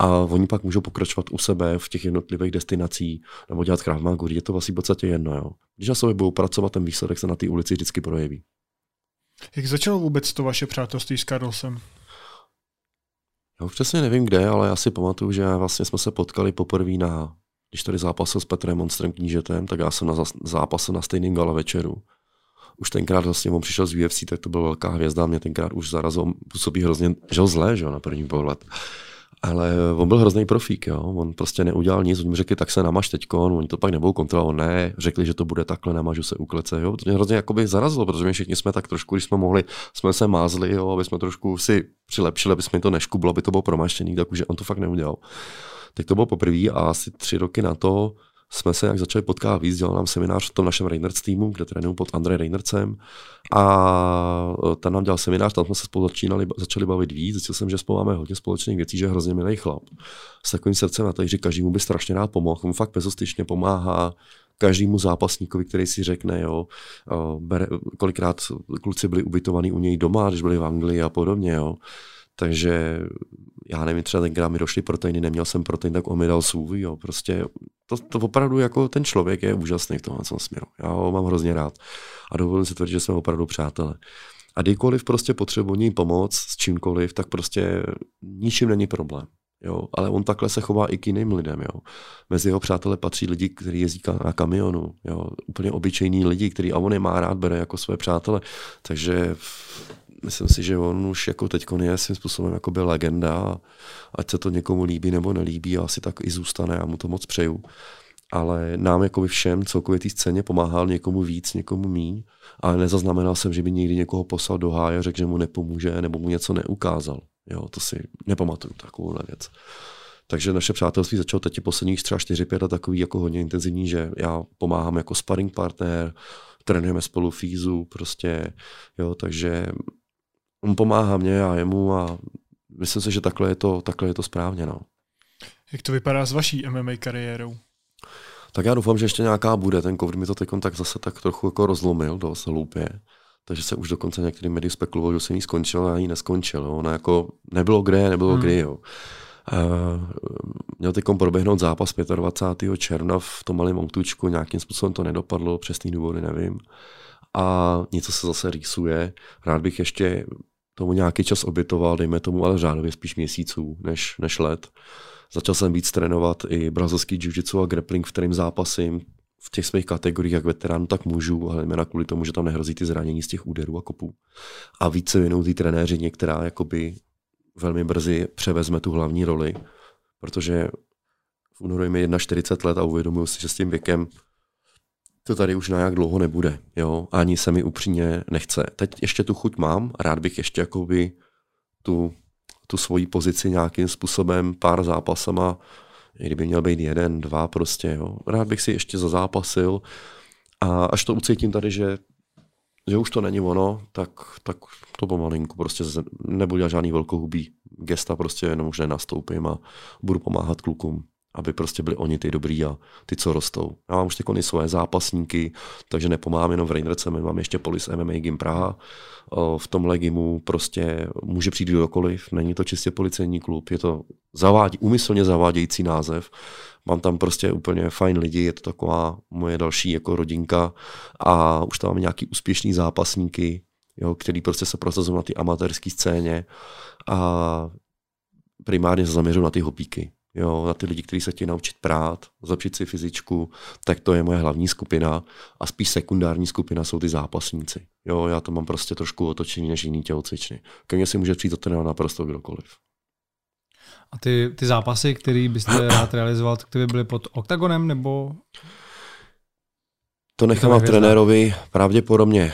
A oni pak můžou pokračovat u sebe v těch jednotlivých destinacích nebo dělat Krav Magu, je to vlastně v podstatě jedno. Jo? Když na sobě budou pracovat, ten výsledek se na té ulici vždycky projeví. Jak začalo vůbec to vaše přátelství s Karlsem? Já už přesně nevím kde, ale já si pamatuju, že vlastně jsme se potkali poprvé na, když tady zápasil s Petrem Monstrem knížetem, tak já jsem na zápasil na stejným gala večeru. Už tenkrát vlastně on přišel z UFC, tak to byl velká hvězda, mě tenkrát už zarazil, působí hrozně, žel zlé, že na první pohled. Ale on byl hrozný profík, jo. on prostě neudělal nic, oni mi řekli, tak se namaž teď, oni to pak nebudou kontrolovat, ne, řekli, že to bude takhle, namažu se u klece, jo. To mě hrozně jakoby zarazilo, protože my všichni jsme tak trošku, když jsme mohli, jsme se mázli, jo, aby jsme trošku si přilepšili, aby jsme to neškublo, aby to bylo promaštěný, tak už on to fakt neudělal. Tak to bylo poprvé a asi tři roky na to jsme se jak začali potkávat víc, dělal nám seminář v tom našem Reinerts týmu, kde trénuju pod Andrej Reinercem a e, ten nám dělal seminář, tam jsme se spolu začínali, začali bavit víc, zjistil jsem, že spolu máme hodně společných věcí, že je hrozně milý chlap. S takovým srdcem na to, že každému by strašně rád pomohl, mu fakt bezostyčně pomáhá, každému zápasníkovi, který si řekne, jo, e, bere, kolikrát kluci byli ubytovaní u něj doma, když byli v Anglii a podobně, jo. Takže já nevím, třeba tenkrát mi došly proteiny, neměl jsem protein, tak on mi dal svůj, jo, prostě to, to opravdu jako ten člověk je úžasný v tomhle směru. Já ho mám hrozně rád a dovolím si tvrdit, že jsme opravdu přátelé. A kdykoliv prostě potřebuji pomoc s čímkoliv, tak prostě ničím není problém. Jo, ale on takhle se chová i k jiným lidem. Jo. Mezi jeho přátelé patří lidi, kteří jezdí na kamionu. Jo. Úplně obyčejní lidi, který a on je má rád, bere jako své přátele. Takže myslím si, že on už jako teď je svým způsobem jako byl legenda. Ať se to někomu líbí nebo nelíbí, a asi tak i zůstane. Já mu to moc přeju. Ale nám jako všem celkově té scéně pomáhal někomu víc, někomu míň. Ale nezaznamenal jsem, že by někdy někoho poslal do háje, řekl, že mu nepomůže nebo mu něco neukázal. Jo, to si nepamatuju takovou věc. Takže naše přátelství začalo teď posledních třeba 4-5 let takový jako hodně intenzivní, že já pomáhám jako sparring partner, trénujeme spolu fízu, prostě, jo, takže on pomáhá mě a jemu a myslím si, že takhle je to, takhle je to správně, no. Jak to vypadá s vaší MMA kariérou? Tak já doufám, že ještě nějaká bude. Ten covid mi to teď tak zase tak trochu jako rozlomil dost hloupě takže se už dokonce některý médií spekulovalo, že jsem jí skončil a jí neskončil. Jo. Ona jako nebylo kde, nebylo hmm. kdy. Jo. Uh, měl teď proběhnout zápas 25. června v tom malém Moutučku, nějakým způsobem to nedopadlo, přesný důvody nevím. A něco se zase rýsuje. Rád bych ještě tomu nějaký čas obětoval, dejme tomu, ale řádově spíš měsíců než, než let. Začal jsem víc trénovat i brazilský jiu-jitsu a grappling, v kterým zápasím v těch svých kategoriích, jak veterán, tak můžu, ale jména kvůli tomu, že tam nehrozí ty zranění z těch úderů a kopů. A více věnou ty trenéři, některá jakoby velmi brzy převezme tu hlavní roli, protože v únoru je mi 41 let a uvědomuji si, že s tím věkem to tady už na jak dlouho nebude. Jo? Ani se mi upřímně nechce. Teď ještě tu chuť mám, rád bych ještě jakoby tu, tu svoji pozici nějakým způsobem pár zápasama kdyby měl být jeden, dva prostě, jo. Rád bych si ještě zazápasil a až to ucítím tady, že, že už to není ono, tak, tak to pomalinku prostě nebudu dělat žádný velkohubý gesta, prostě jenom už nenastoupím a budu pomáhat klukům aby prostě byli oni ty dobrý a ty, co rostou. Já mám už ty svoje zápasníky, takže nepomáhám jenom v Reinerce, mám ještě Polis MMA Gym Praha. V tomhle gymu prostě může přijít kdokoliv, není to čistě policejní klub, je to zavádí, úmyslně zavádějící název. Mám tam prostě úplně fajn lidi, je to taková moje další jako rodinka a už tam mám nějaký úspěšný zápasníky, jo, který prostě se prosazují na ty amatérské scéně a primárně se zaměřují na ty hopíky jo, na ty lidi, kteří se chtějí naučit prát, zlepšit si fyzičku, tak to je moje hlavní skupina a spíš sekundární skupina jsou ty zápasníci. Jo, já to mám prostě trošku otočení než jiný tělocvičny. Ke mně si může přijít to naprosto kdokoliv. A ty, ty zápasy, které byste rád realizoval, tak ty by byly pod oktagonem nebo? To nechám na trenérovi pravděpodobně,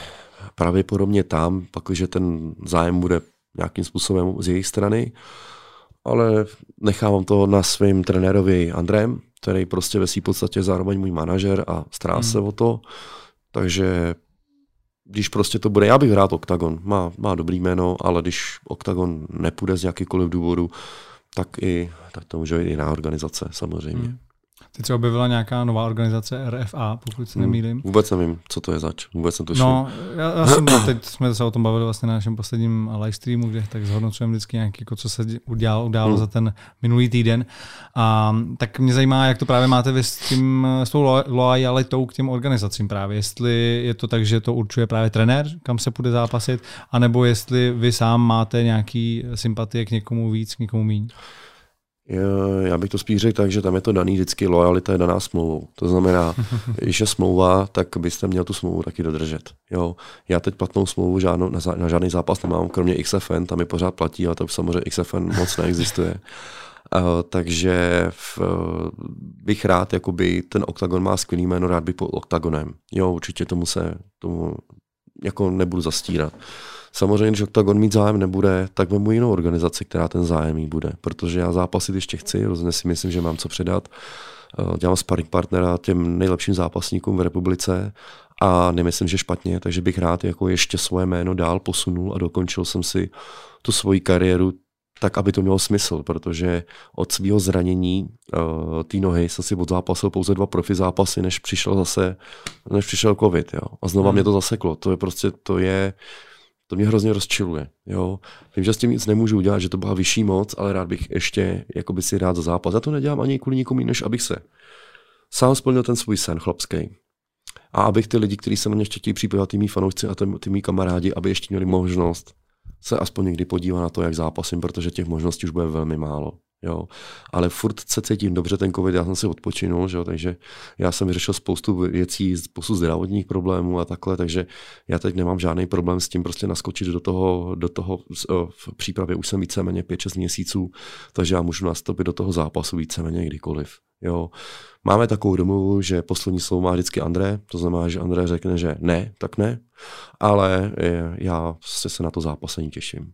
pravděpodobně tam, pakliže ten zájem bude nějakým způsobem z jejich strany ale nechávám to na svým trenérovi Andrém, který prostě ve své podstatě zároveň můj manažer a stará hmm. se o to. Takže když prostě to bude, já bych rád Octagon, má, má dobrý jméno, ale když Octagon nepůjde z jakýkoliv důvodu, tak i tak to může být jiná organizace samozřejmě. Hmm. Teď se objevila nějaká nová organizace RFA, pokud se hmm. nemýlím. Vůbec nevím, co to je zač. Vůbec to No, já, já jsem, teď jsme se o tom bavili vlastně na našem posledním live streamu, kde tak zhodnocujeme vždycky nějaký, jako co se udělalo, událo hmm. za ten minulý týden. A, tak mě zajímá, jak to právě máte vy s, tím, s tou loajalitou k těm organizacím právě. Jestli je to tak, že to určuje právě trenér, kam se půjde zápasit, anebo jestli vy sám máte nějaký sympatie k někomu víc, k někomu méně. Já bych to spíš řekl tak, že tam je to daný vždycky lojalita je daná smlouvou. To znamená, když je smlouva, tak byste měl tu smlouvu taky dodržet. Jo. Já teď platnou smlouvu žádnou, na, na žádný zápas nemám, kromě XFN, tam mi pořád platí, ale to samozřejmě XFN moc neexistuje. Uh, takže v, uh, bych rád, jakoby ten OKTAGON má skvělý jméno, rád bych pod OKTAGONem. Jo, určitě tomu se, tomu jako nebudu zastírat. Samozřejmě, když Octagon mít zájem nebude, tak vemu jinou organizaci, která ten zájem jí bude, protože já zápasit ještě chci, rozhodně si myslím, že mám co předat. Eh, dělám sparring partnera těm nejlepším zápasníkům v republice a nemyslím, že špatně, takže bych rád jako ještě svoje jméno dál posunul a dokončil jsem si tu svoji kariéru tak, aby to mělo smysl, protože od svého zranění uh, té nohy jsem si odzápasil pouze dva profi zápasy, než přišel zase, než přišel covid, jo. A znova hmm. mě to zaseklo. To je prostě, to je, to mě hrozně rozčiluje. Jo. Vím, že s tím nic nemůžu udělat, že to byla vyšší moc, ale rád bych ještě jakoby si rád za zápas. Já to nedělám ani kvůli nikomu než abych se sám splnil ten svůj sen chlapský. A abych ty lidi, kteří se na mě ještě chtějí připravovat, ty mý fanoušci a ty mý kamarádi, aby ještě měli možnost se aspoň někdy podívat na to, jak zápasím, protože těch možností už bude velmi málo. Jo. Ale furt se cítím dobře ten covid, já jsem si odpočinul, že jo, takže já jsem vyřešil spoustu věcí, spoustu zdravotních problémů a takhle, takže já teď nemám žádný problém s tím prostě naskočit do toho, do toho v přípravě už jsem víceméně 5-6 měsíců, takže já můžu nastoupit do toho zápasu víceméně kdykoliv. Jo. Máme takovou domluvu, že poslední slovo má vždycky André, to znamená, že André řekne, že ne, tak ne, ale já se na to zápasení těším.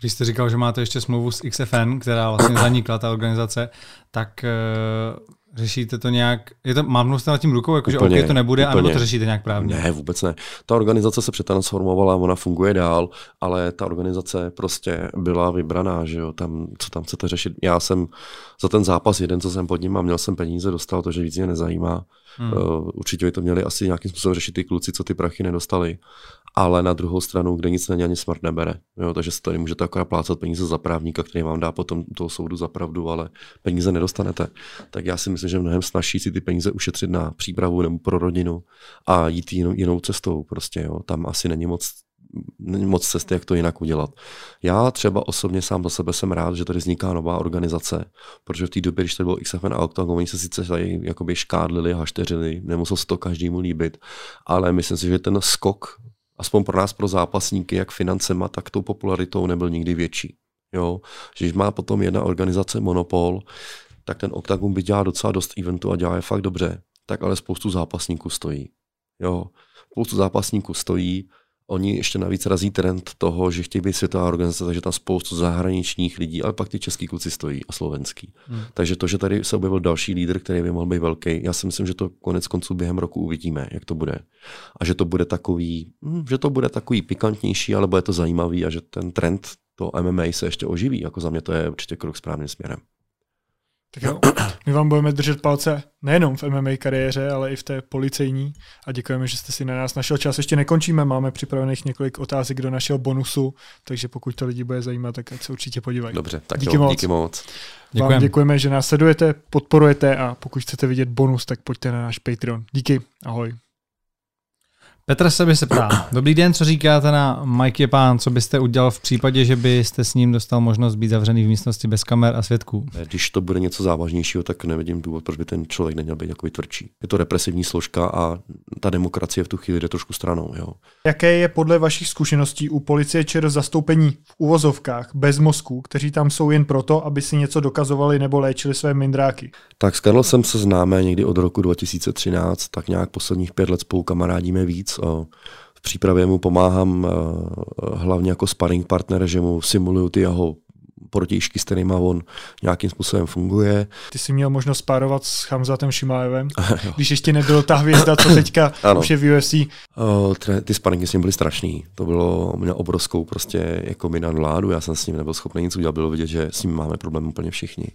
Když jste říkal, že máte ještě smlouvu s XFN, která vlastně zanikla, ta organizace, tak uh, řešíte to nějak, je to, mám nad tím rukou, jakože OK, to nebude, úplně. anebo to řešíte nějak právně? Ne, vůbec ne. Ta organizace se přetransformovala, ona funguje dál, ale ta organizace prostě byla vybraná, že jo, tam, co tam chcete řešit. Já jsem za ten zápas jeden, co jsem pod ním a měl jsem peníze, dostal to, že víc mě nezajímá. Hmm. Uh, určitě by to měli asi nějakým způsobem řešit ty kluci, co ty prachy nedostali ale na druhou stranu, kde nic není ani smrt nebere. Jo, takže se tady můžete akorát plácat peníze za právníka, který vám dá potom toho soudu za pravdu, ale peníze nedostanete. Tak já si myslím, že mnohem snažší si ty peníze ušetřit na přípravu nebo pro rodinu a jít jinou, jinou cestou. Prostě, jo. Tam asi není moc není moc cesty, jak to jinak udělat. Já třeba osobně sám za sebe jsem rád, že tady vzniká nová organizace, protože v té době, když to bylo XFN a Octagon, oni se sice tady jakoby škádlili, hašteřili, nemusel se to každému líbit, ale myslím si, že ten skok aspoň pro nás, pro zápasníky, jak financema, tak tou popularitou nebyl nikdy větší. Jo? Že když má potom jedna organizace monopol, tak ten Octagon by dělal docela dost eventů a dělá je fakt dobře, tak ale spoustu zápasníků stojí. Jo? Spoustu zápasníků stojí, Oni ještě navíc razí trend toho, že chtějí být světová organizace, takže tam spoustu zahraničních lidí, ale pak ty český kluci stojí a slovenský. Hmm. Takže to, že tady se objevil další lídr, který by mohl být velký, já si myslím, že to konec konců během roku uvidíme, jak to bude. A že to bude takový, hm, že to bude takový pikantnější, ale bude to zajímavý a že ten trend to MMA se ještě oživí. Jako za mě to je určitě krok správným směrem. Tak jo, my vám budeme držet palce nejenom v MMA kariéře, ale i v té policejní a děkujeme, že jste si na nás našel čas. Ještě nekončíme, máme připravených několik otázek do našeho bonusu, takže pokud to lidi bude zajímat, tak ať se určitě podívají. Dobře, tak díky jo, moc. díky moc. Děkujeme. Vám děkujeme, že nás sledujete, podporujete a pokud chcete vidět bonus, tak pojďte na náš Patreon. Díky, ahoj. Petr se by se ptá. Dobrý den, co říkáte na Mike Pán, co byste udělal v případě, že byste s ním dostal možnost být zavřený v místnosti bez kamer a svědků? Když to bude něco závažnějšího, tak nevidím důvod, proč by ten člověk neměl být takový tvrdší. Je to represivní složka a ta demokracie v tu chvíli jde trošku stranou. Jo. Jaké je podle vašich zkušeností u policie ČR zastoupení v uvozovkách bez mozku, kteří tam jsou jen proto, aby si něco dokazovali nebo léčili své mindráky? Tak s Karlosem se známe někdy od roku 2013, tak nějak posledních pět let spolu kamarádíme víc. V přípravě mu pomáhám hlavně jako sparring partner, že mu simuluju ty jeho protižky, s kterými on nějakým způsobem funguje. Ty jsi měl možnost spárovat s Hamzatem Šimájevem, když ještě nebyl ta hvězda, co teďka už je v UFC. O, ty sparingy s ním byly strašný. To bylo, měl obrovskou prostě jako mi vládu, já jsem s ním nebyl schopný nic udělat, bylo vidět, že s ním máme problém úplně všichni.